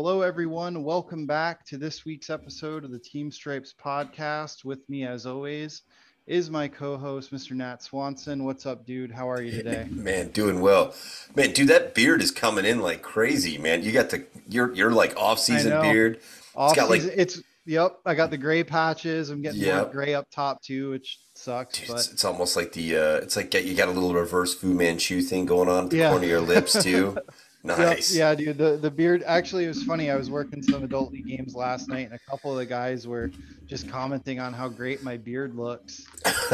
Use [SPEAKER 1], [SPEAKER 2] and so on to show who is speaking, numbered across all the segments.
[SPEAKER 1] Hello, everyone. Welcome back to this week's episode of the Team Stripes podcast. With me, as always, is my co-host, Mr. Nat Swanson. What's up, dude? How are you today?
[SPEAKER 2] Man, doing well. Man, dude, that beard is coming in like crazy, man. You got the you're you're like off season beard.
[SPEAKER 1] Off
[SPEAKER 2] got, like-
[SPEAKER 1] season, it's yep. I got the gray patches. I'm getting more gray up top too, which sucks.
[SPEAKER 2] Dude,
[SPEAKER 1] but
[SPEAKER 2] it's, it's almost like the uh it's like you got a little reverse Fu Manchu thing going on at the
[SPEAKER 1] Yeah.
[SPEAKER 2] corner of your lips too.
[SPEAKER 1] Yep,
[SPEAKER 2] nice.
[SPEAKER 1] Yeah, dude. The the beard actually it was funny. I was working some adult league games last night, and a couple of the guys were just commenting on how great my beard looks.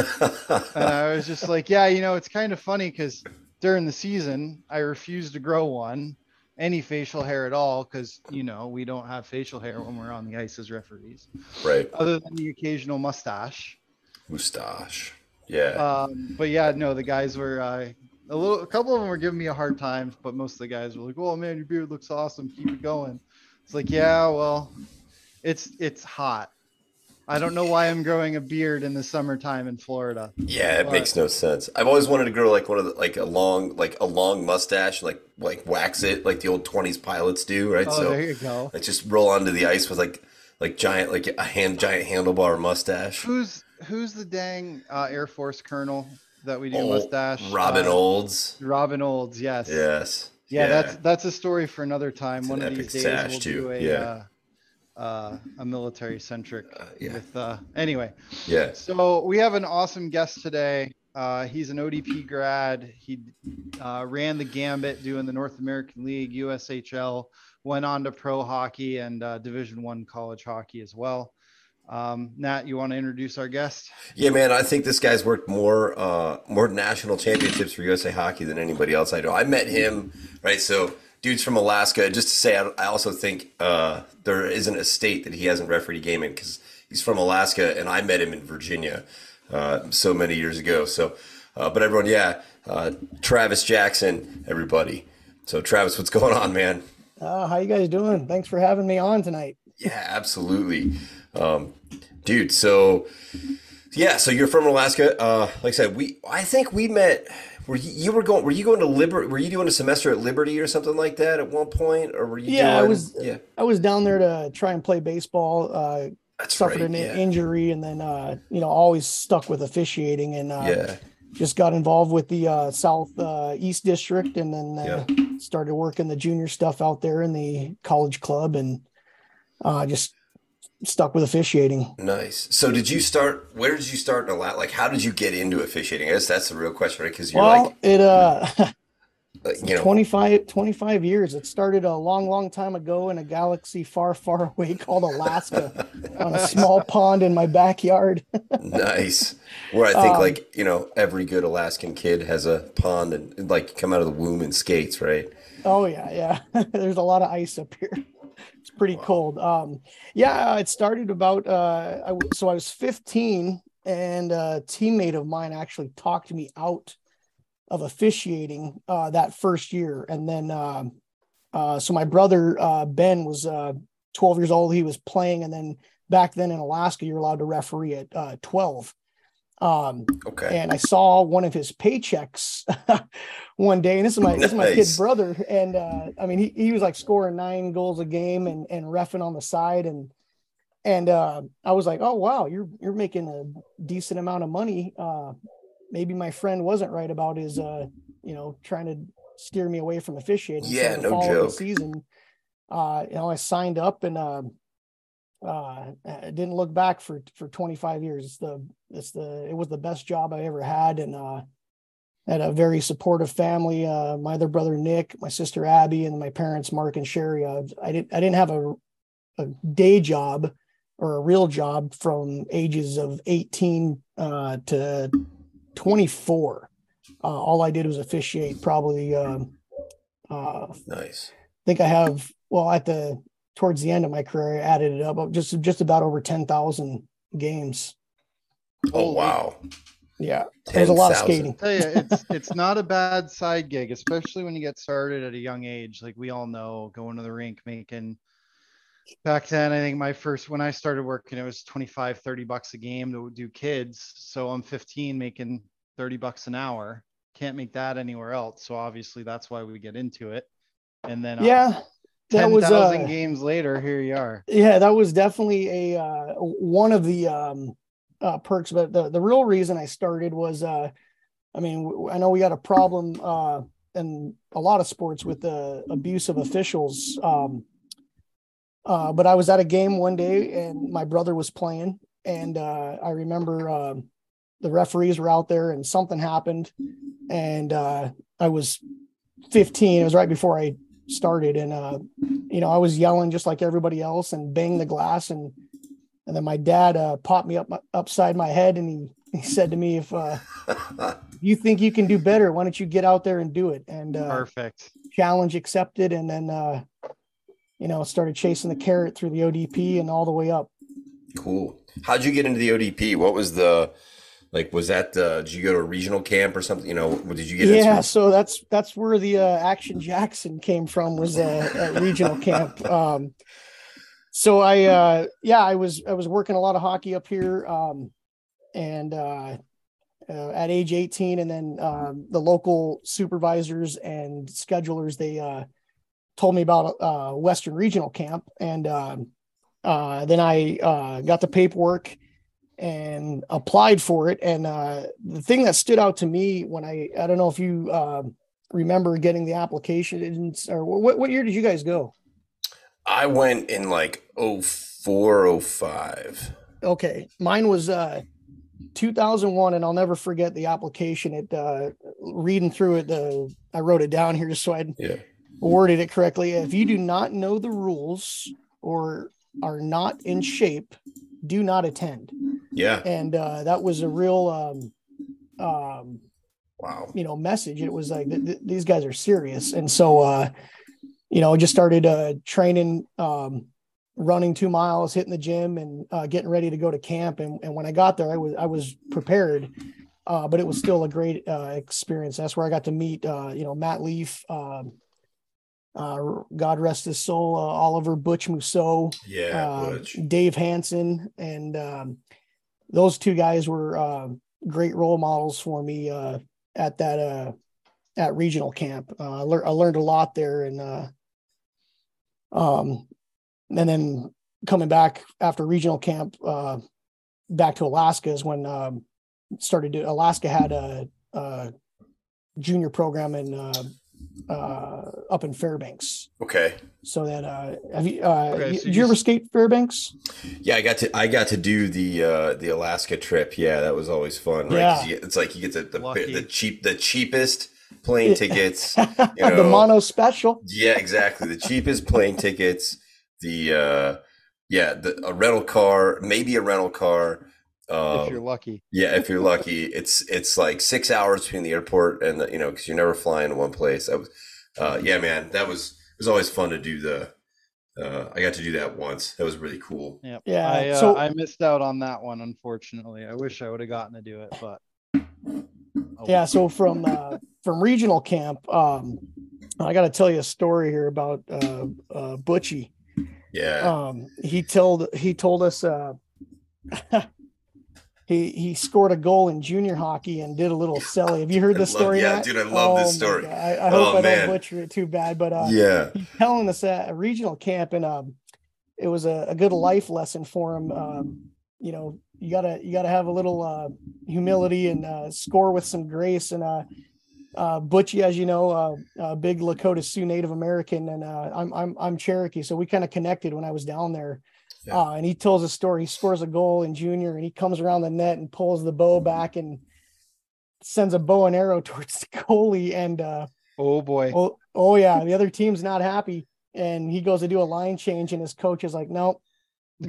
[SPEAKER 1] And I was just like, yeah, you know, it's kind of funny because during the season, I refuse to grow one, any facial hair at all, because you know we don't have facial hair when we're on the ice as referees,
[SPEAKER 2] right.
[SPEAKER 1] other than the occasional mustache.
[SPEAKER 2] Mustache. Yeah.
[SPEAKER 1] Um, but yeah, no, the guys were uh, a little. A couple of them were giving me a hard time, but most of the guys were like, "Oh man, your beard looks awesome. Keep it going." It's like, yeah, well, it's it's hot. I don't know why I'm growing a beard in the summertime in Florida.
[SPEAKER 2] yeah, it
[SPEAKER 1] but-
[SPEAKER 2] makes no sense. I've always wanted to grow like one of the like a long like a long mustache, like like wax it like the old twenties pilots do, right?
[SPEAKER 1] Oh,
[SPEAKER 2] so
[SPEAKER 1] there you go.
[SPEAKER 2] like just roll onto the ice with like like giant like a hand giant handlebar mustache.
[SPEAKER 1] Who's who's the dang uh, Air Force colonel that we do
[SPEAKER 2] Oh,
[SPEAKER 1] mustache?
[SPEAKER 2] Robin
[SPEAKER 1] uh,
[SPEAKER 2] Olds.
[SPEAKER 1] Robin Olds, yes.
[SPEAKER 2] Yes.
[SPEAKER 1] Yeah, that's that's a story for another time.
[SPEAKER 2] It's
[SPEAKER 1] One of these days we'll
[SPEAKER 2] too.
[SPEAKER 1] do a
[SPEAKER 2] Yeah.
[SPEAKER 1] uh, uh, a military centric
[SPEAKER 2] yeah.
[SPEAKER 1] with uh, anyway.
[SPEAKER 2] yeah.
[SPEAKER 1] So we have an awesome guest today. Uh, he's an ODP grad. He uh, ran the gambit doing the North American League, USHL, went on to pro hockey and uh, Division One college hockey as well. Um, Nat, you want to introduce our guest?
[SPEAKER 2] Yeah, man, I think this guy's worked more uh more national championships for USA Hockey than anybody else I know. I met him, right? So, dude's from Alaska. Just to say, I, I also think uh there isn't a state that he hasn't refereed a game in because he's from Alaska, and I met him in Virginia uh, so many years ago. So, uh, but everyone, yeah, uh, Travis Jackson, everybody. So, Travis, what's going on, man?
[SPEAKER 3] Uh, how you guys doing? Thanks for having me on tonight.
[SPEAKER 2] Yeah, absolutely. Um, dude, so yeah, so you're from Alaska. Uh, like I said, we I think we met were you, you were going were you going to Liberty were you doing a semester at Liberty or something like that at one point or were you
[SPEAKER 3] Yeah, I was-
[SPEAKER 2] yeah
[SPEAKER 3] I was down there to try and play baseball. Uh,
[SPEAKER 2] that's
[SPEAKER 3] suffered
[SPEAKER 2] right
[SPEAKER 3] an
[SPEAKER 2] yeah.
[SPEAKER 3] injury, and then uh, you know always stuck with officiating, and uh,
[SPEAKER 2] yeah
[SPEAKER 3] just got involved with the uh, South uh, East District, and then uh, started working the junior stuff out there in the college club, and uh, just stuck with officiating.
[SPEAKER 2] nice. So did you start where did you start in Alaska? Like how did you get into officiating? I guess that's the real question, right? Because you're
[SPEAKER 3] well,
[SPEAKER 2] like,
[SPEAKER 3] it uh,
[SPEAKER 2] you know
[SPEAKER 3] 25, 25 years. It started a long, long time ago in a galaxy far, far away called Alaska on a small pond in my backyard.
[SPEAKER 2] Nice. Where I think
[SPEAKER 3] Um,
[SPEAKER 2] like, you know, every good Alaskan kid has a pond and like come out of the womb and skates, right?
[SPEAKER 3] Oh yeah, yeah. There's a lot of ice up here. Pretty cold. Um, yeah, it started about uh, I, so I was 15, and a teammate of mine actually talked me out of officiating uh, that first year, and then um, uh, so my brother uh, Ben was uh, 12 years old. He was playing, and then back then in Alaska, you're allowed to referee at uh, 12. Um,
[SPEAKER 2] Okay.
[SPEAKER 3] and I saw one of his paychecks one day, and this is my this is my kid brother, and uh, I mean he, he was like scoring nine goals a game and and refing on the side, and and uh, I was like, oh wow, you're you're making a decent amount of money. Uh, maybe my friend wasn't right about his uh, you know trying to steer me away from officiating.
[SPEAKER 2] Yeah,
[SPEAKER 3] the
[SPEAKER 2] no joke.
[SPEAKER 3] Season, uh, you know, I signed up and. Uh, uh didn't look back for for 25 years it's the it's the it was the best job i ever had and uh had a very supportive family uh my other brother nick my sister abby and my parents mark and sherry uh, i didn't i didn't have a a day job or a real job from ages of 18 uh to 24 uh all i did was officiate probably um uh
[SPEAKER 2] Nice.
[SPEAKER 3] think I have well at the towards the end of my career, I added it up just just about over ten thousand games.
[SPEAKER 2] Oh wow!
[SPEAKER 3] Yeah, there's a lot of
[SPEAKER 2] 10,000.
[SPEAKER 3] skating.
[SPEAKER 1] tell you, it's it's not a bad side gig, especially when you get started at a young age. Like we all know, going to the rink making back then, I think my first when I started working, it was 25, 30 bucks a game to do kids. So I'm 15 making 30 bucks an hour. Can't make that anywhere else. So obviously that's why we get into it. And then uh,
[SPEAKER 3] Yeah, that
[SPEAKER 1] ten
[SPEAKER 3] was
[SPEAKER 1] thousand
[SPEAKER 3] uh,
[SPEAKER 1] games later, here you are.
[SPEAKER 3] yeah, that was definitely a uh, one of the um, uh, perks. But the the real reason I started was, uh, I mean, I know we got a problem uh, in a lot of sports with the abuse of officials. Um, uh, but I was at a game one day and my brother was playing, and uh, I remember uh, the referees were out there and something happened, and uh, I was 15. It was right before I started, and you know I was yelling just like everybody else and banged the glass, and and then my dad uh, popped me up my, upside my head, and he he said to me, if uh, you think you can do better, why don't you get out there and do it? And uh,
[SPEAKER 1] Perfect.
[SPEAKER 3] challenge accepted, and then uh, you know started chasing the carrot through the ODP and all the way up.
[SPEAKER 2] Cool. How'd you get into the ODP? What was the like? Was that uh, did you go to a regional camp or something? You know, what did you get
[SPEAKER 3] yeah,
[SPEAKER 2] into?
[SPEAKER 3] so that's that's where the uh, Action Jackson came from was a, at regional camp. Um, so I uh, yeah I was I was working a lot of hockey up here, um, and uh, uh, at age 18, and then um, the local supervisors and schedulers they uh, told me about uh, Western Regional Camp, and um, uh, then I uh, got the paperwork and applied for it. And uh, the thing that stood out to me when I I don't know if you uh, remember getting the application or what what year did you guys go?
[SPEAKER 2] I went in like 04, 05.
[SPEAKER 3] Okay, mine was uh 2001 and I'll never forget the application it uh reading through it the I wrote it down here just so I
[SPEAKER 2] Yeah.
[SPEAKER 3] worded it correctly if you do not know the rules or are not in shape do not attend
[SPEAKER 2] Yeah.
[SPEAKER 3] and uh that was a real um um
[SPEAKER 2] Wow.
[SPEAKER 3] you know message it was like th- th- these guys are serious and so uh you know just started uh training um running two miles hitting the gym and uh, getting ready to go to camp and, and when i got there i was i was prepared uh but it was still a great uh experience that's where i got to meet uh you know matt leaf um uh god rest his soul uh, oliver butch mousseau
[SPEAKER 2] Yeah.
[SPEAKER 3] uh,
[SPEAKER 2] Butch.
[SPEAKER 3] Dave Hansen, and um, those two guys were uh, great role models for me uh, at that uh, at regional camp. Uh, I, lear- I learned a lot there, and uh, um, and then coming back after regional camp uh, back to Alaska is when um, started. To, Alaska had a, a junior program in uh, uh, up in Fairbanks.
[SPEAKER 2] Okay.
[SPEAKER 3] So that uh, have you? Uh,
[SPEAKER 1] Okay,
[SPEAKER 3] you-
[SPEAKER 1] so
[SPEAKER 3] did
[SPEAKER 1] you
[SPEAKER 3] you ever skate Fairbanks?
[SPEAKER 2] Yeah, I got to I got to do the uh the Alaska trip. Yeah, that was always fun. Right? 'Cause
[SPEAKER 3] Yeah.
[SPEAKER 2] you it's like you get the the, the cheap the cheapest plane tickets.
[SPEAKER 3] the
[SPEAKER 2] know,
[SPEAKER 3] mono special.
[SPEAKER 2] Yeah, exactly. The cheapest plane tickets. The uh yeah, the a rental car, maybe a rental car. Um,
[SPEAKER 1] if you're lucky.
[SPEAKER 2] Yeah, if you're lucky, it's it's like six hours between the airport and the, you know because you're never flying to one place. That was, uh, yeah, man, that was it was always fun to do the. Uh, I got to do that once. That was really cool.
[SPEAKER 1] Yep.
[SPEAKER 3] Yeah,
[SPEAKER 1] I, uh,
[SPEAKER 3] so-
[SPEAKER 1] I missed out on that one, unfortunately. I wish I would have gotten to do it, but oh,
[SPEAKER 3] Yeah. So from uh, from regional camp, um, I got to tell you a story here about uh, uh, Butchie.
[SPEAKER 2] Yeah,
[SPEAKER 3] Um, he told he told us uh, he he scored a goal in junior hockey and did a little celly. Have you heard
[SPEAKER 2] I
[SPEAKER 3] this
[SPEAKER 2] love-
[SPEAKER 3] story?
[SPEAKER 2] yeah,
[SPEAKER 3] Matt?
[SPEAKER 2] dude, I love this story.
[SPEAKER 3] I, I
[SPEAKER 2] Oh,
[SPEAKER 3] hope I
[SPEAKER 2] man.
[SPEAKER 3] don't butcher it too bad, but uh,
[SPEAKER 2] yeah,
[SPEAKER 3] he's telling us at a regional camp and um it was a, a good life lesson for him um you know you gotta you gotta have a little uh humility and uh score with some grace and uh uh butchie as you know uh, uh big lakota sioux native american and uh i'm i'm, I'm cherokee so we kind of connected when i was down there
[SPEAKER 2] Yeah.
[SPEAKER 3] uh and he tells a story he scores a goal in junior and he comes around the net and pulls the bow back and sends a bow and arrow towards the goalie and uh
[SPEAKER 1] oh boy.
[SPEAKER 3] Oh, oh yeah. The other team's not happy. And he goes to do a line change, and his coach is like, Nope,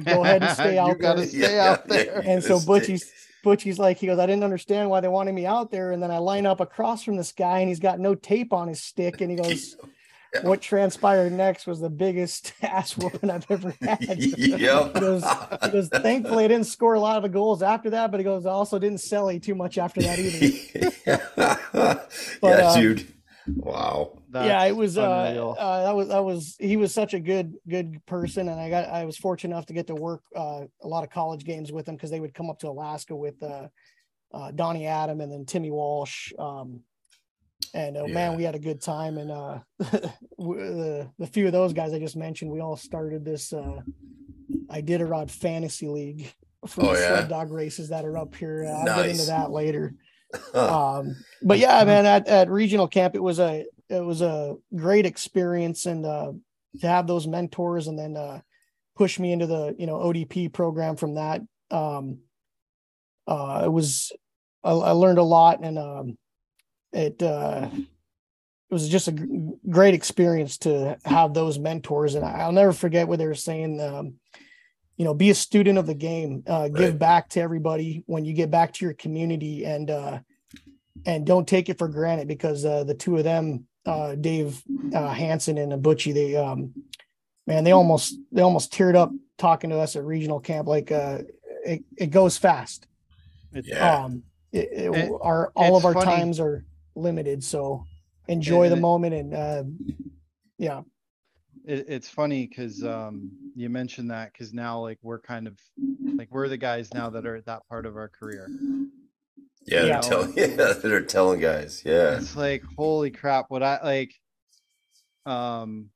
[SPEAKER 3] go ahead and stay out
[SPEAKER 1] gotta
[SPEAKER 3] there.
[SPEAKER 1] stay out there.
[SPEAKER 3] And so Butchie's Butchie's like, he goes, I didn't understand why they wanted me out there. And then I line up across from this guy, and he's got no tape on his stick. And he goes, what transpired next was the biggest ass whooping I've ever had.
[SPEAKER 2] yep.
[SPEAKER 3] Because because thankfully I didn't score a lot of the goals after that, but he goes I also didn't sell it too much after that either.
[SPEAKER 2] yeah,
[SPEAKER 3] uh,
[SPEAKER 2] dude. Wow.
[SPEAKER 3] Yeah, it was uh, uh that was that was he was such a good good person and I got I was fortunate enough to get to work uh a lot of college games with him because they would come up to Alaska with uh uh Donnie Adam and then Timmy Walsh. Um and uh,
[SPEAKER 2] Yeah.
[SPEAKER 3] man, we had a good time and uh the the few of those guys I just mentioned, we all started this uh Iditarod fantasy league for
[SPEAKER 2] Oh, yeah?
[SPEAKER 3] sled dog races that are up here. Uh, I'll get into that later um but yeah man at, at regional camp it was a it was a great experience and uh to have those mentors and then uh push me into the you know odp program from that um uh it was i, I learned a lot and um it uh it was just a g- great experience to have those mentors and I- i'll never forget what they were saying um you know be a student of the game uh give
[SPEAKER 2] Right.
[SPEAKER 3] back to everybody when you get back to your community and uh and don't take it for granted because uh the two of them uh dave uh hansen and butchie they um man they almost they almost teared up talking to us at regional camp. Like uh it, it goes fast.
[SPEAKER 2] Yeah.
[SPEAKER 3] um it, it-
[SPEAKER 1] It-
[SPEAKER 3] our all of our
[SPEAKER 1] funny.
[SPEAKER 3] times are limited so enjoy the moment and uh yeah.
[SPEAKER 1] It, it's funny because um you mentioned that because now like we're kind of like we're the guys now that are at that part of our career
[SPEAKER 2] Yeah, they're
[SPEAKER 3] Yeah.
[SPEAKER 2] telling yeah, they're telling guys. Yeah.
[SPEAKER 1] it's like holy crap what i like um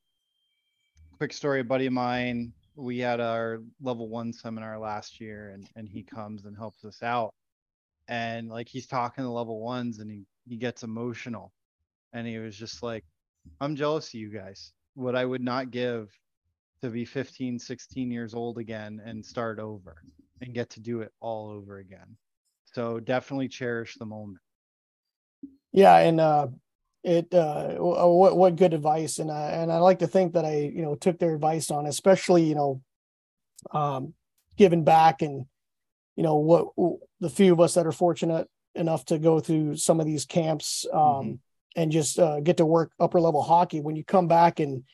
[SPEAKER 1] quick story a buddy of mine we had our level one seminar last year and and he comes and helps us out and like he's talking to level ones and he he gets emotional and he was just like i'm jealous of you guys what i would not give to be 15 16 years old again and start over and get to do it all over again so definitely cherish the moment
[SPEAKER 3] Yeah, and uh, it uh, uh, what what good advice, and I and I like to think that I you know took their advice on, especially you know, um, giving back and you know what the few of us that are fortunate enough to go through some of these camps um,
[SPEAKER 1] Mhm.
[SPEAKER 3] and just uh, get to work upper level hockey. When you come back and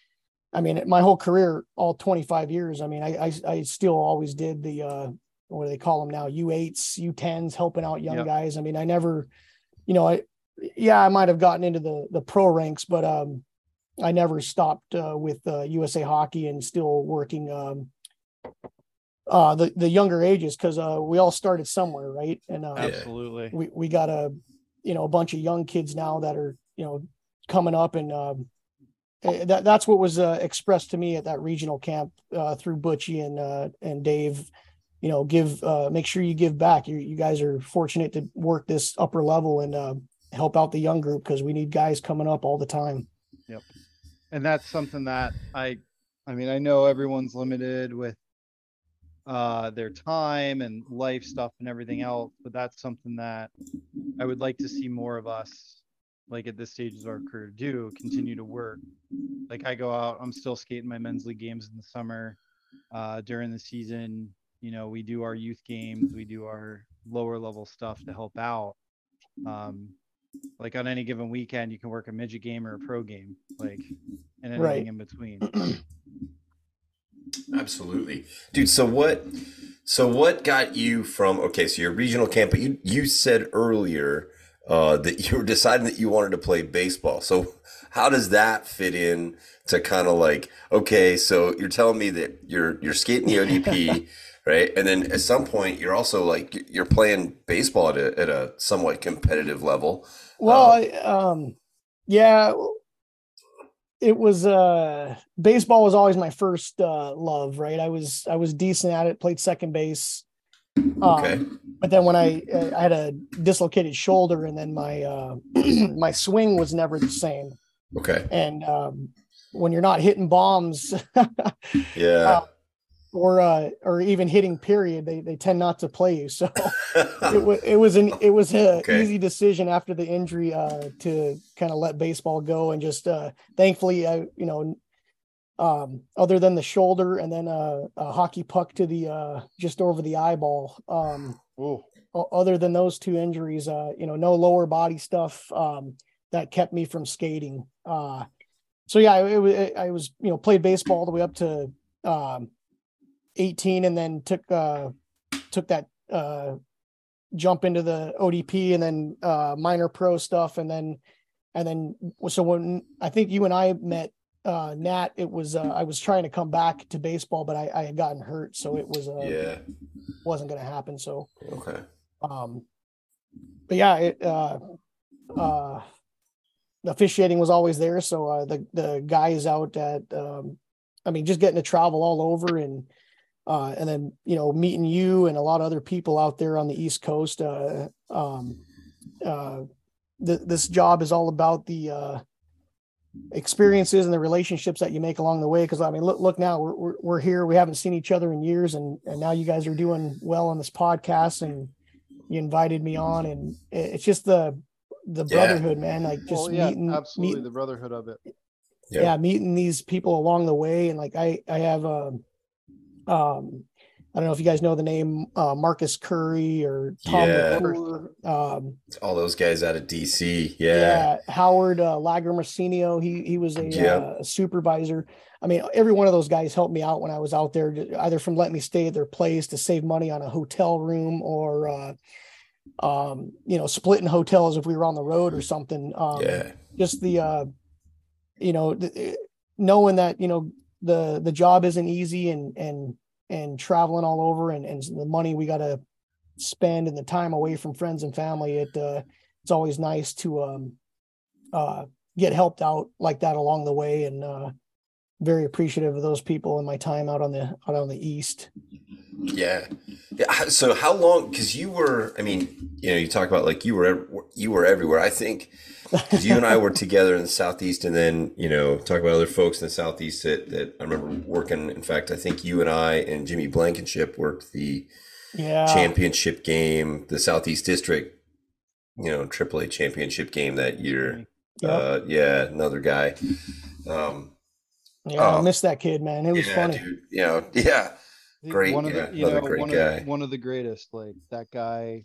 [SPEAKER 3] I mean, my whole career, all 25 years, I mean, I I, I still always did the uh, what do they call them now? U8s, U10s, helping out young
[SPEAKER 1] Yep.
[SPEAKER 3] guys. I mean, I never, you know, I yeah, I might have gotten into the the pro ranks, but um, I never stopped uh, with uh, USA Hockey and still working um, uh, the the younger ages because uh, we all started somewhere, right? And uh,
[SPEAKER 1] absolutely
[SPEAKER 3] we we got a you know a bunch of young kids now that are you know coming up and um, eh, that that's what was uh, expressed to me at that regional camp uh, through Butchie and uh, and Dave. You know, give uh, make sure you give back. You you guys are fortunate to work this upper level and uh, help out the young group because we need guys coming up all the time.
[SPEAKER 1] Yep, and that's something that I, I mean, I know everyone's limited with uh their time and life stuff and everything else, but that's something that I would like to see more of us, like at this stage of our career, do continue to work. Like I go out, I'm still skating my men's league games in the summer. Uh, during the season, you know, we do our youth games, we do our lower level stuff to help out. Um, like on any given weekend, you can work a midget game or a pro game, like and anything
[SPEAKER 3] Right.
[SPEAKER 1] in between.
[SPEAKER 2] Absolutely. Dude, so what so what got you from okay, so you're regional camp, but you you said earlier uh that you were deciding that you wanted to play baseball. So how does that fit in to kind of like okay, so you're telling me that you're you're skating the ODP, right? And then at some point you're also like you're playing baseball at a at a somewhat competitive level.
[SPEAKER 3] Well,
[SPEAKER 2] Uh,
[SPEAKER 3] I, um, yeah, it was uh baseball was always my first uh love, right? I was I was decent at it, played second base. Um,
[SPEAKER 2] Okay.
[SPEAKER 3] but then when I uh, I had a dislocated shoulder and then my uh my swing was never the same.
[SPEAKER 2] Okay.
[SPEAKER 3] And um when you're not hitting bombs
[SPEAKER 2] Yeah.
[SPEAKER 3] Or uh or even hitting period, they they tend not to play you. So it was it was an it was a
[SPEAKER 2] Okay.
[SPEAKER 3] easy decision after the injury uh to kind of let baseball go and just uh thankfully I you know um other than the shoulder and then uh, a hockey puck to the uh just over the eyeball um other than those two injuries uh you know no lower body stuff um that kept me from skating uh so yeah, it, it, I was you know played baseball all the way up to um, 18, and then took uh, took that uh, jump into the ODP and then uh, minor pro stuff, and then and then so when I think you and I met uh, Nat, it was uh, I was trying to come back to baseball, but I, I had gotten hurt, so it was uh,
[SPEAKER 2] Yeah.
[SPEAKER 3] wasn't going to happen. So
[SPEAKER 2] Okay.
[SPEAKER 3] um, but yeah, it, uh, uh, the officiating was always there. So uh, the the guys out at, um, I mean, just getting to travel all over and uh, and then you know meeting you and a lot of other people out there on the East Coast. Uh, um, uh, th- this job is all about the uh, experiences and the relationships that you make along the way. Because I mean, look look now we're, we're we're here. We haven't seen each other in years, and and now you guys are doing well on this podcast and you invited me on and it's just the the
[SPEAKER 2] Yeah.
[SPEAKER 3] brotherhood man like just
[SPEAKER 1] well, yeah,
[SPEAKER 3] meeting
[SPEAKER 1] absolutely
[SPEAKER 3] meet-
[SPEAKER 1] the brotherhood of it.
[SPEAKER 2] Yeah.
[SPEAKER 3] yeah. meeting these people along the way and like i i have um um i don't know if you guys know the name uh marcus curry or tom
[SPEAKER 2] Yeah.
[SPEAKER 3] McClure, um
[SPEAKER 2] All those guys out of DC. Yeah.
[SPEAKER 3] yeah, howard uh lagramarcinio he he was a,
[SPEAKER 2] Yep.
[SPEAKER 3] uh, supervisor i mean every one of those guys helped me out when i was out there either from letting me stay at their place to save money on a hotel room or uh um you know splitting hotels if we were on the road or something um
[SPEAKER 2] Yeah.
[SPEAKER 3] just the uh you know th- knowing that you know the the job isn't easy and and and traveling all over and and the money we got to spend and the time away from friends and family it uh it's always nice to um uh get helped out like that along the way and uh very appreciative of those people in my time out on the out on the east
[SPEAKER 2] Yeah. Yeah. So how long? Because you were, I mean, you know, you talk about like you were, you were everywhere. I think because you and I were together in the southeast, and then you know, talk about other folks in the southeast that that I remember working. In fact, I think you and I and Jimmy Blankenship worked the
[SPEAKER 3] yeah
[SPEAKER 2] championship game, the Southeast District, you know, AAA championship game that year.
[SPEAKER 3] Yep.
[SPEAKER 2] Uh, yeah, another guy. Um,
[SPEAKER 3] yeah i
[SPEAKER 2] oh.
[SPEAKER 3] miss that kid man it was
[SPEAKER 2] yeah,
[SPEAKER 3] funny
[SPEAKER 2] dude. You know, yeah.
[SPEAKER 1] I think
[SPEAKER 2] Great,
[SPEAKER 1] one of
[SPEAKER 2] yeah,
[SPEAKER 1] the you know
[SPEAKER 2] great
[SPEAKER 1] one
[SPEAKER 2] guy.
[SPEAKER 1] of the, one of the greatest like that guy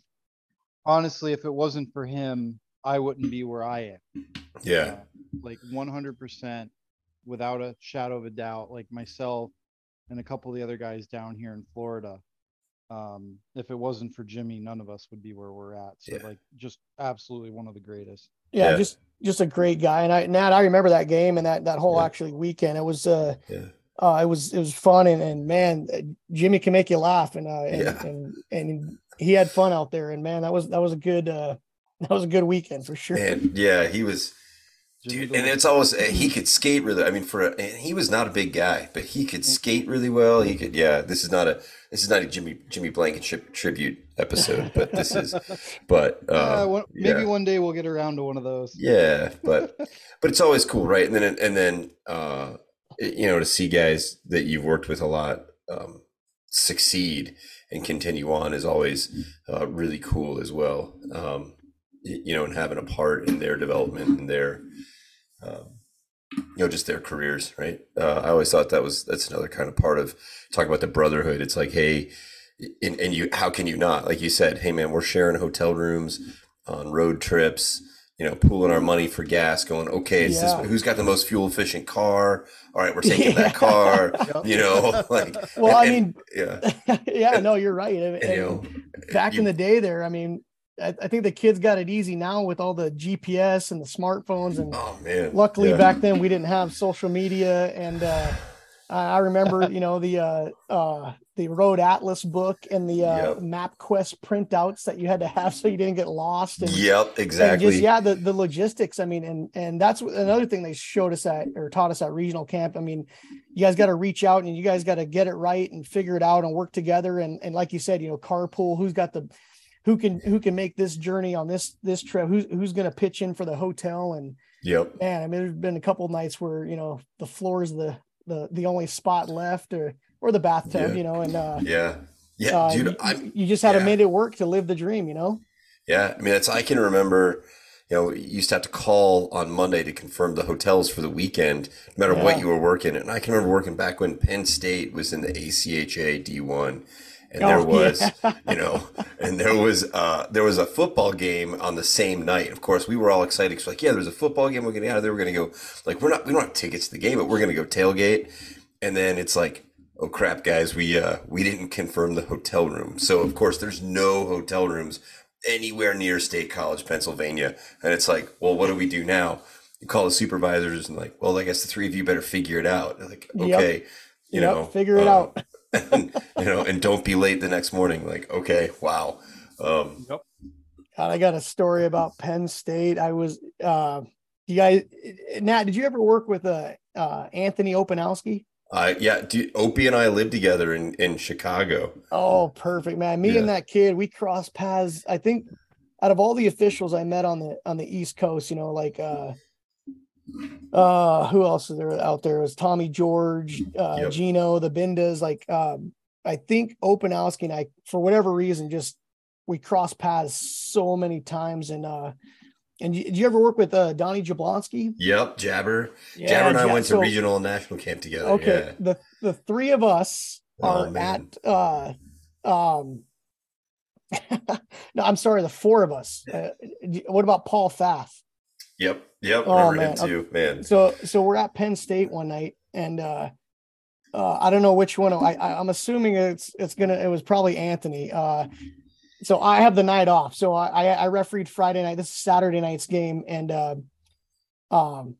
[SPEAKER 1] honestly if it wasn't for him i wouldn't be where i am
[SPEAKER 2] Yeah.
[SPEAKER 1] Uh, like 100% without a shadow of a doubt like myself and a couple of the other guys down here in florida um if it wasn't for jimmy none of us would be where we're at so
[SPEAKER 2] Yeah.
[SPEAKER 1] like just absolutely one of the greatest
[SPEAKER 3] yeah,
[SPEAKER 2] Yeah.
[SPEAKER 3] just just a great guy and i nat i remember that game and that that whole
[SPEAKER 2] Yeah.
[SPEAKER 3] actually weekend it was uh
[SPEAKER 2] Yeah.
[SPEAKER 3] Uh it was it was fun and and man uh, jimmy can make you laugh and uh and,
[SPEAKER 2] Yeah.
[SPEAKER 3] and and he had fun out there and man that was that was a good uh that was a good weekend for sure
[SPEAKER 2] Man, yeah, he was.
[SPEAKER 1] Jimmy
[SPEAKER 2] Dude, and it's always he could skate really. I mean, for a, and he was not a big guy, but he could skate really well. He could, yeah. This is not a this is not a Jimmy Jimmy Blankenship tribute episode, but this is, but
[SPEAKER 1] yeah,
[SPEAKER 2] uh,
[SPEAKER 1] one, maybe
[SPEAKER 2] yeah.
[SPEAKER 1] one day we'll get around to one of those
[SPEAKER 2] yeah, but but it's always cool, right? And then and then uh, you know to see guys that you've worked with a lot um, succeed and continue on is always uh, really cool as well. Um, you know, and having a part in their development and their um, you know just their careers, right? Uh, I always thought that was that's another kind of part of talking about the brotherhood. It's like, hey, and, and you how can you not like you said hey man we're sharing hotel rooms on road trips you know pooling our money for gas going okay
[SPEAKER 3] Yeah.
[SPEAKER 2] this who's got the most fuel efficient car all right we're taking
[SPEAKER 3] Yeah.
[SPEAKER 2] that car you know like
[SPEAKER 3] well i mean
[SPEAKER 2] and- yeah
[SPEAKER 3] yeah no you're right and,
[SPEAKER 2] and, you know
[SPEAKER 3] back
[SPEAKER 2] you-
[SPEAKER 3] in the day there i mean I, I think the kids got it easy now with all the gps and the smartphones and
[SPEAKER 2] oh man
[SPEAKER 3] luckily
[SPEAKER 2] yeah.
[SPEAKER 3] back then we didn't have social media and uh i I remember you know the uh uh the road atlas book and the uh
[SPEAKER 2] Yep.
[SPEAKER 3] mapquest printouts that you had to have so you didn't get lost and,
[SPEAKER 2] yep
[SPEAKER 3] and
[SPEAKER 2] exactly.
[SPEAKER 3] just yeah the, the logistics i mean and and that's another thing they showed us at or taught us at regional camp. I mean you guys got to reach out and you guys got to get it right and figure it out and work together. And and like you said you know carpool who's got the who can who can make this journey on this this trip? Who's who's going to pitch in for the hotel? And
[SPEAKER 2] yep.
[SPEAKER 3] man, I mean, there's been a couple of nights where you know the floors is the the the only spot left, or or the bathtub,
[SPEAKER 2] Yeah.
[SPEAKER 3] you know, and uh,
[SPEAKER 2] yeah yeah
[SPEAKER 3] uh,
[SPEAKER 2] dude
[SPEAKER 3] you, you just had to
[SPEAKER 2] yeah.
[SPEAKER 3] make it work to live the dream, you know.
[SPEAKER 2] Yeah, I mean, it's I can remember, you know, you used to have to call on Monday to confirm the hotels for the weekend, no matter what you were working. And I can remember working back when Penn State was in the ACHA D1, and there
[SPEAKER 3] Oh,
[SPEAKER 2] was,
[SPEAKER 3] yeah.
[SPEAKER 2] you know, and there was uh there was a football game on the same night. Of course, we were all excited because like, yeah, there's a football game. We're gonna get out of there. We're gonna go. Like, we're not we don't have tickets to the game, but we're gonna go tailgate. And then it's like, oh crap, guys, we uh we didn't confirm the hotel room. So of course, there's no hotel rooms anywhere near State College, Pennsylvania. And it's like, well, what do we do now? You call the supervisors and like, well, I guess the three of you better figure it out. They're like,
[SPEAKER 3] Yep.
[SPEAKER 2] okay, you
[SPEAKER 3] Yep,
[SPEAKER 2] know,
[SPEAKER 3] figure it
[SPEAKER 2] uh,
[SPEAKER 3] out.
[SPEAKER 2] And, you know, and don't be late the next morning. Like, okay, wow. Um,
[SPEAKER 3] God, I got a story about Penn State. I was, uh, you guys, Nat, did you ever work with uh, uh, Anthony Opanowski?
[SPEAKER 2] I yeah, dude, Opie and I lived together in in Chicago.
[SPEAKER 3] Oh, perfect, man. Me
[SPEAKER 2] Yeah.
[SPEAKER 3] and that kid, we crossed paths. I think out of all the officials I met on the on the East Coast, you know, like uh uh who else is there out there? It was Tommy George, uh
[SPEAKER 2] Yep.
[SPEAKER 3] Gino, the Bindas, like um I think Opanowski and I, for whatever reason, just we crossed paths so many times. And uh and you- did you ever work with uh Donnie Jablonski?
[SPEAKER 2] Yep, Jabber. Jabber and I
[SPEAKER 3] yeah,
[SPEAKER 2] went to
[SPEAKER 3] so-
[SPEAKER 2] regional and national camp together.
[SPEAKER 3] Okay, the the three of us
[SPEAKER 2] Oh,
[SPEAKER 3] are
[SPEAKER 2] man.
[SPEAKER 3] at uh um no, I'm sorry, the four of us. Uh, what about Paul Fath?
[SPEAKER 2] Yep. Yep.
[SPEAKER 3] Oh, man.
[SPEAKER 2] too, man.
[SPEAKER 3] So so we're at Penn State one night, and uh, uh, I don't know which one. I, I I'm assuming it's it's gonna it was probably Anthony. Uh, so I have the night off. So I I, I refereed Friday night. This is Saturday night's game, and uh, um,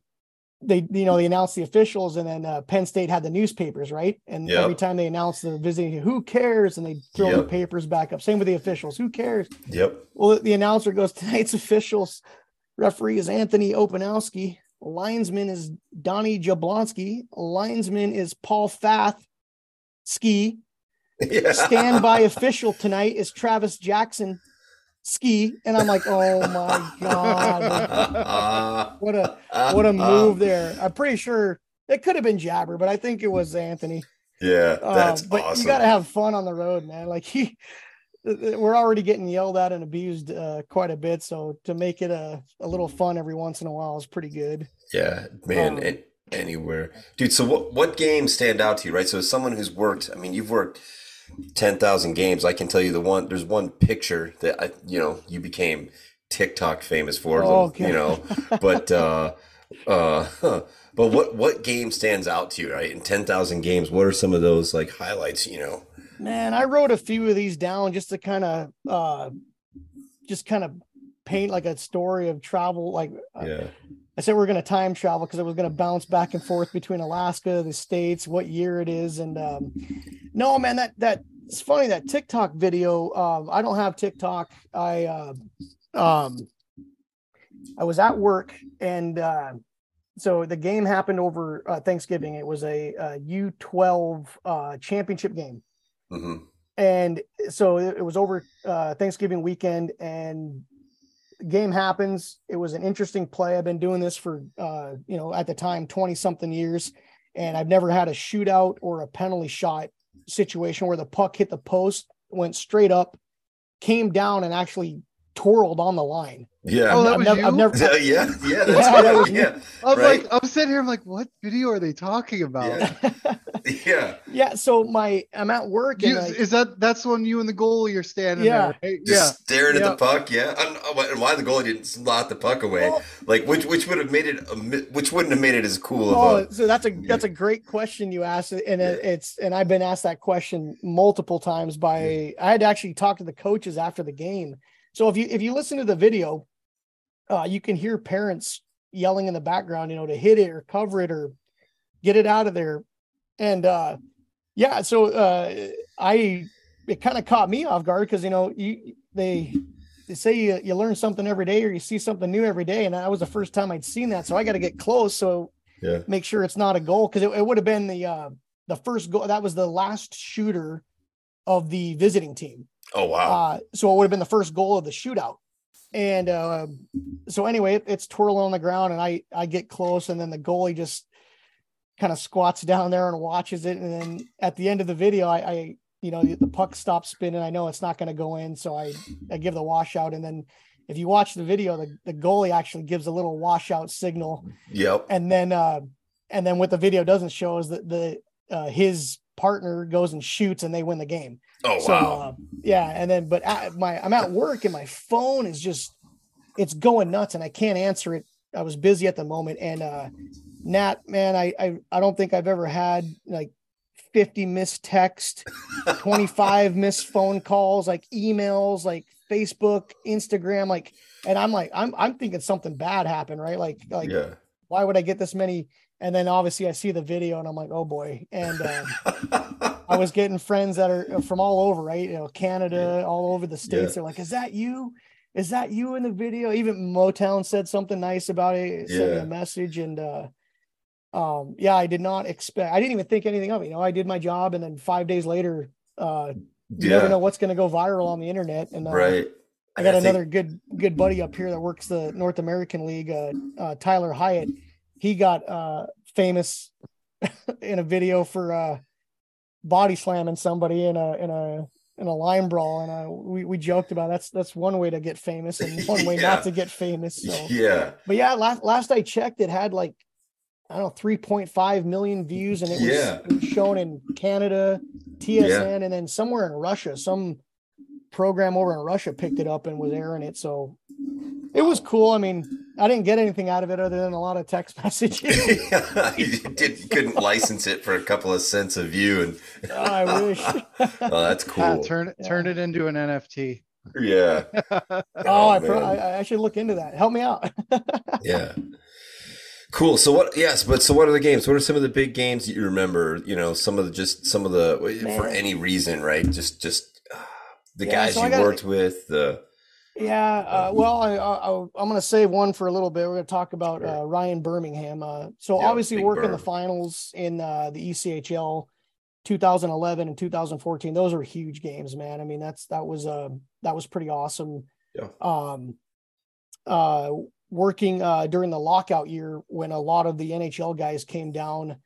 [SPEAKER 3] they you know they announced the officials, and then uh, Penn State had the newspapers, right? And
[SPEAKER 2] Yep.
[SPEAKER 3] every time they announced the visiting, who cares? And they throw the papers back up. Same with the officials. Who cares?
[SPEAKER 2] Yep.
[SPEAKER 3] Well, the announcer goes, tonight's officials referee is Anthony Opanowski. Linesman is Donnie Jablonski. Linesman is Paul Fath. Ski.
[SPEAKER 2] Yeah.
[SPEAKER 3] Standby official tonight is Travis Jackson. Ski. And I'm like, oh my God. What a what a move there. I'm pretty sure it could have been Jabber, but I think it was Anthony.
[SPEAKER 2] Yeah,
[SPEAKER 3] Uh,
[SPEAKER 2] that's
[SPEAKER 3] but
[SPEAKER 2] awesome.
[SPEAKER 3] you got to have fun on the road, man. Like he, we're already getting yelled at and abused uh, quite a bit. So to make it a, a little fun every once in a while is pretty good.
[SPEAKER 2] Yeah, man,
[SPEAKER 3] Um,
[SPEAKER 2] an- anywhere, dude. So what what games stand out to you, right? So as someone who's worked, I mean, you've worked ten thousand games. I can tell you the one. There's one picture that I, you know, you became TikTok famous for.
[SPEAKER 3] Oh,
[SPEAKER 2] you
[SPEAKER 3] okay.
[SPEAKER 2] know, but uh, uh, huh. but what what game stands out to you, right? In ten thousand games, what are some of those like highlights? You know,
[SPEAKER 3] Man, I wrote a few of these down just to kind of, uh, just kind of paint like a story of travel. Like uh,
[SPEAKER 2] yeah,
[SPEAKER 3] I said, we're going to time travel because I was going to bounce back and forth between Alaska, the states, what year it is, and um, no, man, that that it's funny that TikTok video. Um, I don't have TikTok. I uh, um, I was at work and uh, so the game happened over uh, Thanksgiving. It was a, a U12 uh, championship game
[SPEAKER 2] hmm
[SPEAKER 3] and so it, it was over uh, Thanksgiving weekend, and game happens. It was an interesting play. I've been doing this for uh, you know at the time twenty something years, and I've never had a shootout or a penalty shot situation where the puck hit the post, went straight up, came down, and actually twirled on the line.
[SPEAKER 2] yeah,
[SPEAKER 1] Oh, that
[SPEAKER 3] I've
[SPEAKER 1] was
[SPEAKER 3] never,
[SPEAKER 1] you?
[SPEAKER 3] I've never,
[SPEAKER 2] yeah, yeah, yeah. That's
[SPEAKER 3] Yeah, that
[SPEAKER 2] right.
[SPEAKER 3] was
[SPEAKER 2] yeah,
[SPEAKER 1] I'm
[SPEAKER 2] Right.
[SPEAKER 1] like, I'm sitting here. I'm like, what video are they talking about?
[SPEAKER 2] Yeah. yeah.
[SPEAKER 3] yeah. So my, I'm at work, and
[SPEAKER 1] You-
[SPEAKER 3] I,
[SPEAKER 1] is that that's when you and the goalie are standing
[SPEAKER 3] Yeah.
[SPEAKER 1] there? Right?
[SPEAKER 2] Just staring at
[SPEAKER 1] yeah.
[SPEAKER 2] the puck, yeah. And, why the goalie didn't slot the puck away?
[SPEAKER 3] Well-
[SPEAKER 2] like which which would have made it a, mi- which wouldn't have made it as cool
[SPEAKER 3] Oh,
[SPEAKER 2] of a
[SPEAKER 3] so that's a that's a great question you asked, and it, it's and I've been asked that question multiple times by I had to actually talk to the coaches after the game. So if you if you listen to the video, uh, you can hear parents yelling in the background, you know, to hit it or cover it or get it out of there, and uh, yeah, so uh, I it kind of caught me off guard because you know you they they say you, you learn something every day or you see something new every day, and that was the first time I'd seen that, so I got to get close. So
[SPEAKER 2] yeah.
[SPEAKER 3] make sure it's not a goal because it, it would have been the uh the first goal that was the last shooter of the visiting team.
[SPEAKER 2] Oh wow.
[SPEAKER 3] Uh so it would have been the first goal of the shootout. And uh so anyway it, it's twirling on the ground and i i get close and then the goalie just kind of squats down there and watches it and then at the end of the video i i you know the puck stops spinning i know it's not going to go in so i i give the washout and then if you watch the video the, the goalie actually gives a little washout signal
[SPEAKER 2] yep
[SPEAKER 3] and then uh and then what the video doesn't show is that the uh his partner goes and shoots and they win the game.
[SPEAKER 2] Oh
[SPEAKER 3] So
[SPEAKER 2] wow.
[SPEAKER 3] uh, yeah, and then but at my I'm at work and my phone is just it's going nuts and I can't answer it. I was busy at the moment and uh Nat, man, I I, I don't think I've ever had like 50 missed text, 25 missed phone calls, like emails, like Facebook, Instagram, like and I'm like I'm I'm thinking something bad happened, right? Like like
[SPEAKER 2] yeah.
[SPEAKER 3] why would I get this many? And then obviously I see the video and I'm like, oh boy. And um, I was getting friends that are uh, from all over, right? You know, Canada, all over the states.
[SPEAKER 2] Yeah.
[SPEAKER 3] They're like, "Is that you? Is that you in the video?" Even Motown said something nice about it, sent me a message, and uh, um, yeah, I did not expect. I didn't even think anything of it. You know, I did my job, and then five days later, uh, you never know what's going to go viral on the internet. And uh,
[SPEAKER 2] right.
[SPEAKER 3] I got
[SPEAKER 2] think-
[SPEAKER 3] another good good buddy up here that works the North American League, uh, uh, Tyler Hyatt. He got uh, famous in a video for uh, body slamming somebody in a in a in a line brawl, and uh, we we joked about that's that's one way to get famous and one way
[SPEAKER 2] Yeah.
[SPEAKER 3] not to get famous. So,
[SPEAKER 2] Yeah.
[SPEAKER 3] but yeah, last last I checked, it had like I don't know three point five million views, and it was,
[SPEAKER 2] Yeah.
[SPEAKER 3] it was shown in Canada, TSN, and then somewhere in Russia, some program over in Russia picked it up and was airing it. So it was cool. I mean, I didn't get anything out of it other than a lot of text messages.
[SPEAKER 2] you did, couldn't license it for a couple of cents a view, and
[SPEAKER 3] I wish.
[SPEAKER 2] oh, that's
[SPEAKER 1] Ah,
[SPEAKER 2] cool.
[SPEAKER 1] turn turn it into an NFT.
[SPEAKER 2] Yeah,
[SPEAKER 3] Oh, I, pro- I I should look into that. Help me out.
[SPEAKER 2] yeah. Cool. So what? Yes, but so what are the games? What are some of the big games that you remember? You know, some of the just some of the for any reason, right? Just just uh, the
[SPEAKER 3] Yeah,
[SPEAKER 2] guys
[SPEAKER 3] so
[SPEAKER 2] you
[SPEAKER 3] gotta-
[SPEAKER 2] worked with. The
[SPEAKER 3] Yeah, uh, well, I, I, I'm going to save one for a little bit. We're going to talk about uh, Ryan Birmingham. Uh, so
[SPEAKER 2] Yeah,
[SPEAKER 3] obviously, working the finals in uh, the ECHL 2011 and 2014, those are huge games, man. I mean, that's that was uh, that was pretty awesome.
[SPEAKER 2] Yeah.
[SPEAKER 3] Um, uh, working uh, during the lockout year when a lot of the NHL guys came down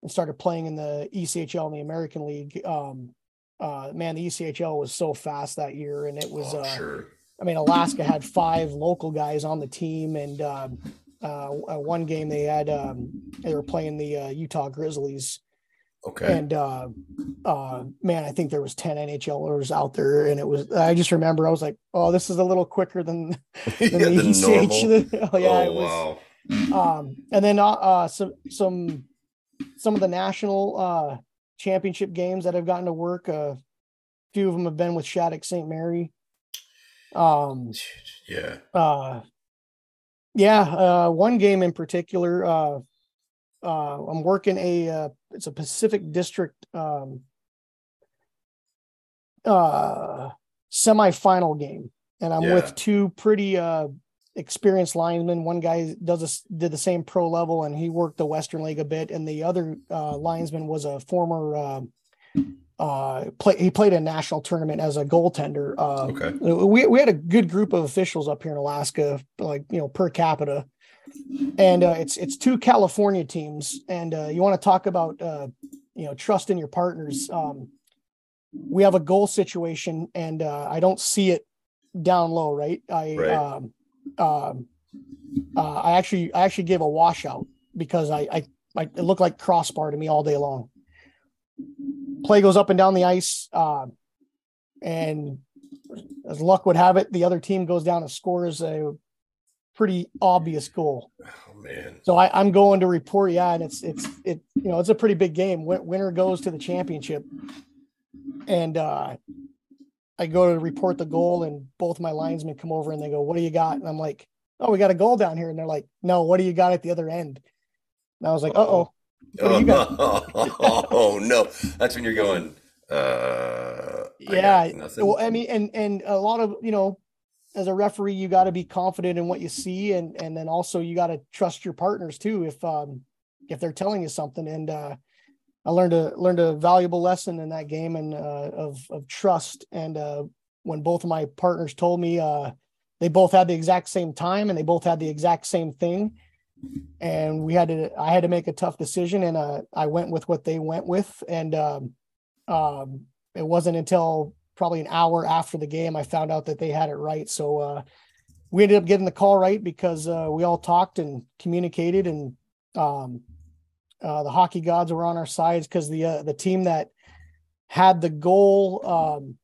[SPEAKER 3] and started playing in the ECHL and the American League. Um, uh, man, the ECHL was so fast that year, and it was
[SPEAKER 2] oh,
[SPEAKER 3] uh,
[SPEAKER 2] sure.
[SPEAKER 3] I mean, Alaska had five local guys on the team, and um, uh, uh, one game they had um, they were playing the uh, Utah Grizzlies,
[SPEAKER 2] Okay.
[SPEAKER 3] and uh, uh, man, I think there was ten NHLers out there, and it was. I just remember I was like, oh, this is a little quicker than, than the
[SPEAKER 2] the.
[SPEAKER 3] ECH. oh, yeah,
[SPEAKER 2] oh
[SPEAKER 3] it was.
[SPEAKER 2] wow.
[SPEAKER 3] Um, and then uh, uh, some some some of the national uh, championship games that I've gotten to work. A few of them have been with Shattuck St. Mary. Um,
[SPEAKER 2] Yeah.
[SPEAKER 3] uh yeah uh one game in particular uh i'm working a uh it's a pacific district um uh semifinal game. And i'm
[SPEAKER 2] Yeah.
[SPEAKER 3] with two pretty uh experienced linemen one guy does this did the same pro level and he worked the western league a bit. And the other uh linesman was a former uh uh play he played a national tournament as a goaltender. Uh
[SPEAKER 2] Okay.
[SPEAKER 3] we, we had a good group of officials up here in Alaska, like you know, per capita, and uh, it's it's two California teams. And uh, you want to talk about uh, you know trust in your partners. Um, we have a goal situation, and uh, I don't see it down low. Right, I
[SPEAKER 2] Right.
[SPEAKER 3] um, um, uh, I actually I actually gave a washout because I I, I it looked like crossbar to me all day long. Play goes up and down the ice, uh, and as luck would have it, the other team goes down and scores a pretty obvious goal.
[SPEAKER 2] Oh man.
[SPEAKER 3] So I, I'm going to report, yeah, and it's it's it you know it's a pretty big game. Win- Winner goes to the championship, and uh, I go to report the goal, and both my linesmen come over and they go, "What do you got?" And I'm like, "Oh, we got a goal down here," and they're like, "No, what do you got at the other end?" And I was like, "Uh oh." What do you got?
[SPEAKER 2] Oh no. That's when you're going. Uh.
[SPEAKER 3] Yeah well i mean and and a lot of you know as a referee you got to be confident in what you see and and then also you got to trust your partners too if um if they're telling you something. And uh i learned a learned a valuable lesson in that game and uh of of trust. And uh when both of my partners told me uh they both had the exact same time and they both had the exact same thing. And we had to i had to make a tough decision and uh i went with what they went with. And um um it wasn't until probably an hour after the game I found out that they had it right. So uh, we ended up getting the call right because uh, we all talked and communicated, and um, uh, the hockey gods were on our sides because the uh, the team that had the goal um,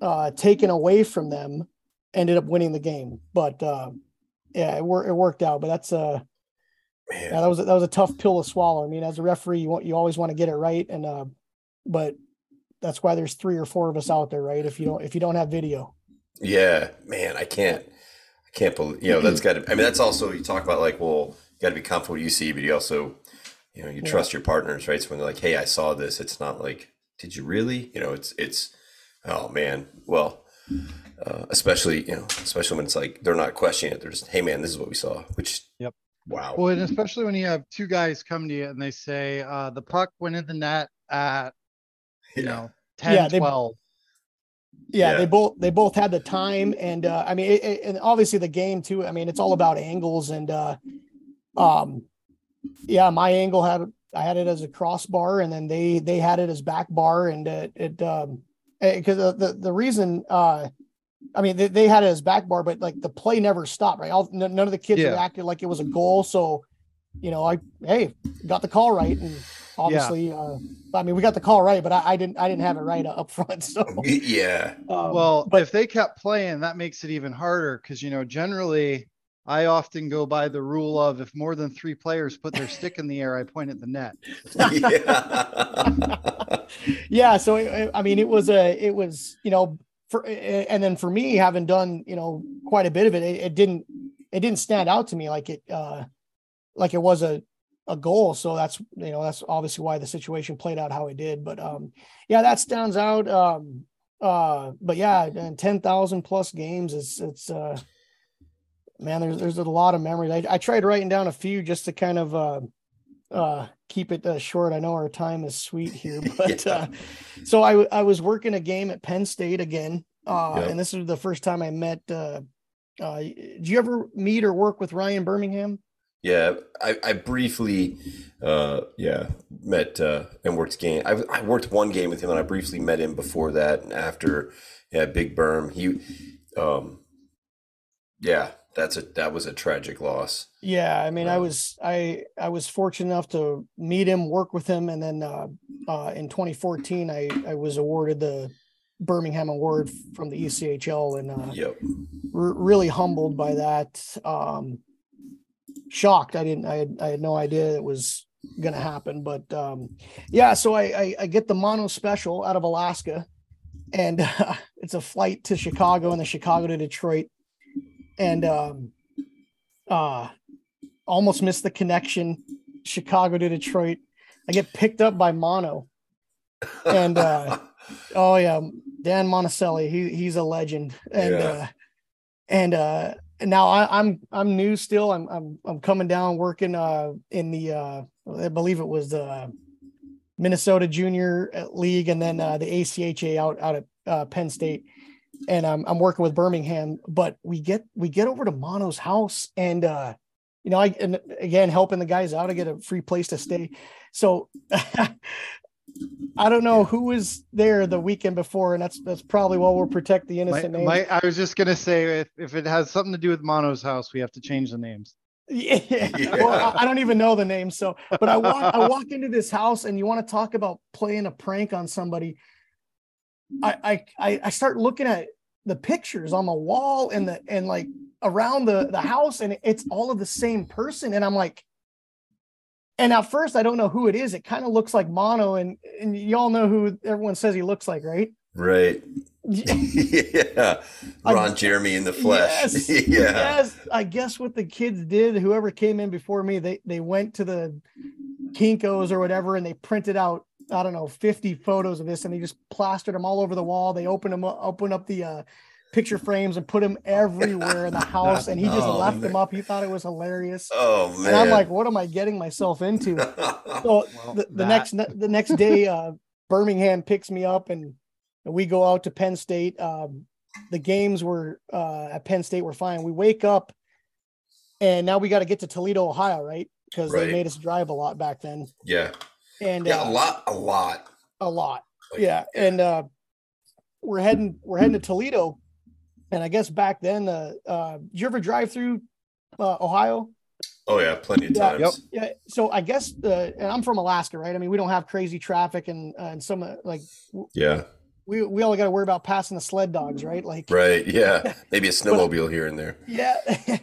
[SPEAKER 3] uh, taken away from them, ended up winning the game. But uh, yeah, it, wor- it worked out. But that's
[SPEAKER 2] Man.
[SPEAKER 3] yeah, that was a, that was a tough pill to swallow. I mean, as a referee, you want you always want to get it right, and uh, but that's why there's three or four of us out there, right? If you don't if you don't have video,
[SPEAKER 2] Yeah, man, I can't, I can't believe, you know, that's got to, I mean, that's also, you talk about like, well, you got to be comfortable with what you see, but you also, you know, you
[SPEAKER 3] Yeah.
[SPEAKER 2] trust your partners, right? So when they're like, hey, I saw this, it's not like, did you really? You know, it's, it's, oh man, well, uh, especially, you know, especially when it's like, they're not questioning it. They're just, hey man, this is what we saw, which,
[SPEAKER 1] Yep.
[SPEAKER 2] wow.
[SPEAKER 1] Well, and especially when you have two guys come to you and they say, uh, the puck went in the net at, you
[SPEAKER 2] Yeah.
[SPEAKER 1] know, 10,
[SPEAKER 3] Yeah, they-
[SPEAKER 1] 12.
[SPEAKER 3] yeah,
[SPEAKER 2] Yeah.
[SPEAKER 3] they both they both had the time, and uh, I mean, it, it- and obviously the game too. I mean, it's all about angles, and uh, um, yeah, my angle had I had it as a crossbar, and then they they had it as back bar, and it, it um because the, the the reason uh. I mean, they, they had it as back bar, but like the play never stopped, right? All, n- none of the kids
[SPEAKER 1] Yeah.
[SPEAKER 3] reacted like it was a goal. So, you know, I, hey, got the call right. And obviously, uh, I mean, we got the call right, but I, I didn't, I didn't have it right up front. So,
[SPEAKER 2] yeah.
[SPEAKER 3] um,
[SPEAKER 1] Well,
[SPEAKER 3] but
[SPEAKER 1] if they kept playing, that makes it even harder because, you know, generally I often go by the rule of if more than three players put their stick in the air, I point at the net.
[SPEAKER 2] yeah.
[SPEAKER 3] yeah so it- i mean it was a it was you know for and then for me having done you know quite a bit of it it, it didn't it didn't stand out to me like it uh like it was a a goal so that's you know that's obviously why the situation played out how it did but um yeah that stands out um uh but yeah and 10,000 plus games is it's uh man there's there's a lot of memories I, I tried writing down a few just to kind of uh uh keep it uh, short i know our time is sweet here but
[SPEAKER 2] Yeah.
[SPEAKER 3] uh so I, I was working a game at penn state again uh
[SPEAKER 2] Yep.
[SPEAKER 3] and this is the first time i met uh uh did you ever meet or work with ryan birmingham
[SPEAKER 2] Yeah, I, I briefly, uh, yeah, met uh, and worked game. I, I worked one game with him, and I briefly met him before that and after. Yeah, Big Berm. He, um, yeah, that's a that was a tragic loss.
[SPEAKER 3] yeah i mean i was i i was fortunate enough to meet him work with him and then uh uh in 2014 i i was awarded the birmingham award from the echl and uh
[SPEAKER 2] Yep.
[SPEAKER 3] r- really humbled by that. Um, shocked. I didn't. I had. I had no idea it was going to happen. But um, yeah. So I, I I get the mono special out of Alaska, and uh, it's a flight to Chicago and the Chicago to Detroit, and um, uh, almost missed the connection. Chicago to Detroit. I get picked up by mono. And, uh, Oh yeah, Dan Monticelli. He he's a legend. And
[SPEAKER 2] Yeah.
[SPEAKER 3] uh and uh and now I, I'm I'm new still. I'm I'm I'm coming down working uh in the uh I believe it was the Minnesota Junior League and then uh the ACHA out out at uh, Penn State. And I'm I'm working with Birmingham, but we get we get over to Mono's house and uh you know, I and again helping the guys out to get a free place to stay. So I don't know who was there the weekend before, and that's that's probably why we'll protect the
[SPEAKER 1] My,
[SPEAKER 3] innocent names.
[SPEAKER 1] my, I was just gonna say if, if it has something to do with Mono's house, we have to change the names.
[SPEAKER 3] Yeah.
[SPEAKER 2] Yeah.
[SPEAKER 3] Well, I, don't even know the name. So, but I walk, I walk into this house and you want to talk about playing a prank on somebody. I, I, I, I start looking at the pictures on the wall and the, and like around the, the house and it's all of the same person. And I'm like, and at first I don't know who it is. It kind of looks like mono and, and y'all know who everyone says he looks like, right?
[SPEAKER 2] right. yeah.
[SPEAKER 3] I-
[SPEAKER 2] Ron Jeremy in the flesh.
[SPEAKER 3] Yes,
[SPEAKER 2] yeah.
[SPEAKER 3] yes. I guess what the kids did, whoever came in before me, they they went to the Kinkos or whatever, and they printed out I don't know 50 photos of this, and they just plastered them all over the wall. They opened them up, opened up the uh, picture frames and put them everywhere in the house, and he just
[SPEAKER 2] Oh,
[SPEAKER 3] left them up. He thought it was hilarious,
[SPEAKER 2] Oh man.
[SPEAKER 3] and I'm like, what am I getting myself into? So
[SPEAKER 1] Well,
[SPEAKER 3] the, the next the next day, uh, Birmingham picks me up and we go out to Penn State. Um, the games were uh, at Penn State were fine. We wake up, and now we got to get to Toledo, Ohio, right? Because
[SPEAKER 2] Right.
[SPEAKER 3] they made us drive a lot back then,
[SPEAKER 2] yeah.
[SPEAKER 3] and
[SPEAKER 2] Yeah.
[SPEAKER 3] uh,
[SPEAKER 2] A lot. A lot.
[SPEAKER 3] a lot.
[SPEAKER 2] Like,
[SPEAKER 3] yeah, and uh, we're heading we're heading to Toledo, and I guess back then, uh, uh, did you ever drive through uh, Ohio?
[SPEAKER 2] Oh yeah, plenty of
[SPEAKER 3] Yeah,
[SPEAKER 2] times.
[SPEAKER 1] yep.
[SPEAKER 3] Yeah. So I guess the and I'm from Alaska, right? I mean, we don't have crazy traffic and uh, and some uh, like
[SPEAKER 2] Yeah.
[SPEAKER 3] we we only got to worry about passing the sled dogs, right? Like
[SPEAKER 2] Right. Yeah. Maybe a snowmobile here and there.
[SPEAKER 3] yeah.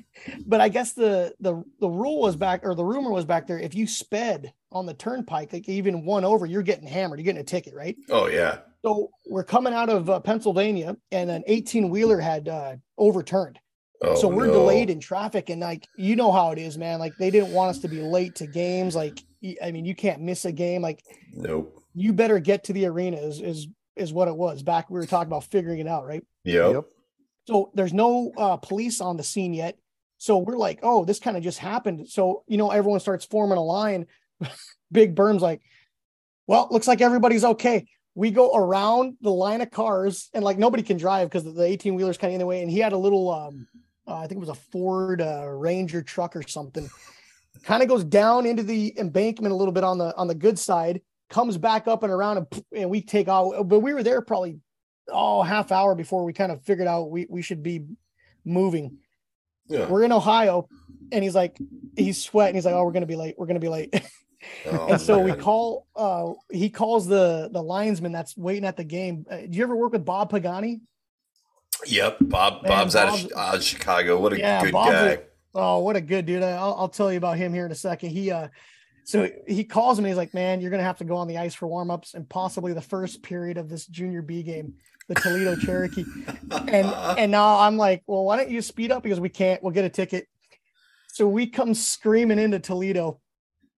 [SPEAKER 3] but I guess the the the rule was back or the rumor was back there. If you sped on the turnpike, like even one over, you're getting hammered. You're getting a ticket, right?
[SPEAKER 2] Oh yeah.
[SPEAKER 3] So we're coming out of uh, Pennsylvania, and an 18 wheeler had uh, overturned.
[SPEAKER 2] Oh,
[SPEAKER 3] so we're
[SPEAKER 2] no.
[SPEAKER 3] delayed in traffic, and like you know how it is, man. Like they didn't want us to be late to games. Like I mean, you can't miss a game. Like
[SPEAKER 2] Nope.
[SPEAKER 3] you better get to the arena. Is is is what it was back. We were talking about figuring it out, right?
[SPEAKER 2] Yep.
[SPEAKER 1] Yep.
[SPEAKER 3] So there's no uh, police on the scene yet. So we're like, oh, this kind of just happened. So you know, everyone starts forming a line. Big Berm's like, well, looks like everybody's okay. We go around the line of cars, and like nobody can drive because the 18 wheeler's kind of in the way. And he had a little, um, uh, I think it was a Ford uh, Ranger truck or something. Kind of goes down into the embankment a little bit on the on the good side, comes back up and around, and, and we take out. But we were there probably oh half hour before we kind of figured out we we should be moving.
[SPEAKER 2] Yeah.
[SPEAKER 3] We're in Ohio, and he's like, he's sweating. He's like, oh, we're gonna be late. We're gonna be late.
[SPEAKER 2] Oh,
[SPEAKER 3] and so we call. uh He calls the the linesman that's waiting at the game. Uh, do you ever work with Bob Pagani?
[SPEAKER 2] Yep. Bob.
[SPEAKER 3] Man,
[SPEAKER 2] Bob's out of, out of Chicago. What a
[SPEAKER 3] Yeah,
[SPEAKER 2] good
[SPEAKER 3] Bob's a-
[SPEAKER 2] guy.
[SPEAKER 3] Oh, what a good dude! I'll, I'll tell you about him here in a second. He uh, so he calls him and he's like, "Man, you're gonna have to go on the ice for warmups and possibly the first period of this junior B game, the Toledo Cherokee." And and now I'm like, "Well, why don't you speed up because we can't. We'll get a ticket." So we come screaming into Toledo,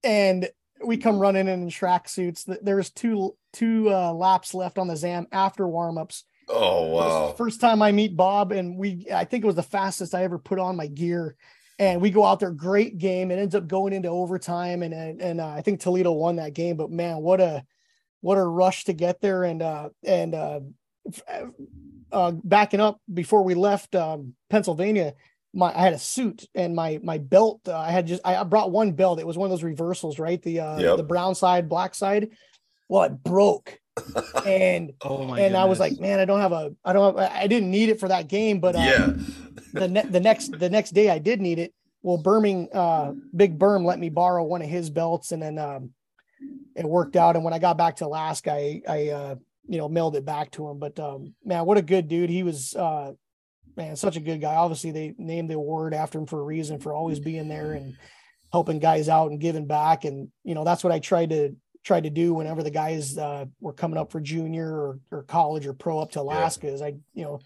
[SPEAKER 3] and we come running in in track suits. Th- There was two two uh, laps left on the Zam after warmups.
[SPEAKER 2] oh wow.
[SPEAKER 3] First time I meet Bob, and we I think it was the fastest I ever put on my gear. And we go out there, great game. It ends up going into overtime, and and, and uh, I think Toledo won that game. But man, what a what a rush to get there! And uh, and uh, uh, backing up before we left um, Pennsylvania, my I had a suit and my my belt. Uh, I had just I I brought one belt. It was one of those reversals, right? The uh,
[SPEAKER 2] Yep.
[SPEAKER 3] the brown side, black side. Well, it broke, and
[SPEAKER 1] Oh my
[SPEAKER 3] and I was like, man, I don't have a, I don't, have, I didn't need it for that game, but uh,
[SPEAKER 2] yeah.
[SPEAKER 3] the ne- the next the next day I did need it. Well, Birming, uh, Big Berm let me borrow one of his belts, and then um, it worked out. And when I got back to Alaska, I, I uh, you know mailed it back to him. But um, man, what a good dude! He was, uh, man, such a good guy. Obviously, they named the award after him for a reason for always being there and helping guys out and giving back. And you know that's what I tried to tried to do whenever the guys uh, were coming up for junior or, or college or pro up to Alaska. Is I you know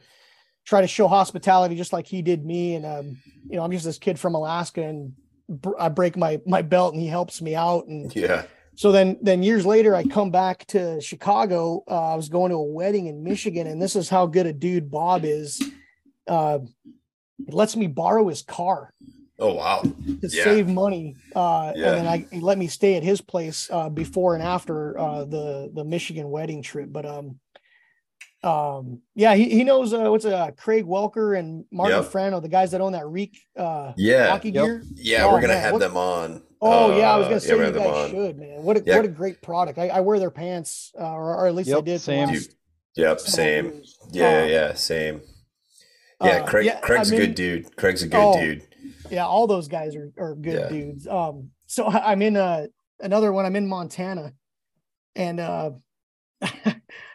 [SPEAKER 3] try to show hospitality just like he did me. And um, you know, I'm just this kid from Alaska, and br- I break my my belt, and he helps me out. And
[SPEAKER 2] Yeah.
[SPEAKER 3] so then then years later, I come back to Chicago. Uh, I was going to a wedding in Michigan, and this is how good a dude Bob is. Uh, he lets me borrow his car
[SPEAKER 2] Oh wow.
[SPEAKER 3] to
[SPEAKER 2] Yeah.
[SPEAKER 3] save money. Uh,
[SPEAKER 2] Yeah.
[SPEAKER 3] And then I he let me stay at his place uh, before and after uh, the the Michigan wedding trip. But um, um, yeah, he, he knows uh, what's uh, Craig Welker and Martin
[SPEAKER 2] Yep.
[SPEAKER 3] Frano, the guys that own that Reek uh,
[SPEAKER 2] Yeah.
[SPEAKER 3] hockey
[SPEAKER 1] Yep.
[SPEAKER 3] gear.
[SPEAKER 2] Yeah.
[SPEAKER 3] Oh,
[SPEAKER 2] we're gonna
[SPEAKER 3] man,
[SPEAKER 2] have
[SPEAKER 3] what-
[SPEAKER 2] them on.
[SPEAKER 3] Oh yeah, I was
[SPEAKER 2] Uh,
[SPEAKER 3] gonna say
[SPEAKER 2] we're
[SPEAKER 3] you
[SPEAKER 2] gonna have them
[SPEAKER 3] guys should, man. What a
[SPEAKER 2] Yeah.
[SPEAKER 3] what a great product. I, I wear their pants, uh, or, or at least I did.
[SPEAKER 1] same.
[SPEAKER 3] last
[SPEAKER 2] Yep.
[SPEAKER 3] several
[SPEAKER 2] Same.
[SPEAKER 3] years.
[SPEAKER 2] Yeah.
[SPEAKER 3] Uh,
[SPEAKER 2] yeah. Same. Yeah.
[SPEAKER 3] uh,
[SPEAKER 2] Craig.
[SPEAKER 3] yeah,
[SPEAKER 2] Craig's
[SPEAKER 3] I
[SPEAKER 2] a
[SPEAKER 3] mean-
[SPEAKER 2] good dude. Craig's a good
[SPEAKER 3] Oh,
[SPEAKER 2] dude.
[SPEAKER 3] yeah all those guys are, are good
[SPEAKER 2] Yeah.
[SPEAKER 3] dudes um so I- i'm in uh another one i'm in montana and uh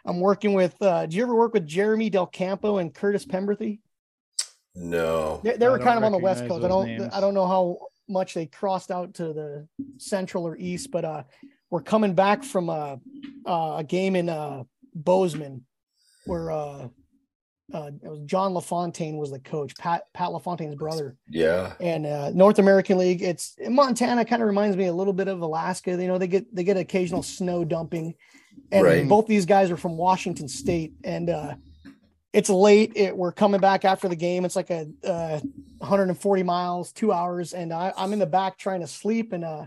[SPEAKER 3] i'm working with uh do you ever work with jeremy del campo and curtis pemberthy
[SPEAKER 2] No.
[SPEAKER 3] they, they were kind of on the west coast i don't
[SPEAKER 1] names.
[SPEAKER 3] i don't know how much they crossed out to the central or east but uh we're coming back from uh, uh a game in uh bozeman where uh uh, it was John LaFontaine was the coach, Pat Pat LaFontaine's brother
[SPEAKER 2] Yeah.
[SPEAKER 3] and uh, North American League. It's Montana kind of reminds me a little bit of Alaska. You know, they get they get occasional snow dumping, and
[SPEAKER 2] Right.
[SPEAKER 3] both these guys are from Washington State, and uh, it's late. It, we're coming back after the game. It's like a uh, 140 miles, two hours, and I, I'm in the back trying to sleep, and uh,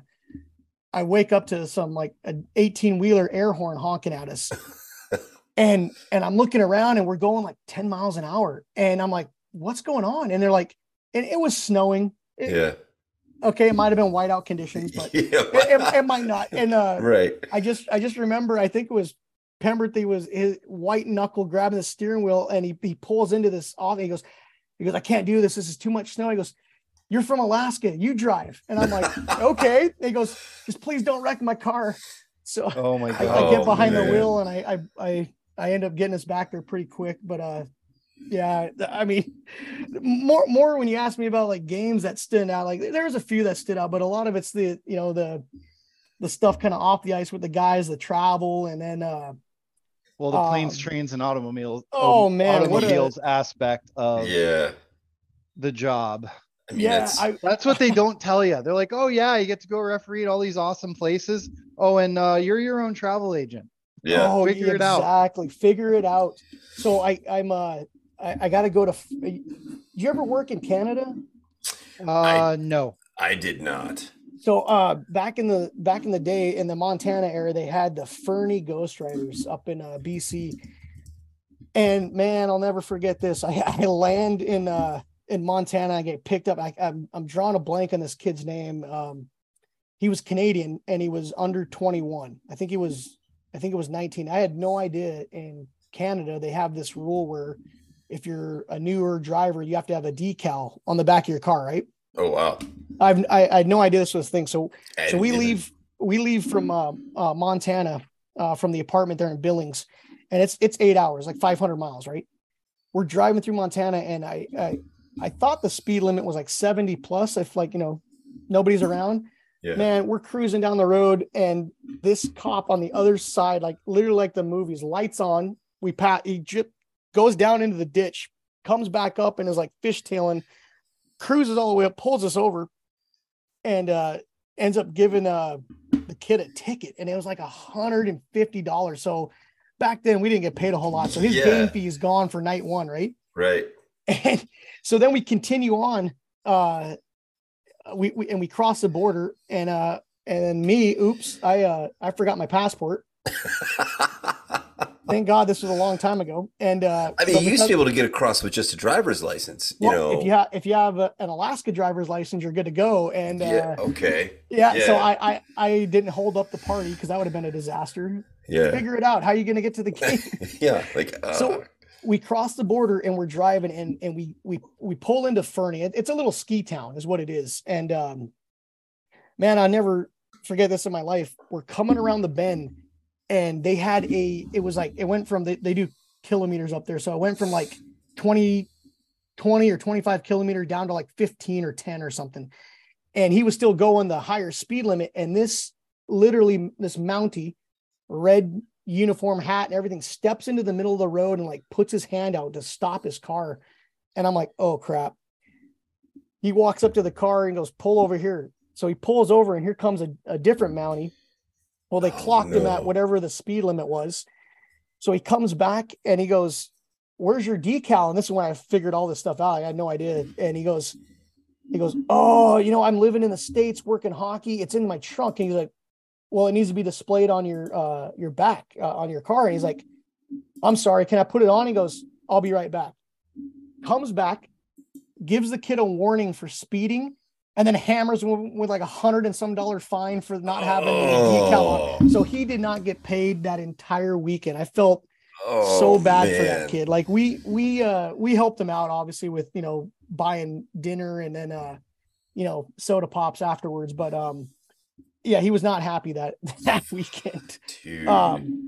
[SPEAKER 3] I wake up to some like an 18 wheeler air horn honking at us. and and I'm looking around and we're going like 10 miles an hour. And I'm like, what's going on? And they're like, and it was snowing. It-
[SPEAKER 2] Yeah.
[SPEAKER 3] Okay, it might have been whiteout conditions, but it,
[SPEAKER 2] yeah.
[SPEAKER 3] it, it might not. And uh
[SPEAKER 2] right.
[SPEAKER 3] I just I just remember I think it was Pemberthy was his white knuckle grabbing the steering wheel and he he pulls into this off and he goes, he goes, I can't do this. This is too much snow. He goes, you're from Alaska, you drive. And I'm like, okay. He goes, just please don't wreck my car. So
[SPEAKER 1] Oh my
[SPEAKER 3] I,
[SPEAKER 1] god.
[SPEAKER 3] I get
[SPEAKER 2] Oh,
[SPEAKER 3] behind the wheel and I, I I I end up getting us back there pretty quick. But uh yeah, I mean more more when you ask me about like games that stood out, like there's a few that stood out, but a lot of it's the you know the the stuff kind of off the ice with the guys, the travel, and then uh
[SPEAKER 1] Well, the planes,
[SPEAKER 3] um,
[SPEAKER 1] trains, and automobiles.
[SPEAKER 3] oh,
[SPEAKER 1] um,
[SPEAKER 3] man, what a-
[SPEAKER 1] automobiles aspect of
[SPEAKER 2] Yeah.
[SPEAKER 1] the job.
[SPEAKER 2] I mean,
[SPEAKER 3] yeah,
[SPEAKER 2] it's-
[SPEAKER 3] I
[SPEAKER 1] That's what they don't tell you. They're like, oh yeah, you get to go referee at all these awesome places. Oh, and uh, you're your own travel agent.
[SPEAKER 2] Yeah.
[SPEAKER 3] Oh,
[SPEAKER 1] Figure it out.
[SPEAKER 3] exactly. Figure it out. So I, I'm, uh, I, I got to go to. Do you ever work in Canada?
[SPEAKER 1] Uh, no.
[SPEAKER 2] I did not.
[SPEAKER 3] So, uh, back in the back in the day in the Montana area, they had the Fernie Ghost Riders up in uh, BC, and man, I'll never forget this. I, I land in uh in Montana. I get picked up. I, I'm I'm drawing a blank on this kid's name. Um, he was Canadian and he was under 21. I think he was. I think it was 19. I had no idea in Canada they have this rule where if you're a newer driver, you have to have a decal on the back of your car, right?
[SPEAKER 2] Oh wow.
[SPEAKER 3] I've I, I had no idea this was a thing. So
[SPEAKER 2] I
[SPEAKER 3] so we
[SPEAKER 2] didn't-
[SPEAKER 3] leave we leave from uh, uh, Montana uh, from the apartment there in Billings, and it's it's eight hours, like 500 miles, right? We're driving through Montana, and I I, I thought the speed limit was like 70 plus, if like you know nobody's around.
[SPEAKER 2] Yeah.
[SPEAKER 3] Man, we're cruising down the road, and this cop on the other side, like literally like the movies, lights on. We pat he j- goes down into the ditch, comes back up, and is like fishtailing, cruises all the way up, pulls us over, and uh ends up giving uh the kid a ticket and it was like a hundred and fifty dollars so back then we didn't get paid a whole lot so his
[SPEAKER 2] Yeah.
[SPEAKER 3] game fee is gone for night one right
[SPEAKER 2] Right.
[SPEAKER 3] and so then we continue on uh we, we and we cross the border and uh and then me oops i uh i forgot my passport thank god this was a long time ago and uh
[SPEAKER 2] I mean, you used to be able to get across with just a driver's license. You
[SPEAKER 3] well,
[SPEAKER 2] know.
[SPEAKER 3] if you have if you have a, an alaska driver's license you're good to go and uh
[SPEAKER 2] yeah. Okay.
[SPEAKER 3] Yeah, so I, I I didn't hold up the party because that would have been a disaster.
[SPEAKER 2] Yeah.
[SPEAKER 3] Figure it out. How are you going to get to the gate?
[SPEAKER 2] yeah. Like. Uh,
[SPEAKER 3] so we cross the border and we're driving and and we we we pull into Fernie. It's a little ski town, is what it is. And um, man, I never forget this in my life. We're coming around the bend, and they had a. It was like it went from they, they do kilometers up there, so it went from like 20, 20 or twenty five kilometer down to like fifteen or ten or something. And he was still going the higher speed limit, and this literally this Mountie, red uniform hat and everything steps into the middle of the road and like puts his hand out to stop his car. And i'm like oh crap. He walks up to the car and goes pull over here. So he pulls over and here comes a, a different mountie. Well they
[SPEAKER 2] Oh,
[SPEAKER 3] clocked him at whatever the speed limit was. So he comes back and he goes where's your decal? And this is when i figured all this stuff out. I had no idea. And he goes he goes oh you know i'm living in the states working hockey. It's in my trunk. And he's like well, it needs to be displayed on your uh your back uh, on your car. And he's like, I'm sorry, can I put it on? He goes, I'll be right back. Comes back, gives the kid a warning for speeding, and then hammers him with like a hundred and some dollar fine for not having a decal on.
[SPEAKER 2] Oh.
[SPEAKER 3] So he did not get paid that entire weekend. I felt
[SPEAKER 2] oh,
[SPEAKER 3] so bad for that kid. Like we we uh we helped him out obviously with you know buying dinner and then uh you know soda pops afterwards. But um yeah, he was not happy that that weekend.
[SPEAKER 2] Dude.
[SPEAKER 3] Um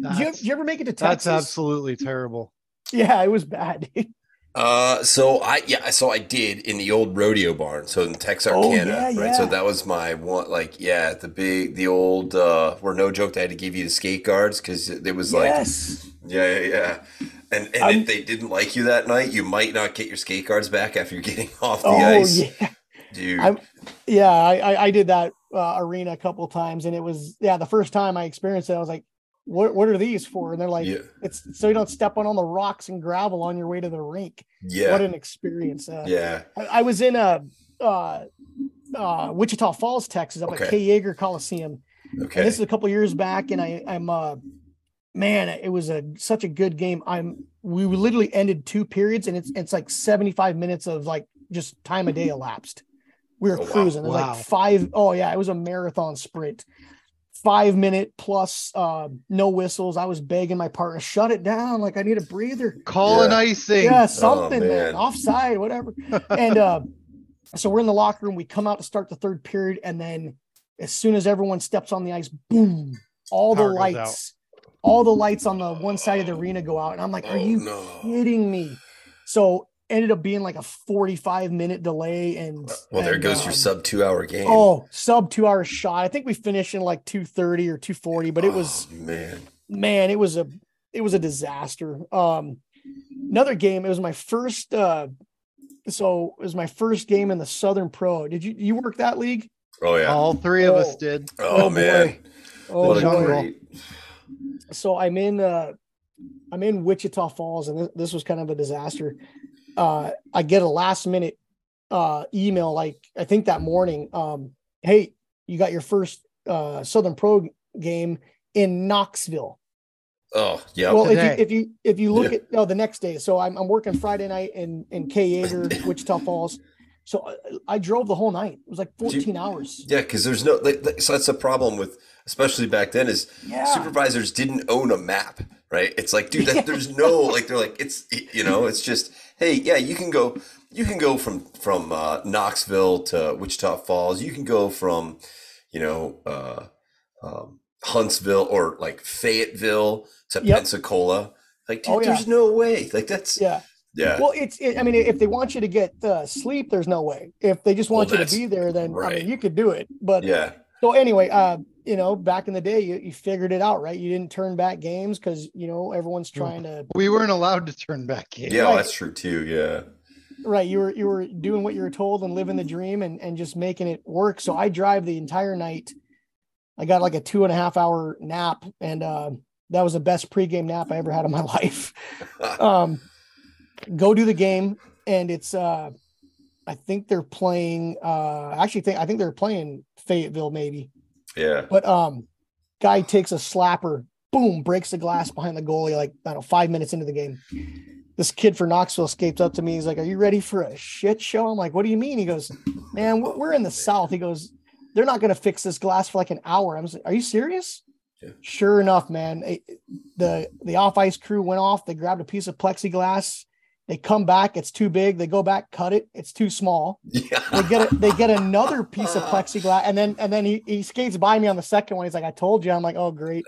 [SPEAKER 3] did you, did you ever make it to Texas?
[SPEAKER 1] that's absolutely terrible.
[SPEAKER 3] Yeah, it was bad.
[SPEAKER 2] Uh, so I yeah, so I did in the old rodeo barn, so in Texarkana,
[SPEAKER 3] Oh, yeah,
[SPEAKER 2] right? So that was my one, like yeah, the big, the old, uh, where no joke, they had to give you the skate guards because it was like
[SPEAKER 3] yes.
[SPEAKER 2] yeah, yeah, yeah, and and
[SPEAKER 3] I'm-
[SPEAKER 2] if they didn't like you that night, you might not get your skate guards back after you're getting off the
[SPEAKER 3] Oh
[SPEAKER 2] ice,
[SPEAKER 3] yeah.
[SPEAKER 2] dude.
[SPEAKER 3] I'm- Yeah, I, I I did that uh, arena a couple times and it was yeah, the first time I experienced it, I was like, what what are these for? And they're like,
[SPEAKER 2] yeah,
[SPEAKER 3] it's so you don't step on all the rocks and gravel on your way to the rink.
[SPEAKER 2] yeah,
[SPEAKER 3] What an experience. Uh,
[SPEAKER 2] yeah.
[SPEAKER 3] I, I was in a uh, uh, Wichita Falls, Texas, up at
[SPEAKER 2] Okay.
[SPEAKER 3] Kay Yeager Coliseum.
[SPEAKER 2] Okay.
[SPEAKER 3] And this is a couple years back, and I, I'm uh, man, it was a such a good game. I'm we literally ended two periods, and it's it's like 75 minutes of like just time of day elapsed. We were
[SPEAKER 2] Oh, wow.
[SPEAKER 3] cruising. It was
[SPEAKER 1] Wow.
[SPEAKER 3] like five. Oh yeah, it was a marathon sprint. Five minute plus uh, no whistles. I was begging my partner, shut it down. Like I need a breather
[SPEAKER 1] Call an
[SPEAKER 2] Yeah.
[SPEAKER 1] icing.
[SPEAKER 3] yeah, something, man.
[SPEAKER 2] man.
[SPEAKER 3] offside, whatever. and uh, so we're in the locker room. We come out to start the third period, and then as soon as everyone steps on the ice, boom, all the
[SPEAKER 1] Power goes
[SPEAKER 3] lights, all the lights on the one side of the arena go out. And I'm like, are
[SPEAKER 2] Oh,
[SPEAKER 3] you
[SPEAKER 2] no.
[SPEAKER 3] kidding me? So ended up being like a 45 minute delay. And
[SPEAKER 2] Well, there
[SPEAKER 3] and,
[SPEAKER 2] goes your
[SPEAKER 3] um,
[SPEAKER 2] sub two hour game.
[SPEAKER 3] Oh, sub two hour shot. I think we finished in like 230 or 240, but it was
[SPEAKER 2] Oh, man.
[SPEAKER 3] man, it was a it was a disaster. Um another game, it was my first uh so it was my first game in the Southern Pro. Did you you work that league?
[SPEAKER 2] Oh yeah.
[SPEAKER 1] All three of us
[SPEAKER 3] Oh.
[SPEAKER 1] did.
[SPEAKER 2] Oh,
[SPEAKER 3] oh,
[SPEAKER 2] man.
[SPEAKER 3] boy. Oh,
[SPEAKER 2] what a
[SPEAKER 3] boy.
[SPEAKER 2] great.
[SPEAKER 3] so I'm in uh I'm in Wichita Falls and this, this was kind of a disaster. Uh I get a last minute uh email like I think that morning um hey, you got your first uh Southern Pro game in Knoxville.
[SPEAKER 2] Oh yeah.
[SPEAKER 3] Well, if you if you if you look
[SPEAKER 2] Yeah.
[SPEAKER 3] at oh the next day, so I'm I'm working Friday night in in Kay Yeager, Wichita Falls. So I, I drove the whole night. It was like 14 hours.
[SPEAKER 2] yeah, because there's no. Like, like- so that's the problem with, especially back then, is
[SPEAKER 3] Yeah.
[SPEAKER 2] supervisors didn't own a map, right? It's like, dude, that, there's no like, they're like, it's you know, it's just, hey, yeah, you can go, you can go from from uh, Knoxville to Wichita Falls. You can go from, you know, uh, um, Huntsville or like Fayetteville to
[SPEAKER 3] Yep.
[SPEAKER 2] Pensacola. Like, dude,
[SPEAKER 3] Oh, yeah.
[SPEAKER 2] there's no way. Like that's yeah.
[SPEAKER 3] Yeah. Well, it's it, I mean, if they want you to get uh, sleep, there's no way. If they just want
[SPEAKER 2] Well,
[SPEAKER 3] you to be there, then I mean, you could do it. But
[SPEAKER 2] yeah.
[SPEAKER 3] So anyway, uh, you know, back in the day, you, you figured it out, right? You didn't turn back games because you know everyone's trying to
[SPEAKER 1] We weren't allowed to turn back games.
[SPEAKER 2] Yeah,
[SPEAKER 3] Right.
[SPEAKER 2] that's true too. Yeah.
[SPEAKER 3] right you were you were doing what you were told and living the dream and and just making it work so i drive the entire night i got like a two and a half hour nap and uh that was the best pregame nap i ever had in my life um go do the game and it's uh i think they're playing uh I actually think i think they're playing fayetteville maybe.
[SPEAKER 2] Yeah.
[SPEAKER 3] but um guy takes a slapper boom breaks the glass behind the goalie like i don't know five minutes into the game. This kid for knoxville escapes up to me. He's like are you ready for a shit show? I'm like what do you mean? He goes man we're we're in the south. He goes they're not going to fix this glass for like an hour. I'm like are you serious?
[SPEAKER 2] Yeah.
[SPEAKER 3] sure enough man it- the the off ice crew went off. They grabbed a piece of plexiglass they come back it's too big they go back cut it it's too small.
[SPEAKER 2] Yeah.
[SPEAKER 3] they get a, they get another piece of plexiglass and then and then he, he skates by me on the second one. He's like i told you. I'm like oh great.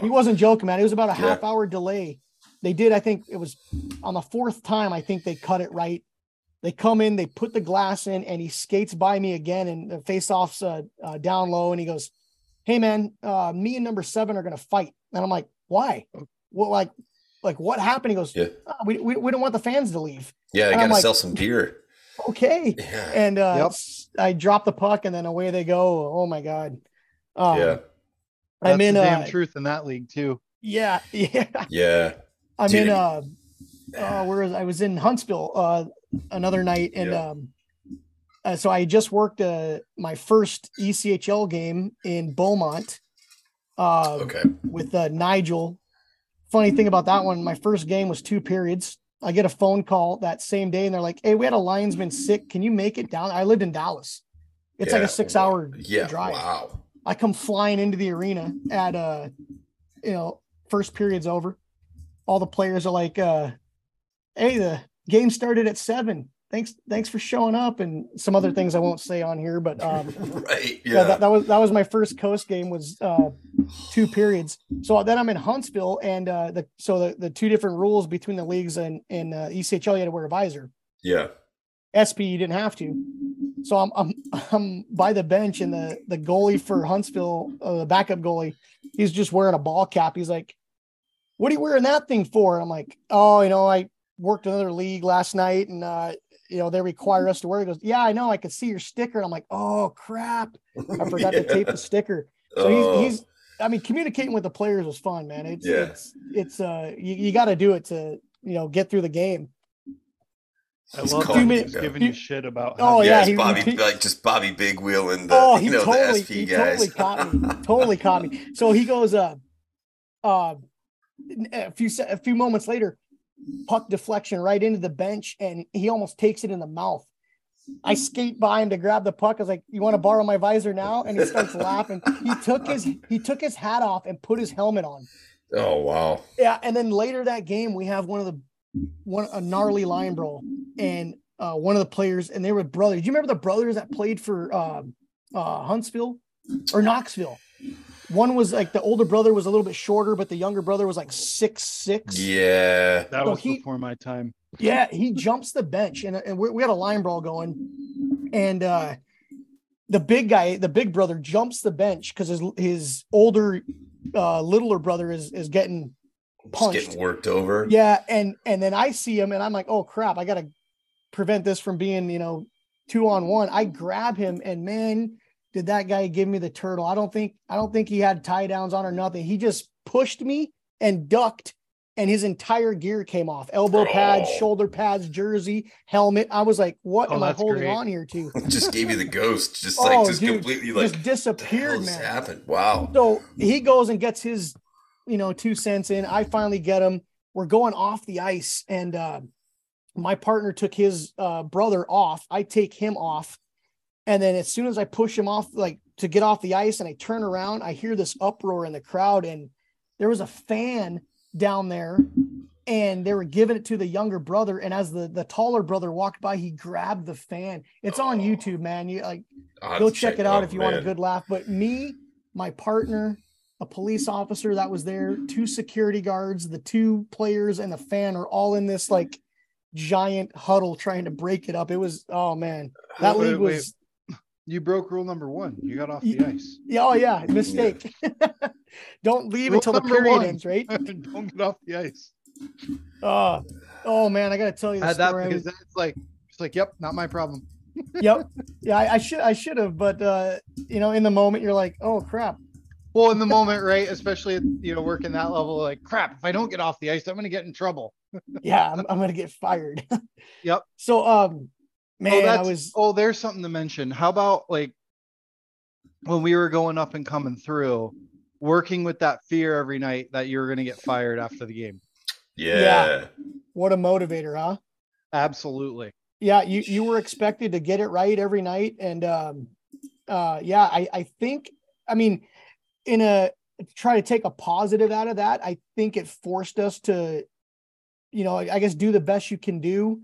[SPEAKER 3] He
[SPEAKER 2] Oh,
[SPEAKER 3] wasn't joking man. It was about a
[SPEAKER 2] Yeah.
[SPEAKER 3] half hour delay. They did i think it was on the fourth time i think they cut it right. They come in they put the glass in and he skates by me again and the face offs uh, uh, down low and he goes hey man uh, me and number seven are gonna fight. And i'm like why? Well like like what happened he goes
[SPEAKER 2] Yeah.
[SPEAKER 3] "Oh, we, we, we don't want the fans to leave
[SPEAKER 2] yeah, I gotta
[SPEAKER 3] like-
[SPEAKER 2] sell some beer.
[SPEAKER 3] okay
[SPEAKER 2] Yeah.
[SPEAKER 3] and uh
[SPEAKER 1] Yep.
[SPEAKER 3] s- I drop the puck and then away they go. Oh my god. Um,
[SPEAKER 2] yeah.
[SPEAKER 3] I'm in
[SPEAKER 1] the damn
[SPEAKER 3] uh
[SPEAKER 1] truth in that league too.
[SPEAKER 3] yeah, yeah.
[SPEAKER 2] Yeah.
[SPEAKER 3] I'm
[SPEAKER 2] Dude.
[SPEAKER 3] in uh uh where was I was in Huntsville uh another night and
[SPEAKER 2] Yeah.
[SPEAKER 3] um uh, so I just worked uh my first ECHL game in Beaumont uh
[SPEAKER 2] Okay.
[SPEAKER 3] with uh, Nigel. Funny thing about that one, my first game was two periods. I get a phone call that same day and they're like, Hey, we had a linesman sick. Can you make it down? I lived in Dallas. It's like a six hour
[SPEAKER 2] Yeah.
[SPEAKER 3] drive.
[SPEAKER 2] Wow.
[SPEAKER 3] I come flying into the arena at uh you know, first period's over. All the players are like, uh, hey, the game started at seven. Thanks, thanks for showing up, and some other things I won't say on here, but um
[SPEAKER 2] Right.
[SPEAKER 3] yeah,
[SPEAKER 2] Yeah.
[SPEAKER 3] that, that was that was my first coast game was uh two periods. So then I'm in Huntsville and uh the so the, the two different rules between the leagues and and uh, ECHL you had to wear a visor.
[SPEAKER 2] yeah.
[SPEAKER 3] SP you didn't have to. So I'm I'm I'm by the bench and the the goalie for Huntsville, uh, the backup goalie, he's just wearing a ball cap. He's like, "What are you wearing that thing for?" And I'm like, "Oh, you know, I worked another league last night, and uh, you know they require us to wear." He goes, "Yeah, I know. I could see your sticker." And I'm like, "Oh crap, I forgot to tape the sticker." So
[SPEAKER 2] Oh,
[SPEAKER 3] he's he's. I mean, communicating with the players was fun, man. It's
[SPEAKER 2] Yeah.
[SPEAKER 3] it's it's uh you, you got to do it to you know get through the game.
[SPEAKER 1] I
[SPEAKER 2] He's
[SPEAKER 1] love
[SPEAKER 2] calling
[SPEAKER 1] that
[SPEAKER 3] you
[SPEAKER 1] he's
[SPEAKER 2] down.
[SPEAKER 1] giving you shit about.
[SPEAKER 3] Oh,
[SPEAKER 1] how-
[SPEAKER 3] yeah,
[SPEAKER 2] it's
[SPEAKER 3] he-
[SPEAKER 2] Bobby,
[SPEAKER 3] he-
[SPEAKER 2] like just Bobby Big Wheel and the,
[SPEAKER 3] oh, he
[SPEAKER 2] you know,
[SPEAKER 3] totally,
[SPEAKER 2] the SP
[SPEAKER 3] he
[SPEAKER 2] guys.
[SPEAKER 3] totally caught me. totally caught me. So he goes, uh, uh, a few a few moments later, puck deflection right into the bench, and he almost takes it in the mouth. I skate by him to grab the puck. I was like, "You want to borrow my visor now?" And he starts laughing. He took his he took his hat off and put his helmet on.
[SPEAKER 2] Oh wow.
[SPEAKER 3] Yeah, and then later that game, we have one of the one a gnarly line brawl, and uh, one of the players, and they were brothers. Do you remember the brothers that played for um, uh, Huntsville or Knoxville? One was like the older brother was a little bit shorter, but the younger brother was like six six.
[SPEAKER 2] Yeah.
[SPEAKER 1] That
[SPEAKER 3] So
[SPEAKER 1] was
[SPEAKER 3] he-
[SPEAKER 1] before my time.
[SPEAKER 3] Yeah, he jumps the bench, and, and we we had a line brawl going, and uh, the big guy, the big brother, jumps the bench because his his older, uh, littler brother is is getting
[SPEAKER 2] Just
[SPEAKER 3] punched.
[SPEAKER 2] getting worked over.
[SPEAKER 3] Yeah, and and then I see him, and I'm like, oh crap, I gotta prevent this from being, you know, two on one. I grab him, and man, did that guy give me the turtle? I don't think I don't think he had tie downs on or nothing. He just pushed me and ducked, and his entire gear came off: elbow pads,
[SPEAKER 2] Oh.
[SPEAKER 3] shoulder pads, jersey, helmet. I was like, what
[SPEAKER 1] Oh,
[SPEAKER 3] am I holding
[SPEAKER 1] great.
[SPEAKER 3] on here to?
[SPEAKER 2] just gave you the ghost. Just like
[SPEAKER 3] Oh,
[SPEAKER 2] just
[SPEAKER 3] dude,
[SPEAKER 2] completely like
[SPEAKER 3] just disappeared,
[SPEAKER 2] what
[SPEAKER 3] man.
[SPEAKER 2] just happened. Wow.
[SPEAKER 3] So he goes and gets his, you know, two cents in. I finally get him. We're going off the ice, and uh, my partner took his uh, brother off. I take him off, and then as soon as I push him off, like to get off the ice, and I turn around, I hear this uproar in the crowd, and there was a fan down there, and they were giving it to the younger brother. And as the the taller brother walked by, he grabbed the fan. It's on oh. YouTube, man. You like go
[SPEAKER 2] to
[SPEAKER 3] check, it out
[SPEAKER 2] oh,
[SPEAKER 3] if you want a good laugh. But me, my partner, a police officer that was there, two security guards, the two players, and the fan are all in this like giant huddle trying to break it up. It was oh man, that
[SPEAKER 1] Wait,
[SPEAKER 3] league was
[SPEAKER 1] You broke rule number one. You got off the ice.
[SPEAKER 3] yeah, oh yeah, mistake. Don't leave
[SPEAKER 1] Rule
[SPEAKER 3] until the period
[SPEAKER 1] one.
[SPEAKER 3] ends, right?
[SPEAKER 1] Don't get off the ice.
[SPEAKER 3] Oh, oh man, I gotta tell you
[SPEAKER 1] that
[SPEAKER 3] story.
[SPEAKER 1] Because
[SPEAKER 3] was-
[SPEAKER 1] then it's like it's like, yep, not my problem.
[SPEAKER 3] yep, yeah, I, I should I should have, but uh, you know, in the moment, you're like, oh crap,
[SPEAKER 1] Well, in the moment, right? Especially at, you know, working that level, like crap. If I don't get off the ice, I'm gonna get in trouble.
[SPEAKER 3] yeah, I'm, I'm gonna get fired.
[SPEAKER 1] Yep.
[SPEAKER 3] So um, man,
[SPEAKER 1] oh,
[SPEAKER 3] I was
[SPEAKER 1] oh, there's something to mention. How about like when we were going up and coming through, working with that fear every night that you were gonna get fired after the game?
[SPEAKER 2] Yeah.
[SPEAKER 3] what a motivator, huh?
[SPEAKER 1] Absolutely.
[SPEAKER 3] Yeah, you you were expected to get it right every night, and um, uh, yeah, I I think I mean, in a try to take a positive out of that, I think it forced us to, you know, I, I guess do the best you can do,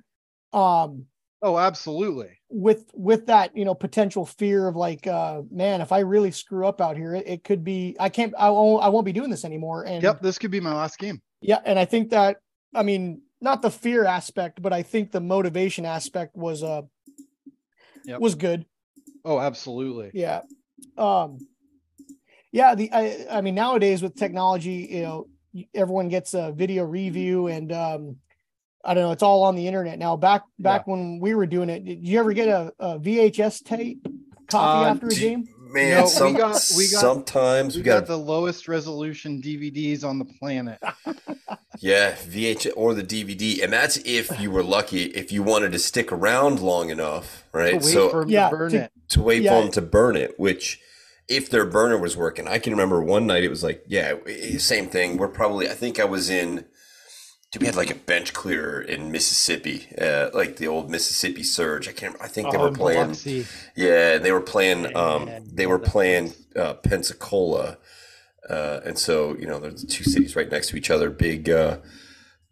[SPEAKER 3] um,
[SPEAKER 1] Oh, absolutely.
[SPEAKER 3] with with that you know potential fear of like, uh, man, if I really screw up out here, it, it could be I can't I won't I won't be doing this anymore, and
[SPEAKER 1] Yep, this could be my last game.
[SPEAKER 3] yeah, and I think that I mean not the fear aspect, but I think the motivation aspect was uh
[SPEAKER 1] Yep.
[SPEAKER 3] was good.
[SPEAKER 1] Oh, absolutely.
[SPEAKER 3] Yeah. Um yeah, the I, I mean nowadays with technology, you know, everyone gets a video review and um I don't know, it's all on the internet now. Back back when we were doing it, did you ever get a, a VHS tape copy
[SPEAKER 1] Uh,
[SPEAKER 3] after a game?
[SPEAKER 2] Man,
[SPEAKER 1] No, we got- we got-
[SPEAKER 2] sometimes
[SPEAKER 1] We
[SPEAKER 2] we
[SPEAKER 1] got
[SPEAKER 2] got
[SPEAKER 1] the lowest resolution DVDs on the planet.
[SPEAKER 2] yeah VHS or the DVD, and that's if you were lucky. If you wanted to stick around long enough,
[SPEAKER 1] To
[SPEAKER 2] right?
[SPEAKER 1] wait
[SPEAKER 2] So
[SPEAKER 1] for 'em
[SPEAKER 3] Yeah,
[SPEAKER 1] to burn
[SPEAKER 3] to-
[SPEAKER 1] it.
[SPEAKER 2] to wait
[SPEAKER 3] Yeah.
[SPEAKER 2] for them to burn it, which if their burner was working, I can remember one night it was like, yeah, same thing. We're probably, I think I was in, dude, we had like a bench clearer in Mississippi, uh, like the old Mississippi Surge. I can't, I think they
[SPEAKER 1] Oh,
[SPEAKER 2] were playing,
[SPEAKER 1] Biloxi.
[SPEAKER 2] yeah, they were playing, um, they were playing uh, Pensacola. Uh, and so, you know, there's two cities right next to each other, big, uh,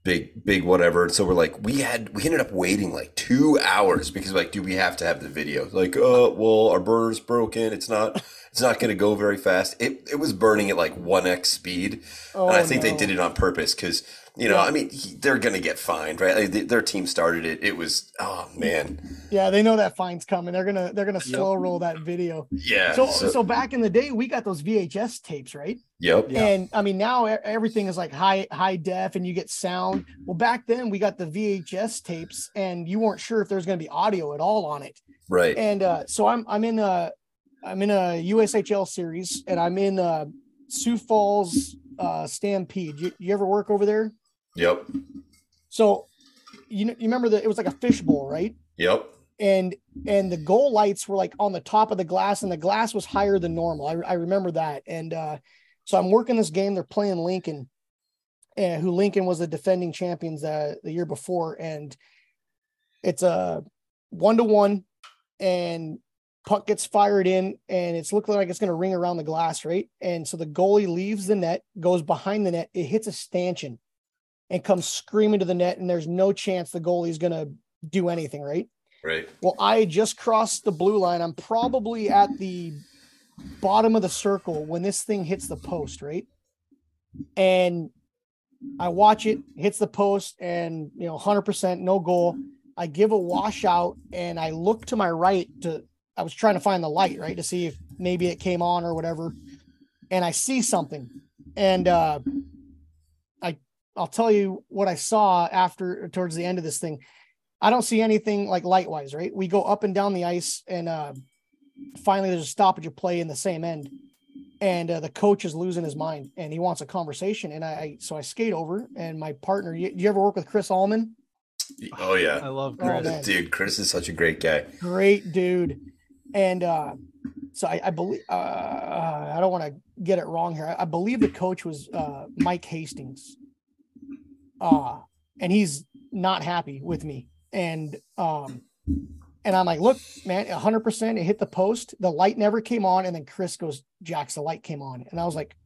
[SPEAKER 2] big, big, whatever. And so we're like, we had, we ended up waiting like two hours because like, do we have to have the video? Like, uh, well, our burner's broken. It's not, it's not going to go very fast. It, it was burning at like 1x speed.
[SPEAKER 3] Oh,
[SPEAKER 2] and I think they did it on purpose because, you know,
[SPEAKER 3] Yeah.
[SPEAKER 2] I mean, he, they're going to get fined, right? Like, they- their team started it. It was, oh man.
[SPEAKER 3] Yeah, they know that fine's coming. They're gonna they're gonna slow roll that video.
[SPEAKER 2] Yeah.
[SPEAKER 3] So so back in the day, we got those VHS tapes, right?
[SPEAKER 2] yep.
[SPEAKER 1] Yeah.
[SPEAKER 3] And I mean, now everything is like high high def, and you get sound. Well, back then we got the VHS tapes, and you weren't sure if there's going to be audio at all on it.
[SPEAKER 2] Right.
[SPEAKER 3] And uh, so I'm I'm in a I'm in a USHL series, and I'm in uh, Sioux Falls uh, Stampede. You, you ever work over there?
[SPEAKER 2] Yep.
[SPEAKER 3] So you know, you remember that it was like a fishbowl, right?
[SPEAKER 2] Yep.
[SPEAKER 3] and and the goal lights were like on the top of the glass and the glass was higher than normal i, I remember that and uh so i'm working this game they're playing lincoln and who lincoln was the defending champions uh, the year before and it's a one to one and puck gets fired in and it's looking like it's going to ring around the glass right and so the goalie leaves the net goes behind the net it hits a stanchion and comes screaming to the net and there's no chance the goalie's going to do anything, right?
[SPEAKER 2] Right.
[SPEAKER 3] Well, I just crossed the blue line. I'm probably at the bottom of the circle when this thing hits the post, right? And I watch it, hits the post, and you know, 100% no goal. I give a washout and I look to my right to, I was trying to find the light, right, to see if maybe it came on or whatever. And I see something. And uh, I, I'll tell you what I saw after, towards the end of this thing. I don't see anything like light wise, right? We go up and down the ice and uh, finally there's a stoppage of play in the same end and uh, the coach is losing his mind and he wants a conversation and I, I so I skate over and my partner you, you ever work with Chris Allman
[SPEAKER 2] Oh yeah, I
[SPEAKER 1] love
[SPEAKER 3] Oh,
[SPEAKER 1] Chris.
[SPEAKER 3] man.
[SPEAKER 2] dude. Chris is such a great guy.
[SPEAKER 3] great dude and uh so I, I believe uh, I don't want to get it wrong here I, I believe the coach was uh Mike Hastings uh and he's not happy with me and um and I'm like, look, man, 100%. It hit the post. The light never came on. And then Chris goes, Jax, the light came on. And I was like,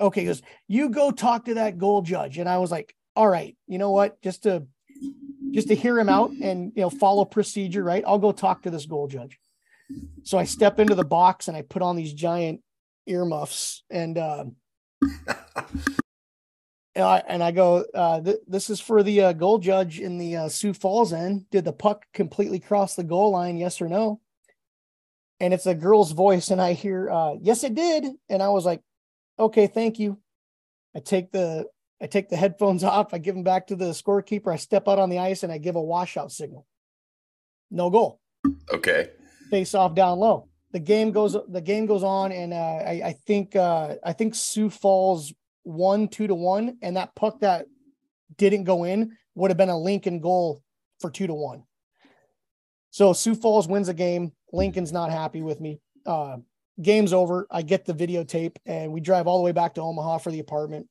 [SPEAKER 3] okay. He goes, you go talk to that goal judge. And I was like, all right, you know what? Just to, just to hear him out and, you know, follow procedure, right? I'll go talk to this goal judge. So I step into the box and I put on these giant earmuffs and, um, and I, and I go, uh, th- this is for the uh, goal judge in the uh, Sioux Falls end. Did the puck completely cross the goal line? Yes or no? And it's a girl's voice, and I hear, uh, yes, it did. And I was like, okay, thank you. I take the I take the headphones off. I give them back to the scorekeeper. I step out on the ice and I give a washout signal. No goal.
[SPEAKER 2] Okay.
[SPEAKER 3] Face off down low. The game goes. The game goes on, and uh, I, I think uh, I think Sioux Falls one two to one, and that puck that didn't go in would have been a Lincoln goal for two to one. So Sioux Falls wins the game. Lincoln's not happy with me. Uh, game's over. I get the videotape, and we drive all the way back to Omaha for the apartment.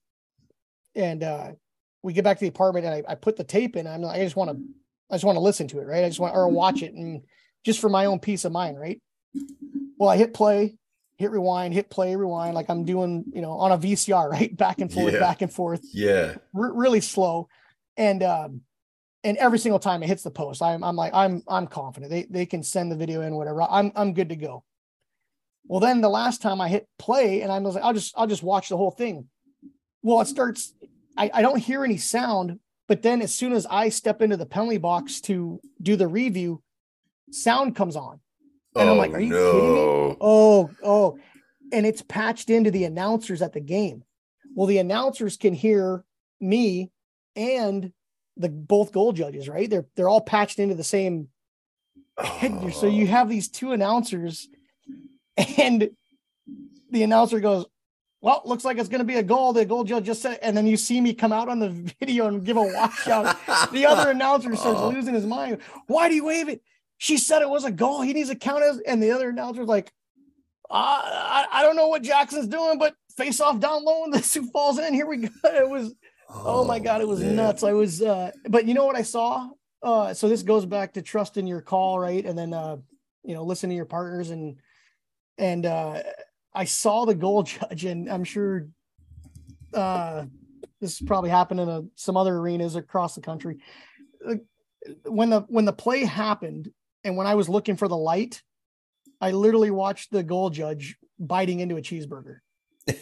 [SPEAKER 3] And uh, we get back to the apartment, and I, I put the tape in. I'm like, I just want to, I just want to listen to it, right? I just want or watch it, and just for my own peace of mind, right? Well, I hit play, hit rewind, hit play, rewind, like I'm doing, you know, on a VCR, right? Back and forth,
[SPEAKER 2] Yeah.
[SPEAKER 3] back and forth
[SPEAKER 2] Yeah.
[SPEAKER 3] re- really slow and um and every single time it hits the post i'm i'm like i'm i'm confident they they can send the video in whatever i'm i'm good to go well then the last time i hit play and i was like i'll just i'll just watch the whole thing well it starts i i don't hear any sound but then as soon as i step into the penalty box to do the review sound comes on And
[SPEAKER 2] oh
[SPEAKER 3] I'm like, are you kidding me? Oh, oh, and it's patched into the announcers at the game. Well, the announcers can hear me and the both goal judges, right? They're they're all patched into the same headgear. So you oh. have these two announcers, and the announcer goes, Well, looks like it's gonna be a goal. The goal judge just said, and then you see me come out on the video and give a washout. the other announcer starts
[SPEAKER 2] Oh.
[SPEAKER 3] losing his mind. Why do you wave it? She said it was a goal. He needs to count as, and the other announcer's like, I, I, I don't know what Jackson's doing, but face off down low and the Sioux falls in. Here we go. It was, oh, my God, it was
[SPEAKER 2] man.
[SPEAKER 3] nuts. I was, uh, but you know what I saw? Uh, so this goes back to trust in your call, right? And then, uh, you know, listen to your partners and, and, uh, I saw the goal judge and I'm sure, uh, this probably happened in a, some other arenas across the country. When the, when the play happened and when I was looking for the light, I literally watched the goal judge biting into a cheeseburger.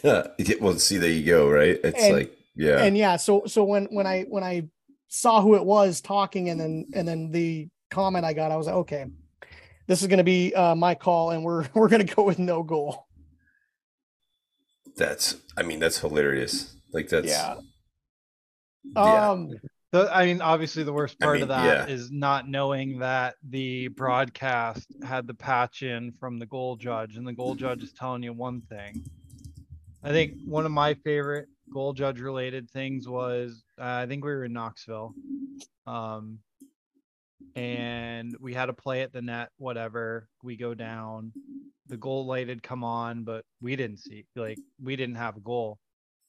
[SPEAKER 2] well, see, there you go. Right? It's
[SPEAKER 3] And-
[SPEAKER 2] like, yeah.
[SPEAKER 3] And yeah, so so when when I when I saw who it was talking and then and then the comment I got, I was like, okay, this is gonna be uh, my call, and we're we're gonna go with no goal.
[SPEAKER 2] that's. I mean, that's hilarious. Like that's.
[SPEAKER 3] Yeah.
[SPEAKER 2] Yeah.
[SPEAKER 3] Um.
[SPEAKER 1] The, I mean, obviously, the worst
[SPEAKER 2] I
[SPEAKER 1] part of
[SPEAKER 2] mean,
[SPEAKER 1] that
[SPEAKER 2] yeah.
[SPEAKER 1] is not knowing that the broadcast had the patch in from the goal judge, and the goal judge is telling you one thing. I think one of my favorite goal judge related things was uh, I think we were in Knoxville, um, and we had a play at the net. Whatever, we go down. The goal light had come on, but we didn't see like we didn't have a goal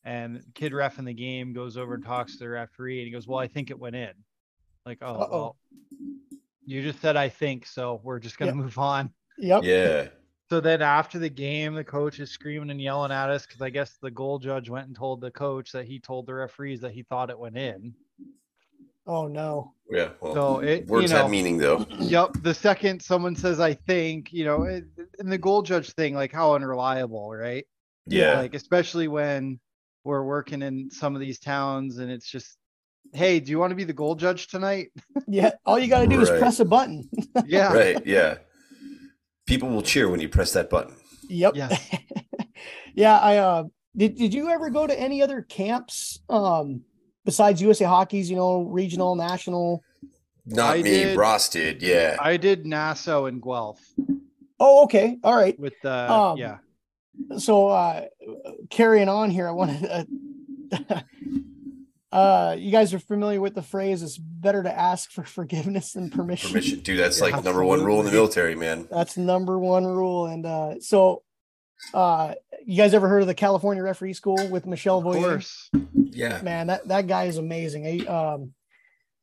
[SPEAKER 1] and kid ref in the game goes over and talks to the referee and he goes, Well, I think it went in. Like, oh,
[SPEAKER 3] Uh-oh.
[SPEAKER 1] well, you just said I think, so we're just gonna
[SPEAKER 3] Yeah.
[SPEAKER 1] move on.
[SPEAKER 3] Yep.
[SPEAKER 2] Yeah.
[SPEAKER 1] So then after the game, the coach is screaming and yelling at us because I guess the goal judge went and told the coach that he told the referees that he thought it went in.
[SPEAKER 3] Oh no.
[SPEAKER 2] Yeah. Well,
[SPEAKER 1] So it,
[SPEAKER 2] words
[SPEAKER 1] you know,
[SPEAKER 2] have meaning though.
[SPEAKER 1] Yep. The second someone says I think, you know, it- and the goal judge thing, like how unreliable, right?
[SPEAKER 2] Yeah.
[SPEAKER 1] Like especially when we're working in some of these towns and it's just, hey, do you want to be the goal judge tonight?
[SPEAKER 3] Yeah. All you got to do is press a button.
[SPEAKER 1] Yeah.
[SPEAKER 2] Right. Yeah. People will cheer when you press that button.
[SPEAKER 3] Yep.
[SPEAKER 1] Yes.
[SPEAKER 3] yeah. I, uh, did, did you ever go to any other camps, um, besides USA Hockey's, you know, regional, national?
[SPEAKER 2] Not
[SPEAKER 1] I
[SPEAKER 2] me.
[SPEAKER 1] did-
[SPEAKER 2] Ross did. Yeah.
[SPEAKER 1] I did Nassau and Guelph
[SPEAKER 3] Oh, okay. All right.
[SPEAKER 1] with the,
[SPEAKER 3] Um,
[SPEAKER 1] yeah.
[SPEAKER 3] So uh carrying on here i wanted to uh you guys are familiar with the phrase it's better to ask for forgiveness than permission,
[SPEAKER 2] Permission, dude. That's
[SPEAKER 1] Yeah,
[SPEAKER 2] like number one rule in the military, man.
[SPEAKER 3] that's number one rule and uh so uh you guys ever heard of the california referee school with michel
[SPEAKER 1] Of course.
[SPEAKER 2] Yeah.
[SPEAKER 3] man that that guy is amazing I, um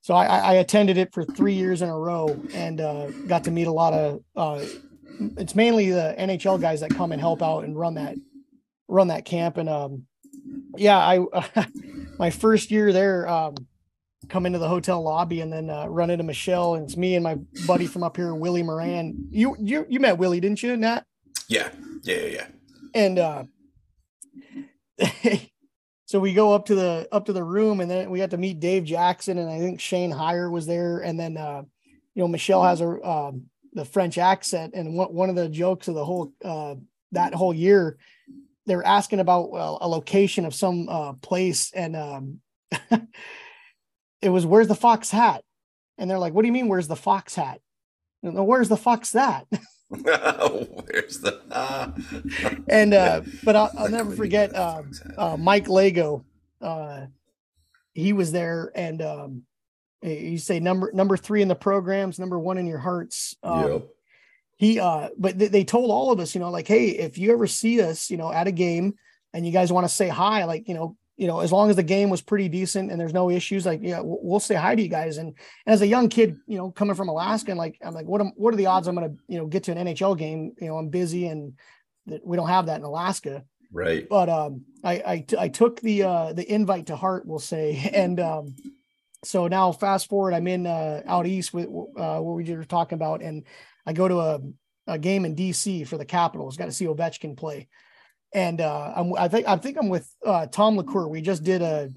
[SPEAKER 3] so I, I attended it for three years in a row and uh, got to meet a lot of uh, it's mainly the nhl guys that come and help out and run that run that camp and um yeah i my first year there um come into the hotel lobby and then uh, run into michelle and it's me and my buddy from up here willie moran you you you met willie didn't you nat
[SPEAKER 2] Yeah. Yeah. Yeah. yeah.
[SPEAKER 3] and uh so we go up to the up to the room and then we got to meet dave jackson and i think shane Heyer was there and then uh you know michelle has a um the french accent and one, one of the jokes of the whole uh that whole year they were asking about well, a location of some uh place and um it was where's the fox hat and they're like what do you mean where's the fox hat "No, where's the fox that
[SPEAKER 2] Where's the? Ah.
[SPEAKER 3] and uh but i'll, I'll never forget uh, uh mike Leggo uh he was there and um you say number number three in the programs number one in your hearts. Um,
[SPEAKER 2] Yep.
[SPEAKER 3] he uh but th- they told all of us you know like hey if you ever see us you know at a game and you guys want to say hi like you know you know as long as the game was pretty decent and there's no issues like yeah we'll, we'll say hi to you guys. And, and as a young kid you know coming from alaska and like i'm like what am what are the odds i'm gonna you know get to an nhl game? You know i'm busy and that we don't have that in alaska.
[SPEAKER 2] Right.
[SPEAKER 3] but um I, I t- I took the uh the invite to heart we'll say. And um so now fast forward i'm in uh out east with uh what we were talking about and i go to a, a game in dc for the capitals got to see ovechkin play and uh I'm, i think i think i'm with uh tom LaCour. we just did a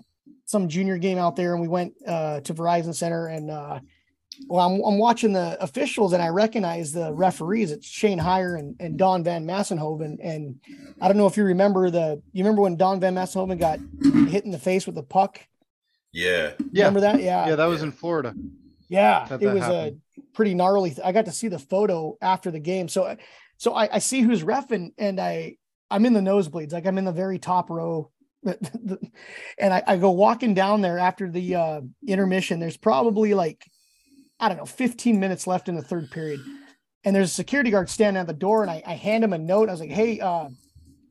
[SPEAKER 3] some junior game out there and we went uh to verizon center and uh well, I'm, I'm watching the officials and I recognize the referees. It's Shane Heyer and, and Don Van Massenhoven. And I don't know if you remember the, you remember when Don Van Massenhoven got hit in the face with the puck?
[SPEAKER 2] Yeah.
[SPEAKER 1] Yeah.
[SPEAKER 3] Remember that? Yeah.
[SPEAKER 1] Yeah. That was
[SPEAKER 2] Yeah.
[SPEAKER 1] in Florida.
[SPEAKER 3] Yeah,
[SPEAKER 1] that
[SPEAKER 3] it
[SPEAKER 1] that
[SPEAKER 3] was
[SPEAKER 1] happened.
[SPEAKER 3] a pretty gnarly. Th- I got to see the photo after the game, so so I, I see who's refing, and I I'm in the nosebleeds, like I'm in the very top row, and I, I go walking down there after the uh, intermission. There's probably like I don't know 15 minutes left in the third period, and there's a security guard standing at the door, and I, I hand him a note. I was like, hey, uh,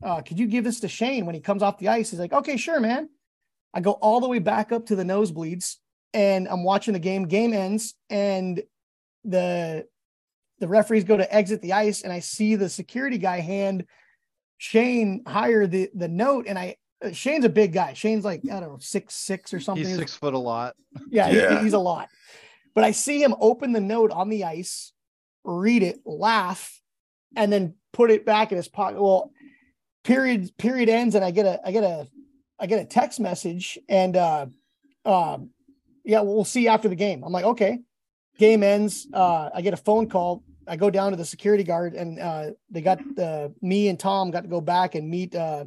[SPEAKER 3] uh, could you give this to Shane when he comes off the ice? He's like, okay, sure, man. I go all the way back up to the nosebleeds and I'm watching the game. Game ends, and the the referees go to exit the ice, and I see the security guy hand Shane Heyer the the note, and I uh, Shane's a big guy. Shane's like I don't know six six or something.
[SPEAKER 1] He's six foot a lot.
[SPEAKER 3] Yeah, he-
[SPEAKER 2] Yeah.
[SPEAKER 3] he's a lot. But I see him open the note on the ice, read it, laugh, and then put it back in his pocket. Well, period period ends, and I get a I get a I get a text message, and uh, um, yeah, we'll see after the game. I'm like, okay. Game ends. Uh, I get a phone call. I go down to the security guard, and uh, they got the me and Tom got to go back and meet uh,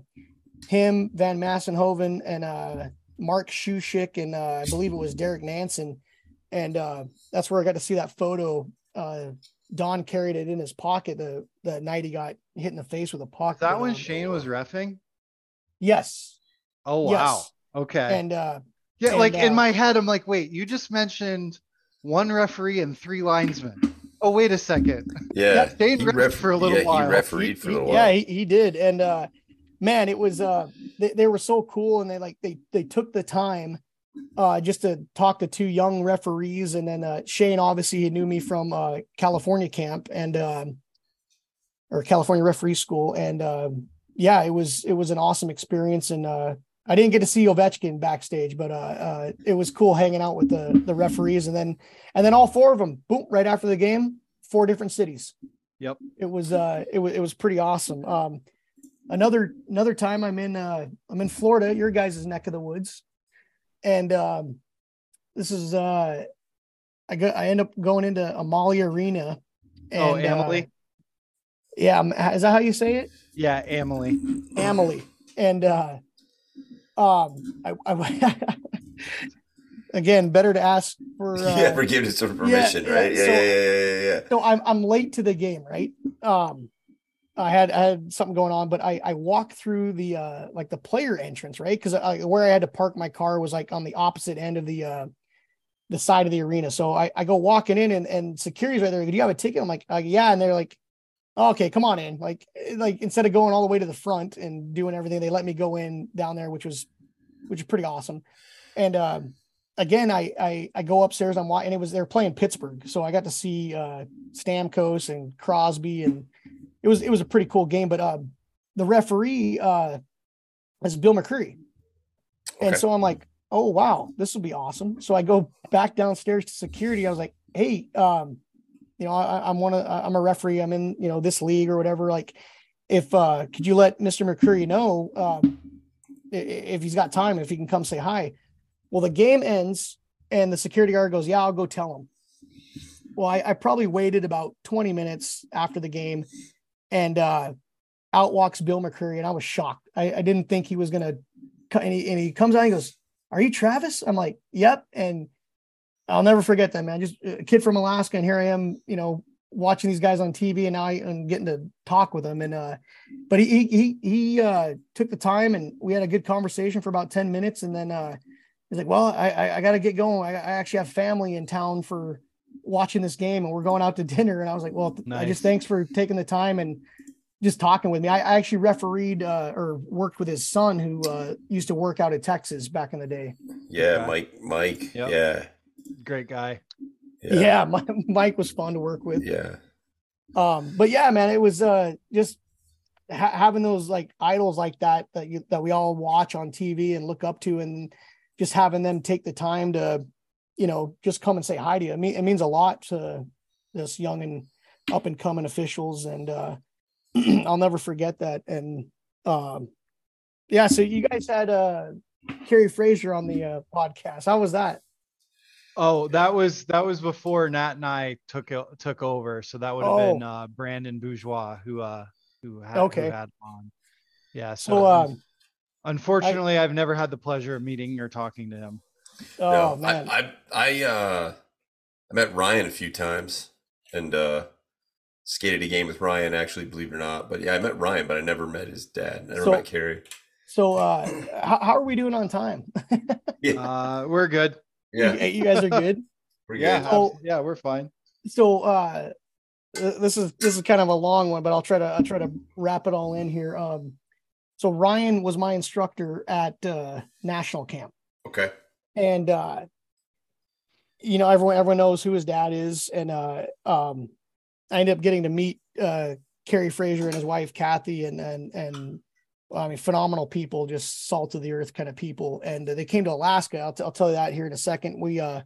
[SPEAKER 3] him, Van Massenhoven, and uh, Mark Shewchyk, and uh, I believe it was Derek Nansen, and uh, that's where I got to see that photo. Uh, Don carried it in his pocket the the night he got hit in the face with a puck.
[SPEAKER 1] Is that when Shane was refing?
[SPEAKER 3] Yes.
[SPEAKER 1] Oh wow.
[SPEAKER 3] Yes.
[SPEAKER 1] Okay.
[SPEAKER 3] And uh,
[SPEAKER 1] yeah,
[SPEAKER 3] and,
[SPEAKER 1] like in
[SPEAKER 3] uh,
[SPEAKER 1] my head, I'm like, wait, you just mentioned one referee and three linesmen. Oh, wait a second.
[SPEAKER 2] Yeah.
[SPEAKER 1] Shane
[SPEAKER 2] He
[SPEAKER 1] ref for a little
[SPEAKER 2] yeah,
[SPEAKER 1] while.
[SPEAKER 2] He refereed for a
[SPEAKER 3] he-
[SPEAKER 2] little
[SPEAKER 3] yeah, he, he did. And uh, man, it was uh, they, they were so cool, and they like they they took the time uh just to talk to two young referees, and then uh, Shane obviously he knew me from uh, California camp and um, or California referee school, and um, yeah, it was it was an awesome experience, and uh, I didn't get to see Ovechkin backstage, but uh, uh, it was cool hanging out with the the referees, and then and then all four of them, boom, right after the game, four different cities.
[SPEAKER 1] Yep.
[SPEAKER 3] It was uh, it was it was pretty awesome. Um, another another time I'm in uh, I'm in Florida, your guys' neck of the woods, and um, this is uh, I go I end up going into Amalie Arena. And,
[SPEAKER 1] oh, Emily.
[SPEAKER 3] Uh, yeah, is that how you say it?
[SPEAKER 1] Yeah, Emily.
[SPEAKER 3] Emily, and uh, um, I, I again, better to ask for uh,
[SPEAKER 2] yeah forgiveness or permission,
[SPEAKER 3] yeah,
[SPEAKER 2] right? Yeah,
[SPEAKER 3] so,
[SPEAKER 2] yeah, yeah, yeah, yeah.
[SPEAKER 3] So I'm I'm late to the game, right? Um, I had I had something going on, but I I walked through the uh like the player entrance, right? Because where I had to park my car was like on the opposite end of the uh the side of the arena. So I I go walking in and and security's right there. Do you have a ticket? I'm like, uh, yeah, and they're like. Okay, come on in. Like, like instead of going all the way to the front and doing everything, they let me go in down there, which was, which is pretty awesome. And um, again, I, I I go upstairs. I'm watching. It was they're playing Pittsburgh, so I got to see uh, Stamkos and Crosby, and it was it was a pretty cool game. But uh, the referee uh, is Bill McCreary, and
[SPEAKER 2] Okay.
[SPEAKER 3] so I'm like, oh wow, this will be awesome. So I go back downstairs to security. I was like, hey, um, you know, I, I'm one of I'm a referee. I'm in you know this league or whatever. Like, if uh, could you let Mr. McCreary know i- if he's got time, if he can come say hi. Well, the game ends and the security guard goes, Yeah, I'll go tell him. Well, I, I probably waited about 20 minutes after the game and uh, out walks Bill McCreary. And I was shocked. I, I didn't think he was to. And he, and he comes out and he goes, Are you Travis? I'm like, Yep. And I'll never forget that, man. Just a kid from Alaska. And here I am, you know, watching these guys on TV and now I, am getting to talk with them. And, uh, but he, he, he, he uh, took the time and we had a good conversation for about 10 minutes. And then, uh, he's like, well, I, I, I got to get going. I, I actually have family in town for watching this game and we're going out to dinner. And I was like, well, I
[SPEAKER 1] Nice.
[SPEAKER 3] just thanks for taking the time and just talking with me. I, I actually refereed uh, or worked with his son who uh, used to work out at Texas back in the day.
[SPEAKER 2] Yeah,
[SPEAKER 1] Okay.
[SPEAKER 2] Mike, Mike.
[SPEAKER 1] Yep.
[SPEAKER 2] Yeah,
[SPEAKER 1] Great guy.
[SPEAKER 3] Yeah, Mi- Mike was fun to work with.
[SPEAKER 2] yeah.
[SPEAKER 3] Um, but yeah, man, it was uh, just ha- having those like idols like that that you that we all watch on TV and look up to, and just having them take the time to, you know, just come and say hi to you. I mean, it means a lot to this young and up and coming officials, and uh, I'll never forget that. And um, yeah, so you guys had uh, Kerry Fraser on the uh, podcast. How was that?
[SPEAKER 1] Oh, that was that was before Nat and I took o- took over. So that would have been uh, Brandon Bourgeois who uh who had, who
[SPEAKER 3] Okay.
[SPEAKER 1] had on. Yeah. So,
[SPEAKER 3] So, um,
[SPEAKER 1] unfortunately, I've never had the pleasure of meeting or talking to him.
[SPEAKER 3] oh
[SPEAKER 2] No,
[SPEAKER 3] man,
[SPEAKER 2] I, I, I, uh, I met Ryan a few times and uh, skated a game with Ryan. Actually, believe it or not, but yeah, I met Ryan, but I never met his dad. I never
[SPEAKER 3] So-
[SPEAKER 2] met Kerry.
[SPEAKER 3] so uh, how, how are we doing on time?
[SPEAKER 2] Yeah,
[SPEAKER 1] Uh, we're good.
[SPEAKER 2] Yeah,
[SPEAKER 3] you, you guys are good.
[SPEAKER 2] we're
[SPEAKER 1] Yeah.
[SPEAKER 2] good.
[SPEAKER 1] abs-
[SPEAKER 3] So-
[SPEAKER 1] yeah, we're fine.
[SPEAKER 3] so uh this is this is kind of a long one but i'll try to i'll try to wrap it all in here um so ryan was my instructor at uh national camp
[SPEAKER 2] Okay.
[SPEAKER 3] and uh you know everyone everyone knows who his dad is and uh um i ended up getting to meet uh kerry fraser and his wife kathy and and and I mean, phenomenal people, just salt of the earth kind of people. And uh, they came to Alaska. I'll, t- I'll tell you that here in a second. We, uh,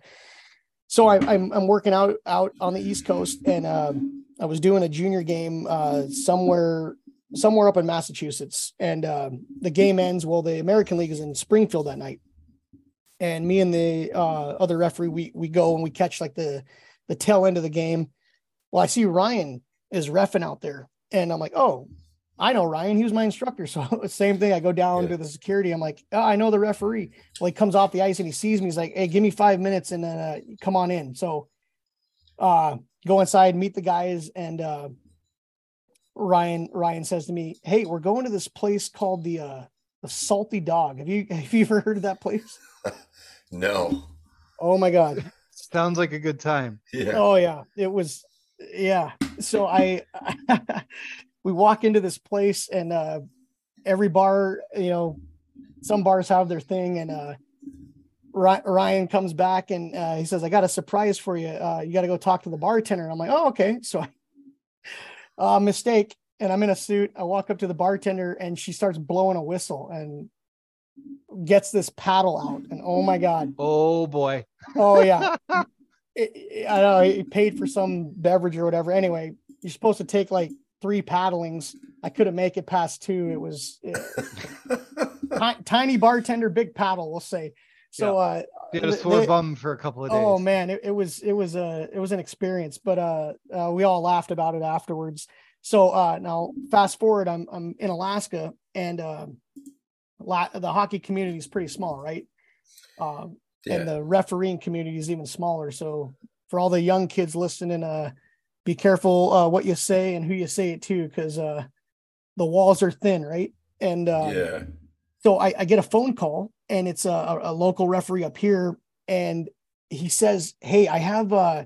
[SPEAKER 3] so I, I'm, I'm working out out on the East Coast, and um, I was doing a junior game uh, somewhere somewhere up in Massachusetts, and um, the game ends. Well, the American League is in Springfield that night, and me and the uh, other referee we we go and we catch like the the tail end of the game. Well, I see Ryan is refing out there, and I'm like, oh. I know Ryan. He was my instructor. So same thing. I go down
[SPEAKER 2] Yeah.
[SPEAKER 3] to the security. I'm like, oh, I know the referee. Well, he comes off the ice and he sees me. He's like, "Hey, give me five minutes and then uh, come on in." So, uh, go inside, meet the guys, and uh, Ryan Ryan says to me, "Hey, we're going to this place called the uh, the Salty Dog. Have you have you ever heard of that place?
[SPEAKER 2] No.
[SPEAKER 3] Oh my god!
[SPEAKER 1] Sounds like a good time.
[SPEAKER 2] Yeah.
[SPEAKER 3] Oh yeah, it was. Yeah. So I, we walk into this place and uh, every bar, you know, some bars have their thing, and uh, Ryan comes back and uh, he says, "I got a surprise for you. Uh, you got to go talk to the bartender." And I'm like, "Oh, okay." So, I, uh, mistake. And I'm in a suit. I walk up to the bartender and she starts blowing a whistle, and gets this paddle out, and oh my god,
[SPEAKER 1] Oh boy.
[SPEAKER 3] oh yeah, It- it- I know he paid for some beverage or whatever. Anyway, you're supposed to take like three paddlings. I couldn't make it past two. It was eh, ti- tiny bartender, big paddle, we'll say. So uh,
[SPEAKER 1] You had a sore
[SPEAKER 3] they-
[SPEAKER 1] bum for a couple of days.
[SPEAKER 3] Oh man, it, it was it was a it was an experience, but uh, uh we all laughed about it afterwards. So uh now fast forward, I'm I'm in Alaska and uh, la- the hockey community is pretty small, right? Um, and the refereeing community is even smaller. So for all the young kids listening, uh, be careful uh, what you say and who you say it to, because uh, the walls are thin, right? And uh,
[SPEAKER 2] yeah.
[SPEAKER 3] so I, I get a phone call and it's a, a, a local referee up here and he says hey i have uh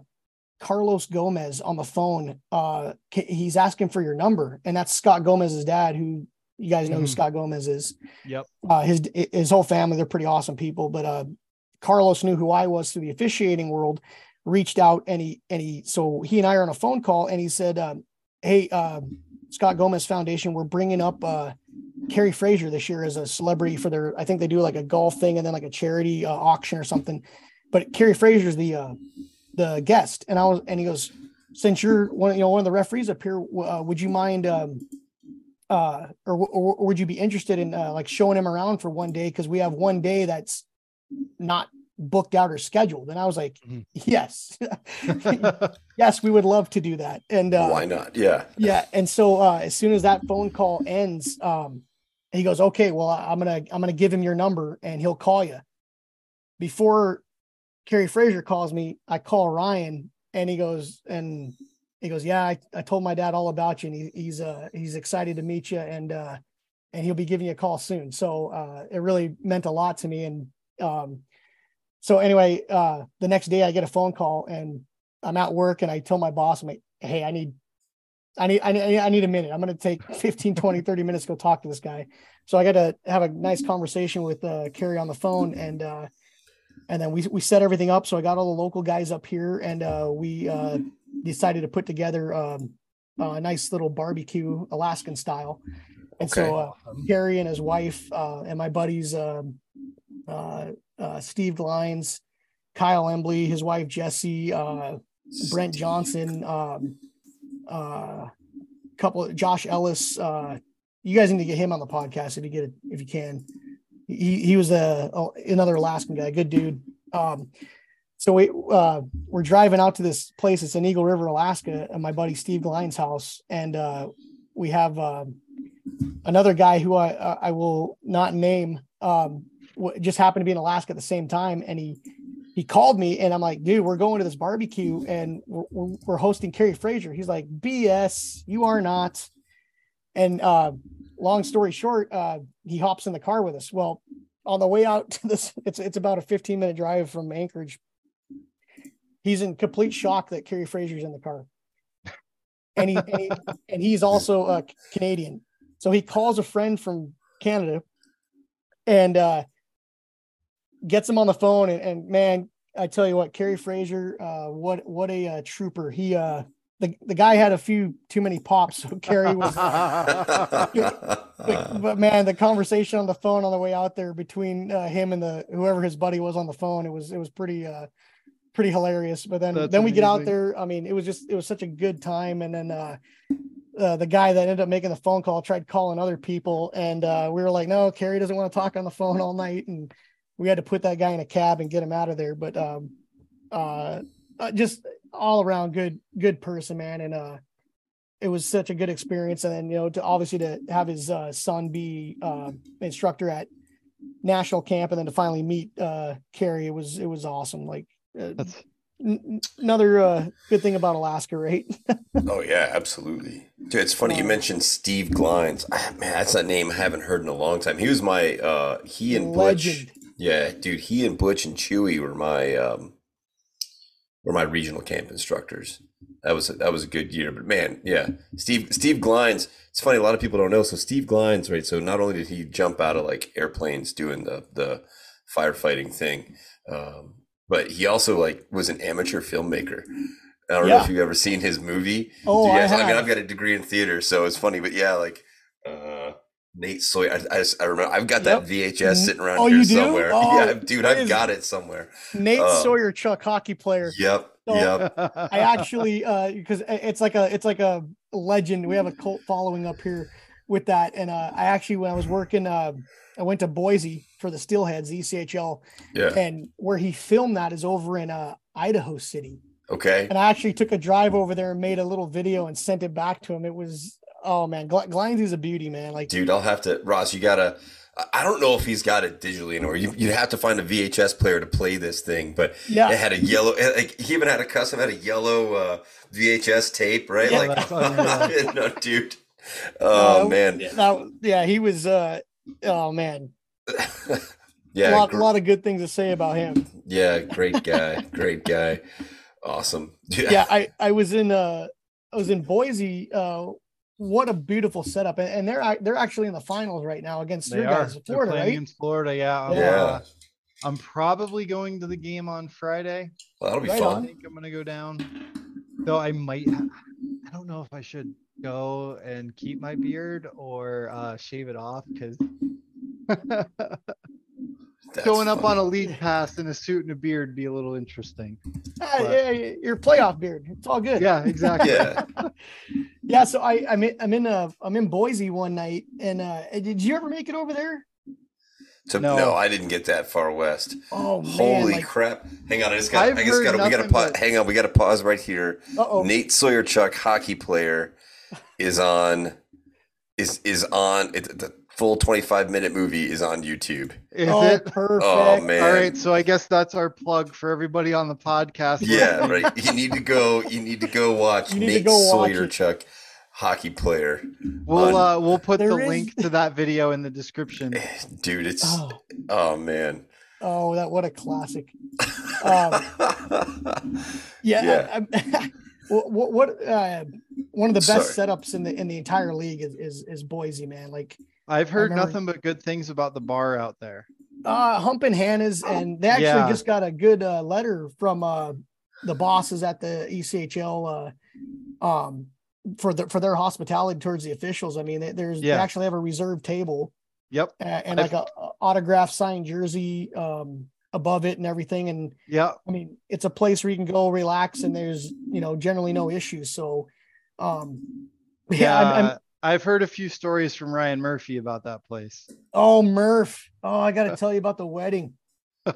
[SPEAKER 3] carlos gomez on the phone uh he's asking for your number and that's scott gomez's dad who you guys know who
[SPEAKER 1] Mhm.
[SPEAKER 3] scott gomez is
[SPEAKER 1] Yep.
[SPEAKER 3] uh his his whole family they're pretty awesome people but uh carlos knew who i was through the officiating world reached out and he and he so he and i are on a phone call and he said um hey uh scott gomez foundation we're bringing up uh Kerry Fraser this year as a celebrity for their, I think they do like a golf thing and then like a charity uh, auction or something. But Kerry Fraser's the uh, the guest, and I was, and he goes, since you're one, you know, one of the referees up here, uh, would you mind, um, uh, or, or, or would you be interested in uh, like showing him around for one day because we have one day that's not booked out or scheduled, and I was like,
[SPEAKER 1] Mhm.
[SPEAKER 3] yes, yes, we would love to do that, and uh,
[SPEAKER 2] Why not? Yeah.
[SPEAKER 3] yeah and so uh as soon as that phone call ends um he goes okay well I- i'm gonna i'm gonna give him your number and he'll call you before Kerry fraser calls me i call ryan and he goes and he goes yeah i, I told my dad all about you and he, he's uh he's excited to meet you and uh and he'll be giving you a call soon so uh it really meant a lot to me and um so anyway uh the next day i get a phone call and i'm at work and i tell my boss i'm like hey i need I need, I need, I need a minute. I'm going to take 15, 20, 30 minutes to go talk to this guy. So I got to have a nice conversation with uh, Kerry on the phone and, uh, and then we, we set everything up. So I got all the local guys up here and uh, we uh, decided to put together um, a nice little barbecue, Alaskan style. And so uh, Kerry and his wife uh, and my buddies, um, uh, uh, Steve Glines, Kyle Embley, his wife Jesse, uh, Brent Johnson, um, uh, couple Josh Ellis. Uh, you guys need to get him on the podcast if you get it if you can. He he was a oh, another Alaskan guy, good dude. Um, so we uh, we're driving out to this place. It's in Eagle River, Alaska, at my buddy Steve Glines' house, and uh, we have um another guy who I I will not name. Um, just happened to be in Alaska at the same time, and he he called me and I'm like, dude, we're going to this barbecue and we're, we're, we're hosting Kerry Fraser. He's like, BS, you are not. And uh, long story short, uh, he hops in the car with us. Well, on the way out to this, it's it's about a 15 minute drive from Anchorage. He's in complete shock that Kerry Fraser's in the car, and he and, he, and he's also a Canadian. So he calls a friend from Canada, and uh, gets him on the phone and, and man i tell you what Kerry fraser uh what what a uh, trooper. He uh the, the guy had a few too many pops so Kerry was but, but man the conversation on the phone on the way out there between uh, him and the whoever his buddy was on the phone it was it was pretty uh pretty hilarious. But then
[SPEAKER 1] That's
[SPEAKER 3] then we get out there. I mean it was just it was such a good time. And then uh uh, the guy that ended up making the phone call tried calling other people. And uh, we were like no Kerry doesn't want to talk on the phone all night. And we had to put that guy in a cab and get him out of there but um uh uh, just all around good good person man and uh it was such a good experience and then you know to obviously to have his uh, son be uh, instructor at national camp and then to finally meet uh Kerry it was it was awesome like uh,
[SPEAKER 1] That's
[SPEAKER 3] n- n- another uh good thing about Alaska right
[SPEAKER 2] Oh yeah, absolutely. Dude, it's funny you mentioned Steve Glines. Ah, Man, that's a name I haven't heard in a long time. He was my uh he and
[SPEAKER 3] Legend.
[SPEAKER 2] Butch. Yeah, dude, he and Butch and Chewy were my um were my regional camp instructors. That was that was a good year. But man, yeah. Steve Steve Glines, it's funny, a lot of people don't know. So Steve Glines, right? So not only did he jump out of like airplanes doing the the firefighting thing, um, but he also like was an amateur filmmaker. I don't know if you've ever seen his movie.
[SPEAKER 3] Oh, I
[SPEAKER 2] guys- I, mean. I've got a degree in theater, so it's funny, but yeah, like, uh, Nate Sawyer. I, I, just, I remember. I've got that VHS sitting around
[SPEAKER 3] Oh,
[SPEAKER 2] here
[SPEAKER 3] you do?
[SPEAKER 2] somewhere.
[SPEAKER 3] Oh,
[SPEAKER 2] yeah, dude, I've got it somewhere.
[SPEAKER 3] Nate
[SPEAKER 2] Uh,
[SPEAKER 3] Sawyer Chuck hockey player.
[SPEAKER 2] Yep.
[SPEAKER 3] So-
[SPEAKER 2] Yep.
[SPEAKER 3] I actually uh because it's like a it's like a legend. We have a cult following up here with that. And uh I actually when I was working uh I went to Boise for the Steelheads, the ECHL,
[SPEAKER 2] Yeah.
[SPEAKER 3] and where he filmed that is over in uh Idaho City.
[SPEAKER 2] Okay.
[SPEAKER 3] And I actually took a drive over there and made a little video and sent it back to him. It was oh man, Gl- Glindy's a beauty, man. Like
[SPEAKER 2] Dude, I'll have to. Ross, you gotta. I- don't know if he's got it digitally anymore. You, you'd have to find a VHS player to play this thing, but
[SPEAKER 3] Yeah.
[SPEAKER 2] it had a yellow. Like he even had a custom, had a yellow uh, VHS tape, right?
[SPEAKER 3] Yeah,
[SPEAKER 2] like, no, dude. Oh
[SPEAKER 3] uh,
[SPEAKER 2] man,
[SPEAKER 3] that- yeah, he was uh oh man.
[SPEAKER 2] yeah,
[SPEAKER 3] a lot,
[SPEAKER 2] gr-
[SPEAKER 3] a lot of good things to say about him.
[SPEAKER 2] yeah, great guy, great guy, awesome.
[SPEAKER 3] yeah i i was in uh i was in boise uh what a beautiful setup and, and they're they're actually in the finals right now against
[SPEAKER 1] They
[SPEAKER 3] your
[SPEAKER 1] are.
[SPEAKER 3] guys
[SPEAKER 1] They're
[SPEAKER 3] florida
[SPEAKER 1] playing
[SPEAKER 3] right
[SPEAKER 1] against Florida. Yeah. I'm,
[SPEAKER 2] Yeah.
[SPEAKER 1] uh, I'm probably going to the game on Friday.
[SPEAKER 2] Well, that'll be
[SPEAKER 3] Right
[SPEAKER 1] I
[SPEAKER 3] on.
[SPEAKER 2] fun.
[SPEAKER 1] think I'm gonna go down. Though I might. I don't know if I should go and keep my beard or uh, shave it off because
[SPEAKER 2] That's
[SPEAKER 1] going up
[SPEAKER 2] fun.
[SPEAKER 1] on a league pass in a suit and a beard be a little interesting. But-
[SPEAKER 3] yeah, yeah, your playoff beard it's all good
[SPEAKER 1] Yeah, exactly.
[SPEAKER 2] Yeah,
[SPEAKER 3] yeah so i i'm in i'm in uh i'm in boise one night and uh did you ever make it over there
[SPEAKER 2] so,
[SPEAKER 1] No.
[SPEAKER 2] no. I didn't get that far west.
[SPEAKER 3] oh man
[SPEAKER 2] Holy
[SPEAKER 3] like,
[SPEAKER 2] crap! Hang on, I just got.
[SPEAKER 1] I've
[SPEAKER 2] I just got. We got to pause.
[SPEAKER 1] but-
[SPEAKER 2] Hang on, we got to pause right here.
[SPEAKER 3] uh-oh
[SPEAKER 2] Nate Sawyer Chuck, hockey player, is on. Is is on. It, the full twenty five minute movie is on YouTube.
[SPEAKER 1] Is
[SPEAKER 3] oh
[SPEAKER 1] it?
[SPEAKER 3] perfect
[SPEAKER 2] Oh man!
[SPEAKER 1] All right, so I guess that's our plug for everybody on the podcast.
[SPEAKER 2] Yeah, right. You need to go. You need to go watch
[SPEAKER 3] You need
[SPEAKER 2] Nate
[SPEAKER 3] go
[SPEAKER 2] Sawyer
[SPEAKER 3] it.
[SPEAKER 2] Chuck, hockey player.
[SPEAKER 1] We'll
[SPEAKER 2] on-
[SPEAKER 1] uh, we'll put
[SPEAKER 3] There
[SPEAKER 1] the
[SPEAKER 3] is-
[SPEAKER 1] link to that video in the description.
[SPEAKER 2] Dude, it's
[SPEAKER 3] oh,
[SPEAKER 2] oh man.
[SPEAKER 3] oh that what a classic um yeah,
[SPEAKER 2] Yeah.
[SPEAKER 3] I, I, what what uh one of the best
[SPEAKER 2] Sorry.
[SPEAKER 3] setups in the in the entire league is is, is Boise, man. Like
[SPEAKER 1] I've heard
[SPEAKER 3] remember-
[SPEAKER 1] nothing but good things about the bar out there.
[SPEAKER 3] uh Humpin' Hannah's and they actually
[SPEAKER 1] Yeah.
[SPEAKER 3] just got a good uh letter from uh the bosses at the ECHL uh um for the for their hospitality towards the officials. I mean, they, there's they actually have a reserved table
[SPEAKER 1] Yep.
[SPEAKER 3] and
[SPEAKER 1] I've-
[SPEAKER 3] like a, a autographed signed jersey um above it and everything and
[SPEAKER 1] yeah,
[SPEAKER 3] I mean, it's a place where you can go relax and there's, you know, generally no issues. So, um, yeah,
[SPEAKER 1] Yeah.
[SPEAKER 3] I'm, I'm,
[SPEAKER 1] I've heard a few stories from Ryan Murphy about that place.
[SPEAKER 3] oh, Murph. Oh, I got to tell you about the wedding.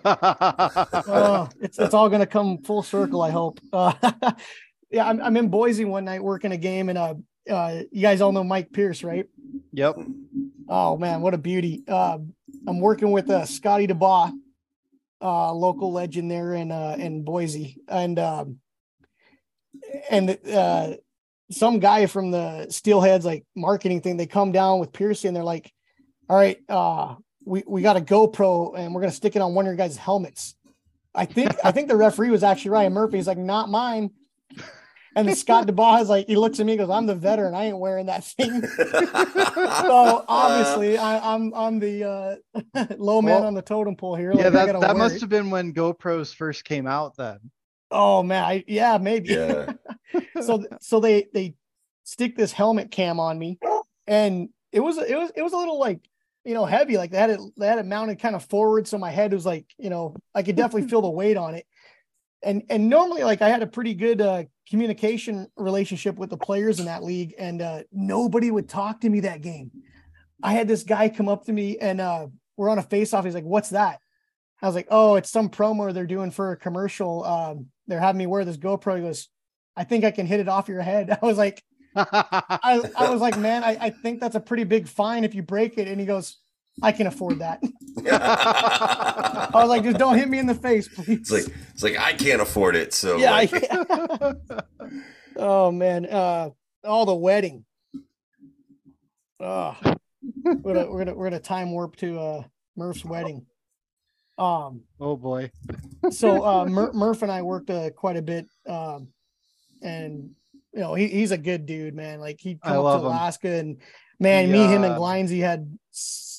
[SPEAKER 3] Oh, it's, it's all going to come full circle. I hope. Uh, yeah. I'm, I'm in Boise one night working a game and, uh, uh, you guys all know Mike Pierce, right?
[SPEAKER 1] yep.
[SPEAKER 3] Oh man, what a beauty. Uh, I'm working with uh, Scotty DeBaugh, uh, local legend there in uh, in Boise, and um, and uh, some guy from the Steelheads like marketing thing. They come down with Piercy and they're like, "All right, uh, we we got a GoPro and we're gonna stick it on one of your guys' helmets." I think I think the referee was actually Ryan Murphy. He's like, "Not mine." And then Scott DeBaugh is like, he looks at me, and goes, "I'm the veteran. I ain't wearing that thing." so obviously I, I'm I'm the uh, low man
[SPEAKER 1] Well,
[SPEAKER 3] on the totem pole here.
[SPEAKER 1] Yeah,
[SPEAKER 3] Like, I
[SPEAKER 1] that, that must
[SPEAKER 3] it.
[SPEAKER 1] have been when GoPros first came out then.
[SPEAKER 3] Oh man, I, yeah, maybe.
[SPEAKER 2] yeah.
[SPEAKER 3] so so they they stick this helmet cam on me, and it was it was it was a little like you know heavy. Like they had it they had it mounted kind of forward, so my head was like you know I could definitely feel the weight on it. And and normally like I had a pretty good uh, communication relationship with the players in that league, and uh, nobody would talk to me that game. I had this guy come up to me and uh, we're on a face off. He's like, "What's that?" I was like, "Oh, it's some promo they're doing for a commercial. Um, they're having me wear this GoPro." He goes, "I think I can hit it off your head." I was like, I, I was like, "Man, I, I think that's a pretty big fine if you break it." And he goes, "I can afford that." I was like, "Just don't hit me in the face, please."
[SPEAKER 2] it's like it's like I can't afford it. So
[SPEAKER 3] yeah.
[SPEAKER 2] like,
[SPEAKER 3] I- oh man, uh, all the wedding. Oh, we're gonna we're gonna we're gonna time warp to uh Murph's wedding. Um,
[SPEAKER 1] oh boy.
[SPEAKER 3] so uh, Mur- Murph and I worked uh, quite a bit, um, and you know he, he's a good dude, man. Like he come up to
[SPEAKER 1] him.
[SPEAKER 3] Alaska, and man,
[SPEAKER 1] He,
[SPEAKER 3] me, him, and
[SPEAKER 1] uh,
[SPEAKER 3] Glindsey had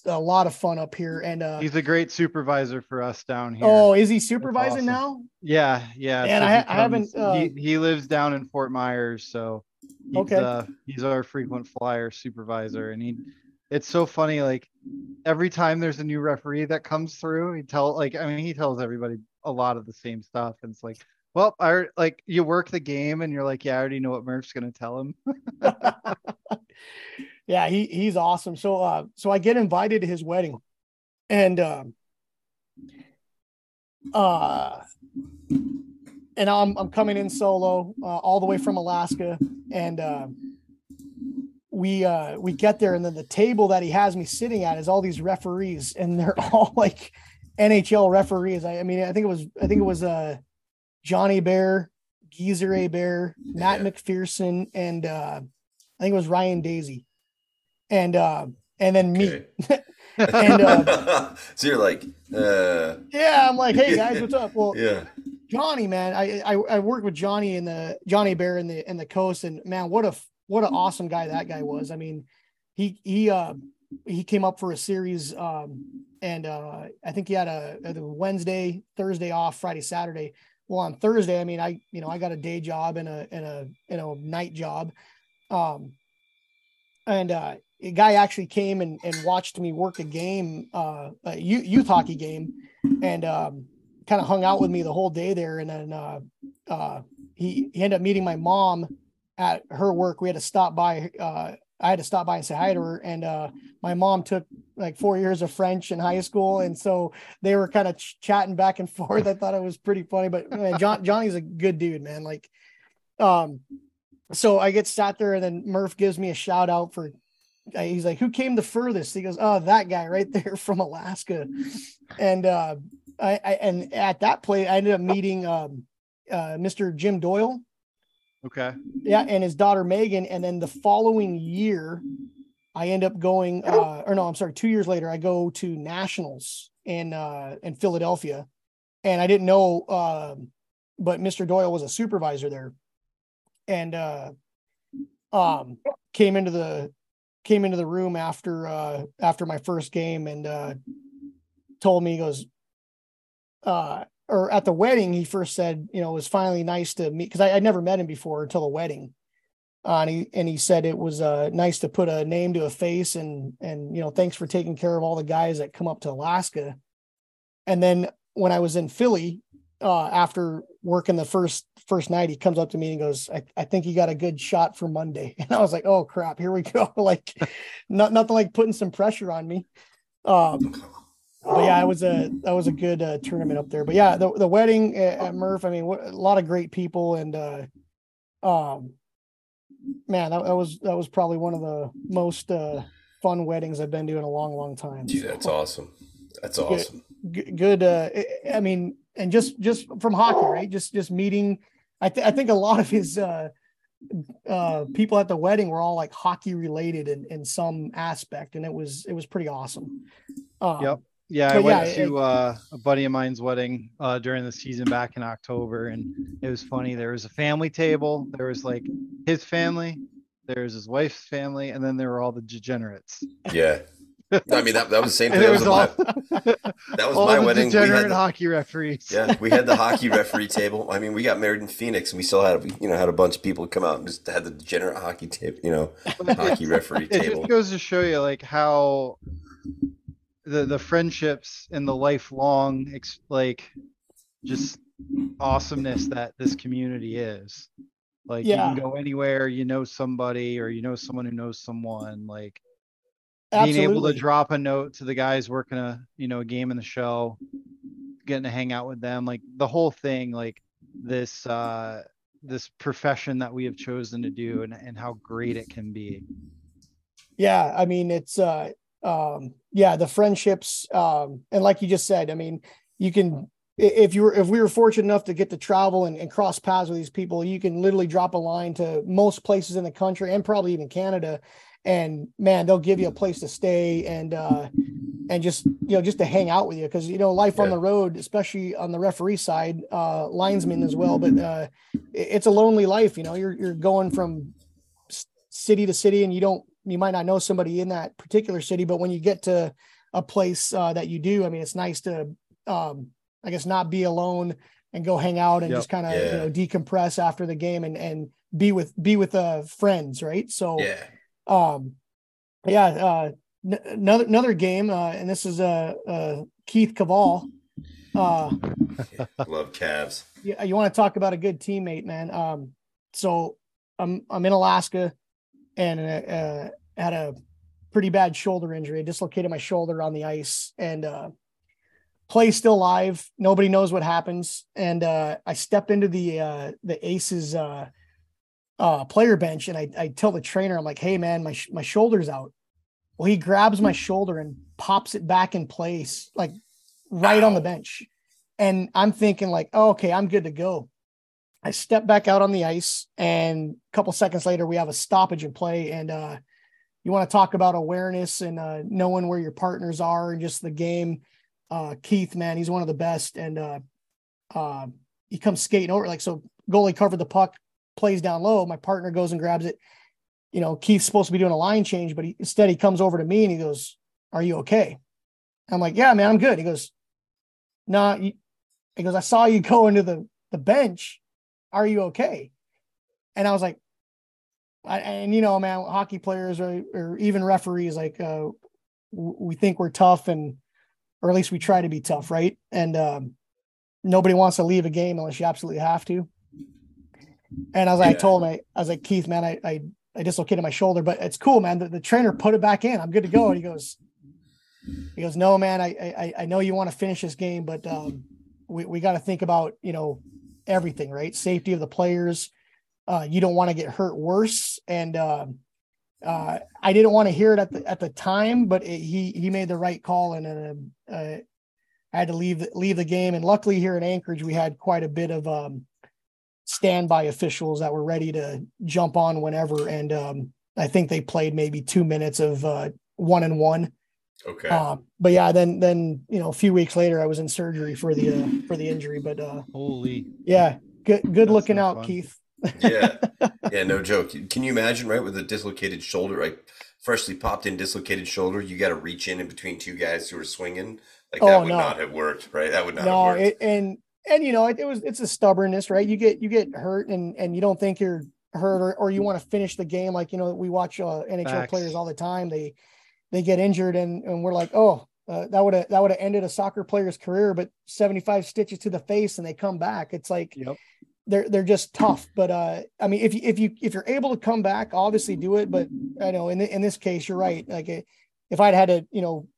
[SPEAKER 3] a lot of fun up here. And uh,
[SPEAKER 1] He's a great supervisor for us down here.
[SPEAKER 3] oh, is he supervising
[SPEAKER 1] awesome.
[SPEAKER 3] now?
[SPEAKER 1] Yeah, yeah.
[SPEAKER 3] Man,
[SPEAKER 1] so
[SPEAKER 3] I
[SPEAKER 1] he
[SPEAKER 3] I haven't,
[SPEAKER 1] comes- he,
[SPEAKER 3] uh,
[SPEAKER 1] he lives down in Fort Myers, so he's,
[SPEAKER 3] Okay.
[SPEAKER 1] uh, he's our frequent flyer supervisor, and he it's so funny. Like every time there's a new referee that comes through, he tell like I mean he tells everybody a lot of the same stuff. And it's like, well, I like you work the game and you're like, yeah, I already know what Murph's gonna tell him.
[SPEAKER 3] yeah, he he's awesome. So uh so I get invited to his wedding and um uh and I'm I'm coming in solo uh, all the way from Alaska and uh we uh we get there and then the table that he has me sitting at is all these referees and they're all like NHL referees. I, I mean, I think it was I think it was uh Johnny Bear, Geezer A Bear, Matt yeah. McPherson, and uh I think it was Ryan Daisy. And uh and then me.
[SPEAKER 2] and uh, so you're like, uh,
[SPEAKER 3] yeah, I'm like, hey guys, what's up? Well,
[SPEAKER 2] yeah,
[SPEAKER 3] Johnny, man, I, I I worked with Johnny in the Johnny Bear in the in the coast, and man, what a what an awesome guy that guy was. I mean, he he uh he came up for a series um and uh I think he had a, a Wednesday, Thursday off, Friday, Saturday. Well, on Thursday, I mean, I you know I got a day job and a and a you know night job, um, and uh, a guy actually came and, and watched me work a game, uh, a youth hockey game, and um, kind of hung out with me the whole day there. And then uh, uh, he, he ended up meeting my mom at her work. We had to stop by. Uh, I had to stop by and say hi to her. And uh, my mom took like four years of French in high school, and so they were kind of ch- chatting back and forth. I thought it was pretty funny. But man, John Johnny's a good dude, man. Like, um, so I get sat there, and then Murph gives me a shout out for he's like, who came the furthest? He goes, oh, that guy right there from Alaska. And uh, I, I and at that play, I ended up meeting um, uh, Mr. Jim Doyle.
[SPEAKER 1] Okay.
[SPEAKER 3] Yeah, and his daughter Megan. And then the following year, I end up going, uh, or no, I'm sorry, two years later, I go to nationals in uh, in Philadelphia, and I didn't know, uh, but Mr. Doyle was a supervisor there, and uh, um, came into the came into the room after uh after my first game and uh told me he goes uh or at the wedding he first said you know it was finally nice to meet because I would never met him before until the wedding uh, and he and he said it was uh nice to put a name to a face and and you know thanks for taking care of all the guys that come up to Alaska and then when I was in Philly uh after working the first first night, he comes up to me and goes, I, I think you got a good shot for Monday. And I was like, oh crap, here we go. like not nothing like putting some pressure on me. Um but yeah, it was a that was a good uh, tournament up there. But yeah, the the wedding at, at Murph, I mean, what, a lot of great people and uh um man, that, that was that was probably one of the most uh fun weddings I've been to in a long, long time.
[SPEAKER 2] Dude, that's awesome. That's awesome.
[SPEAKER 3] Good, good uh I mean, and just just from hockey, right? Just just meeting. I, th- I think a lot of his uh, uh, people at the wedding were all like hockey related in, in some aspect, and it was it was pretty awesome.
[SPEAKER 1] Uh, yep. Yeah, I went yeah, to it, uh, a buddy of mine's wedding uh, during the season back in October, and it was funny. There was a family table. There was like his family, there was his wife's family, and then there were all the degenerates.
[SPEAKER 2] Yeah, I mean that, that was the same thing. That was, all, my, that was my wedding.
[SPEAKER 1] Degenerate the, hockey referees.
[SPEAKER 2] Yeah, we had the hockey referee table. I mean, we got married in Phoenix, and we still had you know had a bunch of people come out and just had the degenerate hockey table, you know, hockey referee
[SPEAKER 1] it
[SPEAKER 2] table.
[SPEAKER 1] It just goes to show you like how the the friendships and the lifelong like just awesomeness that this community is. Like yeah. you can go anywhere, you know somebody, or you know someone who knows someone. Like Absolutely. being able to drop a note to the guys working a you know a game in the show getting to hang out with them like the whole thing like this uh this profession that we have chosen to do and, and how great it can be
[SPEAKER 3] yeah i mean it's uh um yeah the friendships um and like you just said i mean you can if you were if we were fortunate enough to get to travel and, and cross paths with these people you can literally drop a line to most places in the country and probably even canada and man, they'll give you a place to stay and uh, and just you know just to hang out with you because you know life yeah. on the road, especially on the referee side, uh, linesman as well. But uh, it's a lonely life. You know, you're you're going from city to city, and you don't you might not know somebody in that particular city, but when you get to a place uh, that you do, I mean, it's nice to um, I guess not be alone and go hang out and yep. just kind of yeah. you know decompress after the game and and be with be with uh friends right so
[SPEAKER 2] yeah
[SPEAKER 3] um, yeah, uh, n- another another game, uh, and this is uh, uh, Keith Caval. Uh,
[SPEAKER 2] Love Cavs.
[SPEAKER 3] you, you want to talk about a good teammate, man. Um, so I'm I'm in Alaska, and uh, uh, had a pretty bad shoulder injury. I dislocated my shoulder on the ice, and uh, play still live. Nobody knows what happens, and uh, I step into the uh, the Aces uh, uh, player bench, and I I tell the trainer, I'm like, "Hey, man, my sh- my shoulder's out." Well, he grabs my shoulder and pops it back in place, like right on the bench. And I'm thinking, like, oh, okay, I'm good to go. I step back out on the ice, and a couple seconds later, we have a stoppage in play. And uh, you want to talk about awareness and uh, knowing where your partners are and just the game. Uh, Keith, man, he's one of the best. And uh, uh, he comes skating over, like, so goalie covered the puck, plays down low. My partner goes and grabs it. You know, Keith's supposed to be doing a line change, but he, instead he comes over to me and he goes, Are you okay? I'm like, Yeah, man, I'm good. He goes, No, nah, he goes, I saw you go into the, the bench. Are you okay? And I was like, I, and you know, man, hockey players or, or even referees, like, uh, we think we're tough and, or at least we try to be tough. Right. And, um, nobody wants to leave a game unless you absolutely have to. And I was like, I told him, I, I was like, Keith, man, I, I, I dislocated my shoulder, but it's cool, man. The, the trainer put it back in. I'm good to go. And he goes, he goes, no, man, I, I, I know you want to finish this game, but, um, we, we got to think about, you know, everything, right? Safety of the players. Uh, you don't want to get hurt worse. And, um, uh, I didn't want to hear it at the, at the time, but it, he, he made the right call and, uh, uh, I had to leave, leave the game. And luckily here in Anchorage, we had quite a bit of, um, standby officials that were ready to jump on whenever. And, um, I think they played maybe two minutes of, uh, one and one.
[SPEAKER 2] Okay.
[SPEAKER 3] Uh, but yeah, then then you know a few weeks later, I was in surgery for the uh, for the injury. But uh,
[SPEAKER 1] Holy.
[SPEAKER 3] yeah, good good
[SPEAKER 1] That's
[SPEAKER 3] looking out,
[SPEAKER 1] fun.
[SPEAKER 3] Keith.
[SPEAKER 2] yeah. Yeah, no joke. Can you imagine, right, with a dislocated shoulder, like freshly popped in dislocated shoulder, you got to reach in in between two guys who are swinging? Like that
[SPEAKER 3] Oh,
[SPEAKER 2] would
[SPEAKER 3] no.
[SPEAKER 2] not have worked, right? That would not
[SPEAKER 3] No,
[SPEAKER 2] have worked.
[SPEAKER 3] it, and and you know it, it was it's a stubbornness, right? You get you get hurt and and you don't think you're hurt or, or you want to finish the game. Like you know we watch uh, NHL
[SPEAKER 1] Facts.
[SPEAKER 3] players all the time. They they get injured and and we're like, oh, uh, that would have that would have ended a soccer player's career, but 75 stitches to the face and they come back. It's like
[SPEAKER 1] Yep.
[SPEAKER 3] they're they're just tough. But uh, I mean, if you if you if you're able to come back, obviously do it. But I know in th- in this case, you're right. Like if I'd had to, you know,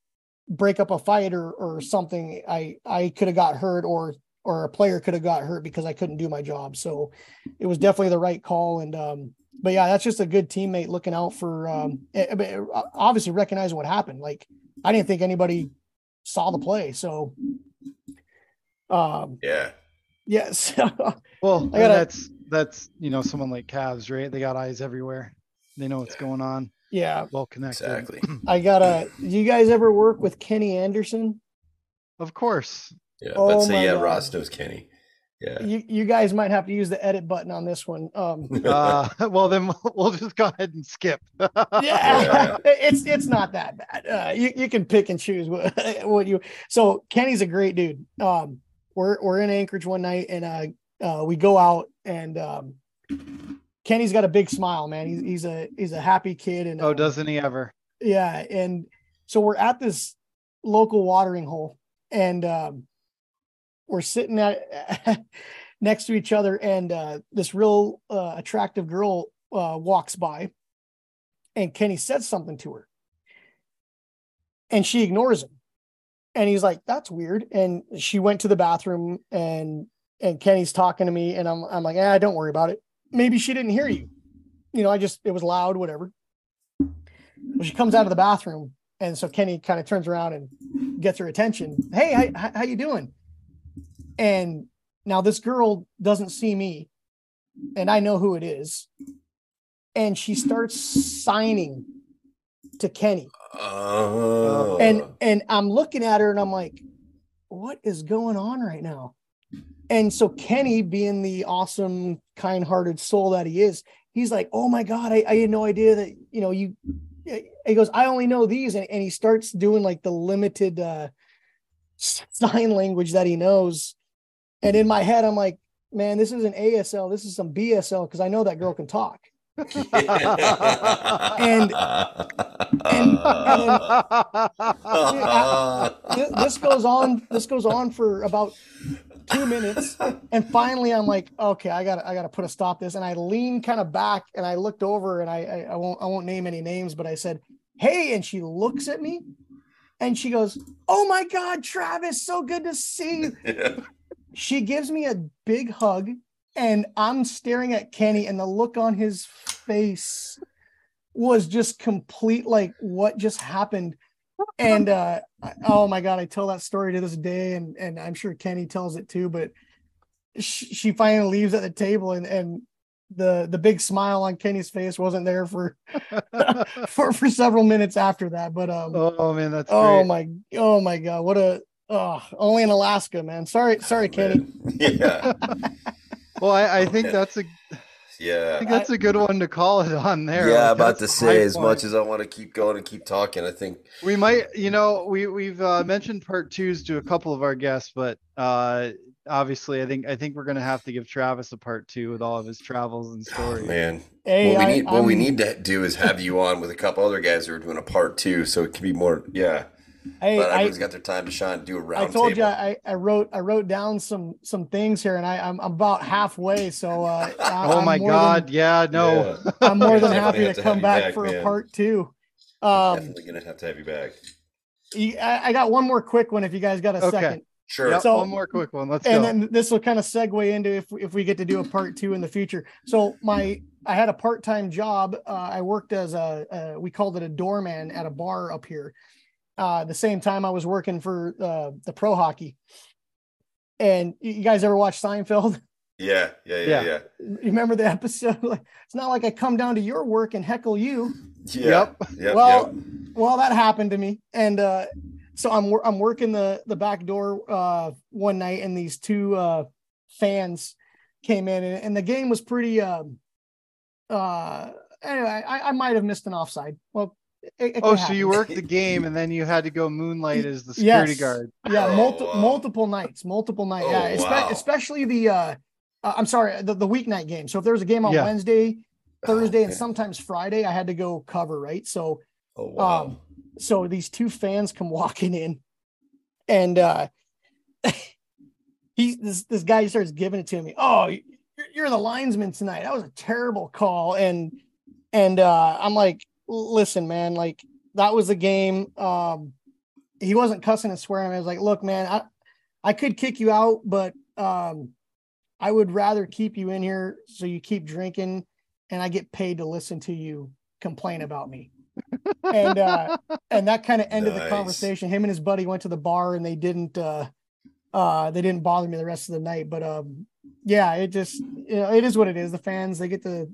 [SPEAKER 3] break up a fight or or something, I I could have got hurt or or a player could have got hurt because I couldn't do my job. So it was definitely the right call. And um, but yeah, that's just a good teammate looking out for um, eh, obviously recognizing what happened. Like I didn't think anybody saw the play. So um,
[SPEAKER 2] yeah.
[SPEAKER 3] yes.
[SPEAKER 1] Well,
[SPEAKER 3] I gotta-
[SPEAKER 1] that's that's you know someone like Cavs, right? They got eyes everywhere. They know what's going on.
[SPEAKER 3] yeah,
[SPEAKER 1] Well connected.
[SPEAKER 2] Exactly.
[SPEAKER 3] I gotta. Do you guys ever work with Kenny Anderson?
[SPEAKER 1] Of course.
[SPEAKER 2] Yeah.
[SPEAKER 3] Oh
[SPEAKER 2] but say,
[SPEAKER 3] my
[SPEAKER 2] yeah,
[SPEAKER 3] God.
[SPEAKER 2] Ross knows Kenny. Yeah.
[SPEAKER 3] You you guys might have to use the edit button on this one. Um,
[SPEAKER 1] Uh, well, then we'll, we'll just go ahead and skip.
[SPEAKER 3] yeah,
[SPEAKER 2] Yeah.
[SPEAKER 3] it's it's not that bad. Uh, you you can pick and choose what, what you. So Kenny's a great dude. Um, we're we're in Anchorage one night and uh, uh we go out and um, Kenny's got a big smile, man. He's he's a he's a happy kid and
[SPEAKER 1] oh,
[SPEAKER 3] uh,
[SPEAKER 1] doesn't he ever?
[SPEAKER 3] yeah and so we're at this local watering hole and um we're sitting at next to each other and uh this real uh, attractive girl uh walks by and kenny says something to her. And she ignores him. And he's like that's weird. And she went to the bathroom and and kenny's talking to me and i'm, I'm like ah, don't worry about it. Maybe she didn't hear you. You know i just it was loud whatever. Well, she comes out of the bathroom, and so Kenny kind of turns around and gets her attention. Hey, how, how you doing? And now this girl doesn't see me, and I know who it is, and she starts signing to Kenny,
[SPEAKER 2] Oh.
[SPEAKER 3] and and I'm looking at her, and I'm like, what is going on right now? And so Kenny, being the awesome, kind-hearted soul that he is, he's like, "Oh my god, I, I had no idea that you know you." He goes, "I only know these," and, and he starts doing like the limited uh, sign language that he knows. And in my head, I'm like, "Man, this isn't ASL. This is some BSL because I know that girl can talk." And- and- Th- this goes on this goes on for about two minutes and finally i'm like okay i gotta i gotta put a stop to this and i lean kind of back and i looked over and I, I i won't i won't name any names but i said hey and she looks at me and she goes oh my god travis so good to see you she gives me a big hug and i'm staring at kenny and the look on his face was just complete like what just happened and uh oh my god i tell that story to this day and and i'm sure kenny tells it too but she, she finally leaves at the table and and the the big smile on kenny's face wasn't there for for for several minutes after that but um
[SPEAKER 1] oh man, that's
[SPEAKER 3] oh
[SPEAKER 1] great.
[SPEAKER 3] my oh my god what a oh only in alaska man sorry sorry kenny
[SPEAKER 2] yeah.
[SPEAKER 1] Well, I, I
[SPEAKER 2] Oh,
[SPEAKER 1] think
[SPEAKER 2] man.
[SPEAKER 1] that's a
[SPEAKER 2] Yeah.
[SPEAKER 1] I think that's a good one to call it on there.
[SPEAKER 2] Yeah,
[SPEAKER 1] Like,
[SPEAKER 2] about to
[SPEAKER 1] that's a high
[SPEAKER 2] say as
[SPEAKER 1] point.
[SPEAKER 2] much as I want to keep going and keep talking, I think
[SPEAKER 1] we might you know we we've uh, mentioned part twos to a couple of our guests but uh obviously i think i think we're gonna have to give travis a part two with all of his travels and
[SPEAKER 2] oh,
[SPEAKER 1] stories
[SPEAKER 2] man.
[SPEAKER 3] hey
[SPEAKER 2] what we
[SPEAKER 3] I-
[SPEAKER 2] need what we need to do is have you on with a couple other guys who are doing a part two, so it can be more yeah.
[SPEAKER 3] Hey
[SPEAKER 2] but
[SPEAKER 3] I,
[SPEAKER 2] everyone's got their time to shine, do a round I
[SPEAKER 3] told
[SPEAKER 2] table.
[SPEAKER 3] you I, I wrote I wrote down some some things here and I I'm, I'm about halfway so uh I-
[SPEAKER 1] oh
[SPEAKER 3] I'm
[SPEAKER 1] my god
[SPEAKER 3] than,
[SPEAKER 1] yeah no
[SPEAKER 2] Yeah.
[SPEAKER 3] I'm more than happy to
[SPEAKER 2] to
[SPEAKER 3] come back,
[SPEAKER 2] back,
[SPEAKER 3] for a part two um
[SPEAKER 2] Definitely gonna have to have you back.
[SPEAKER 3] y- I, I got one more quick one if you guys got a
[SPEAKER 1] Okay.
[SPEAKER 3] second
[SPEAKER 2] Sure.
[SPEAKER 1] Yep,
[SPEAKER 3] So-
[SPEAKER 1] one more quick one let's
[SPEAKER 3] and
[SPEAKER 1] go
[SPEAKER 3] then this will kind of segue into if if we get to do a part two in the future. So my I had a part time job. Uh, I worked as a, uh we called it a doorman at a bar up here. Uh, the same time I was working for uh, the pro hockey. And you you guys ever watch Seinfeld?
[SPEAKER 2] Yeah, yeah, yeah,
[SPEAKER 1] Yeah.
[SPEAKER 2] yeah.
[SPEAKER 3] You remember the episode? Like, it's not like I come down to your work and heckle you.
[SPEAKER 2] Yeah.
[SPEAKER 1] Yep.
[SPEAKER 2] Yep.
[SPEAKER 3] Well,
[SPEAKER 2] yep.
[SPEAKER 3] well, that happened to me, and uh, so I'm I'm working the the back door uh, one night, and these two uh, fans came in, and, and the game was pretty. Um, uh, anyway, I, I might have missed an offside. Well, it, it
[SPEAKER 1] oh
[SPEAKER 3] could
[SPEAKER 1] so you worked the game and then you had to go moonlight as the security
[SPEAKER 3] Yes.
[SPEAKER 1] guard
[SPEAKER 3] Yeah,
[SPEAKER 2] Oh,
[SPEAKER 3] multi-
[SPEAKER 2] wow.
[SPEAKER 3] multiple nights, multiple nights.
[SPEAKER 2] Oh,
[SPEAKER 3] yeah, espe-
[SPEAKER 2] wow.
[SPEAKER 3] especially the. Uh, uh, I'm sorry, the, the weeknight game. So if there was a game on
[SPEAKER 1] Yeah.
[SPEAKER 3] Wednesday, Thursday, and sometimes Friday, I had to go cover. Right, so
[SPEAKER 2] Oh wow.
[SPEAKER 3] um, so these two fans come walking in and uh he this this guy starts giving it to me oh you're, you're the linesman tonight that was a terrible call and and uh i'm like listen man like that was a game um he wasn't cussing and swearing. I was like look man i i could kick you out but um i would rather keep you in here so you keep drinking and i get paid to listen to you complain about me. And uh and that kind of ended the conversation. Him and his buddy went to the bar and they didn't uh uh they didn't bother me the rest of the night but um yeah it just you know, it is what it is. The fans they get to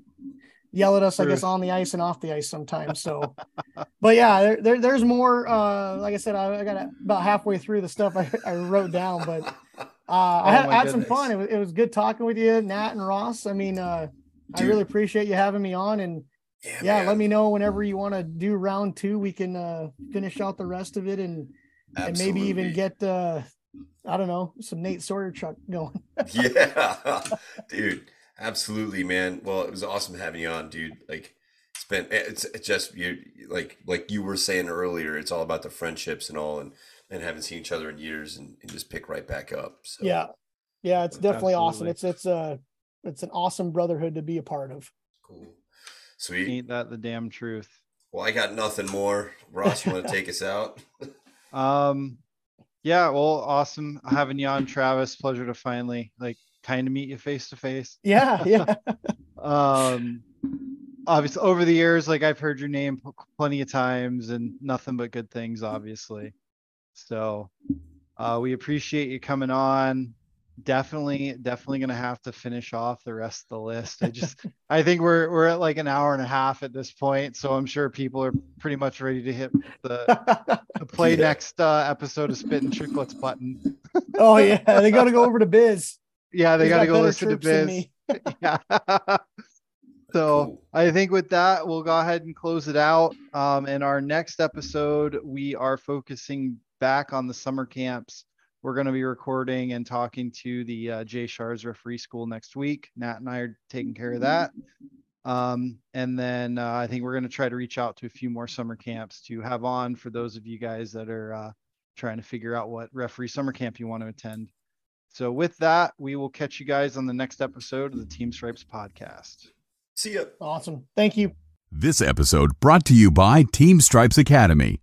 [SPEAKER 3] yell at us i guess on the ice and off the ice sometimes so. But yeah there, there there's more uh like i said i, I got about halfway through the stuff i, I wrote down but uh i had,
[SPEAKER 1] Oh
[SPEAKER 3] I had some fun. it was, it was good talking with you nat and ross. I mean uh i really appreciate you having me on and
[SPEAKER 2] yeah,
[SPEAKER 3] yeah let me know whenever you want to do round two we can uh finish out the rest of it and and maybe even get uh i don't know some nate sawyer truck going.
[SPEAKER 2] Yeah, dude, absolutely, man. Well, it was awesome having you on, dude. Like, it's been, it's, it's just you, like, like you were saying earlier. It's all about the friendships and all, and and haven't seen each other in years, and, and just pick right back up. So
[SPEAKER 3] yeah yeah it's definitely awesome it's it's a it's an awesome brotherhood to be a part of
[SPEAKER 2] cool, sweet.
[SPEAKER 1] ain't that the damn truth
[SPEAKER 2] Well, I got nothing more. Ross, you want to take us out?
[SPEAKER 1] Um, yeah, well, awesome having you on, Travis. Pleasure to finally like kind of meet you face to face.
[SPEAKER 3] yeah yeah
[SPEAKER 1] Um, obviously over the years, like I've heard your name p- plenty of times and nothing but good things, obviously. So, uh, we appreciate you coming on. Definitely, definitely gonna have to finish off the rest of the list. I just, I think we're we're at like an hour and a half at this point, so I'm sure people are pretty much ready to hit the the play
[SPEAKER 2] Yeah.
[SPEAKER 1] next uh, episode of Spittin' Chiclets button.
[SPEAKER 3] oh yeah they gotta go over to biz
[SPEAKER 1] Yeah, they
[SPEAKER 3] He's
[SPEAKER 1] got to go listen to
[SPEAKER 3] chirps
[SPEAKER 1] Biz. Yeah. so
[SPEAKER 2] Cool.
[SPEAKER 1] I think with that, we'll go ahead and close it out. Um, in our next episode, we are focusing back on the summer camps. We're going to be recording and talking to the uh, Jay Sharrers Referee School next week. Nat and I are taking care of that. Um, and then uh, I think we're going to try to reach out to a few more summer camps to have on for those of you guys that are uh, trying to figure out what referee summer camp you want to attend. So with that, we will catch you guys on the next episode of the Team Stripes podcast.
[SPEAKER 2] See ya.
[SPEAKER 3] Awesome. Thank you.
[SPEAKER 4] This episode brought to you by Team Stripes Academy.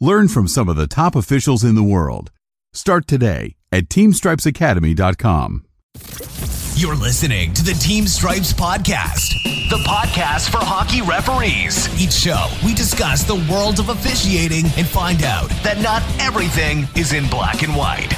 [SPEAKER 4] Learn from some of the top officials in the world. Start today at teamstripesacademy.com.
[SPEAKER 5] You're listening to the Team Stripes Podcast, the podcast for hockey referees. Each show, we discuss the world of officiating and find out that not everything is in black and white.